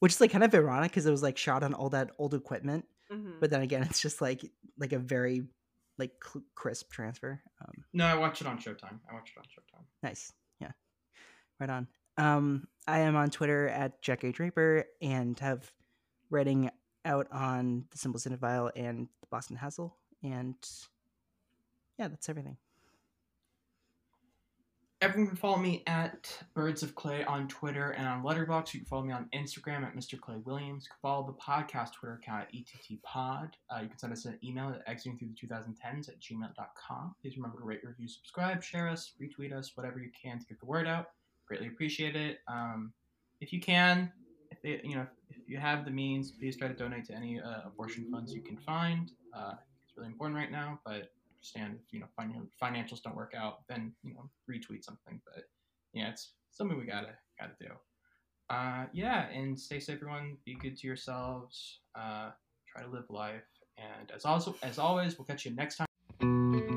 [SPEAKER 1] Which is like kind of ironic because it was like shot on all that old equipment,
[SPEAKER 3] Mhm.
[SPEAKER 1] but then again, it's just like like a very like cl- crisp transfer. Um,
[SPEAKER 2] No, I watch it on Showtime. I watch it on Showtime.
[SPEAKER 1] nice, yeah, right on. Um, I am on Twitter at Jack A Draper and have writing out on the Simple Cinephile and the Boston Hassle, and yeah, that's everything.
[SPEAKER 2] Everyone can follow me at Birds of Clay on Twitter and on Letterboxd. You can follow me on Instagram at Mr. Clay Williams. You can follow the podcast Twitter account at ETTPod. Uh, you can send us an email at exiting through the 2010s at gmail.com. Please remember to rate, review, subscribe, share us, retweet us, whatever you can to get the word out. Greatly appreciate it. Um, if you can, if it, you know, if you have the means, please try to donate to any uh, abortion funds you can find. Uh, it's really important right now, but understand if you know fin- financials don't work out, then you know retweet something. But yeah, it's something we gotta gotta do. Uh, yeah, and stay safe, everyone. Be good to yourselves. Uh, try to live life, and as also as always, we'll catch you next time.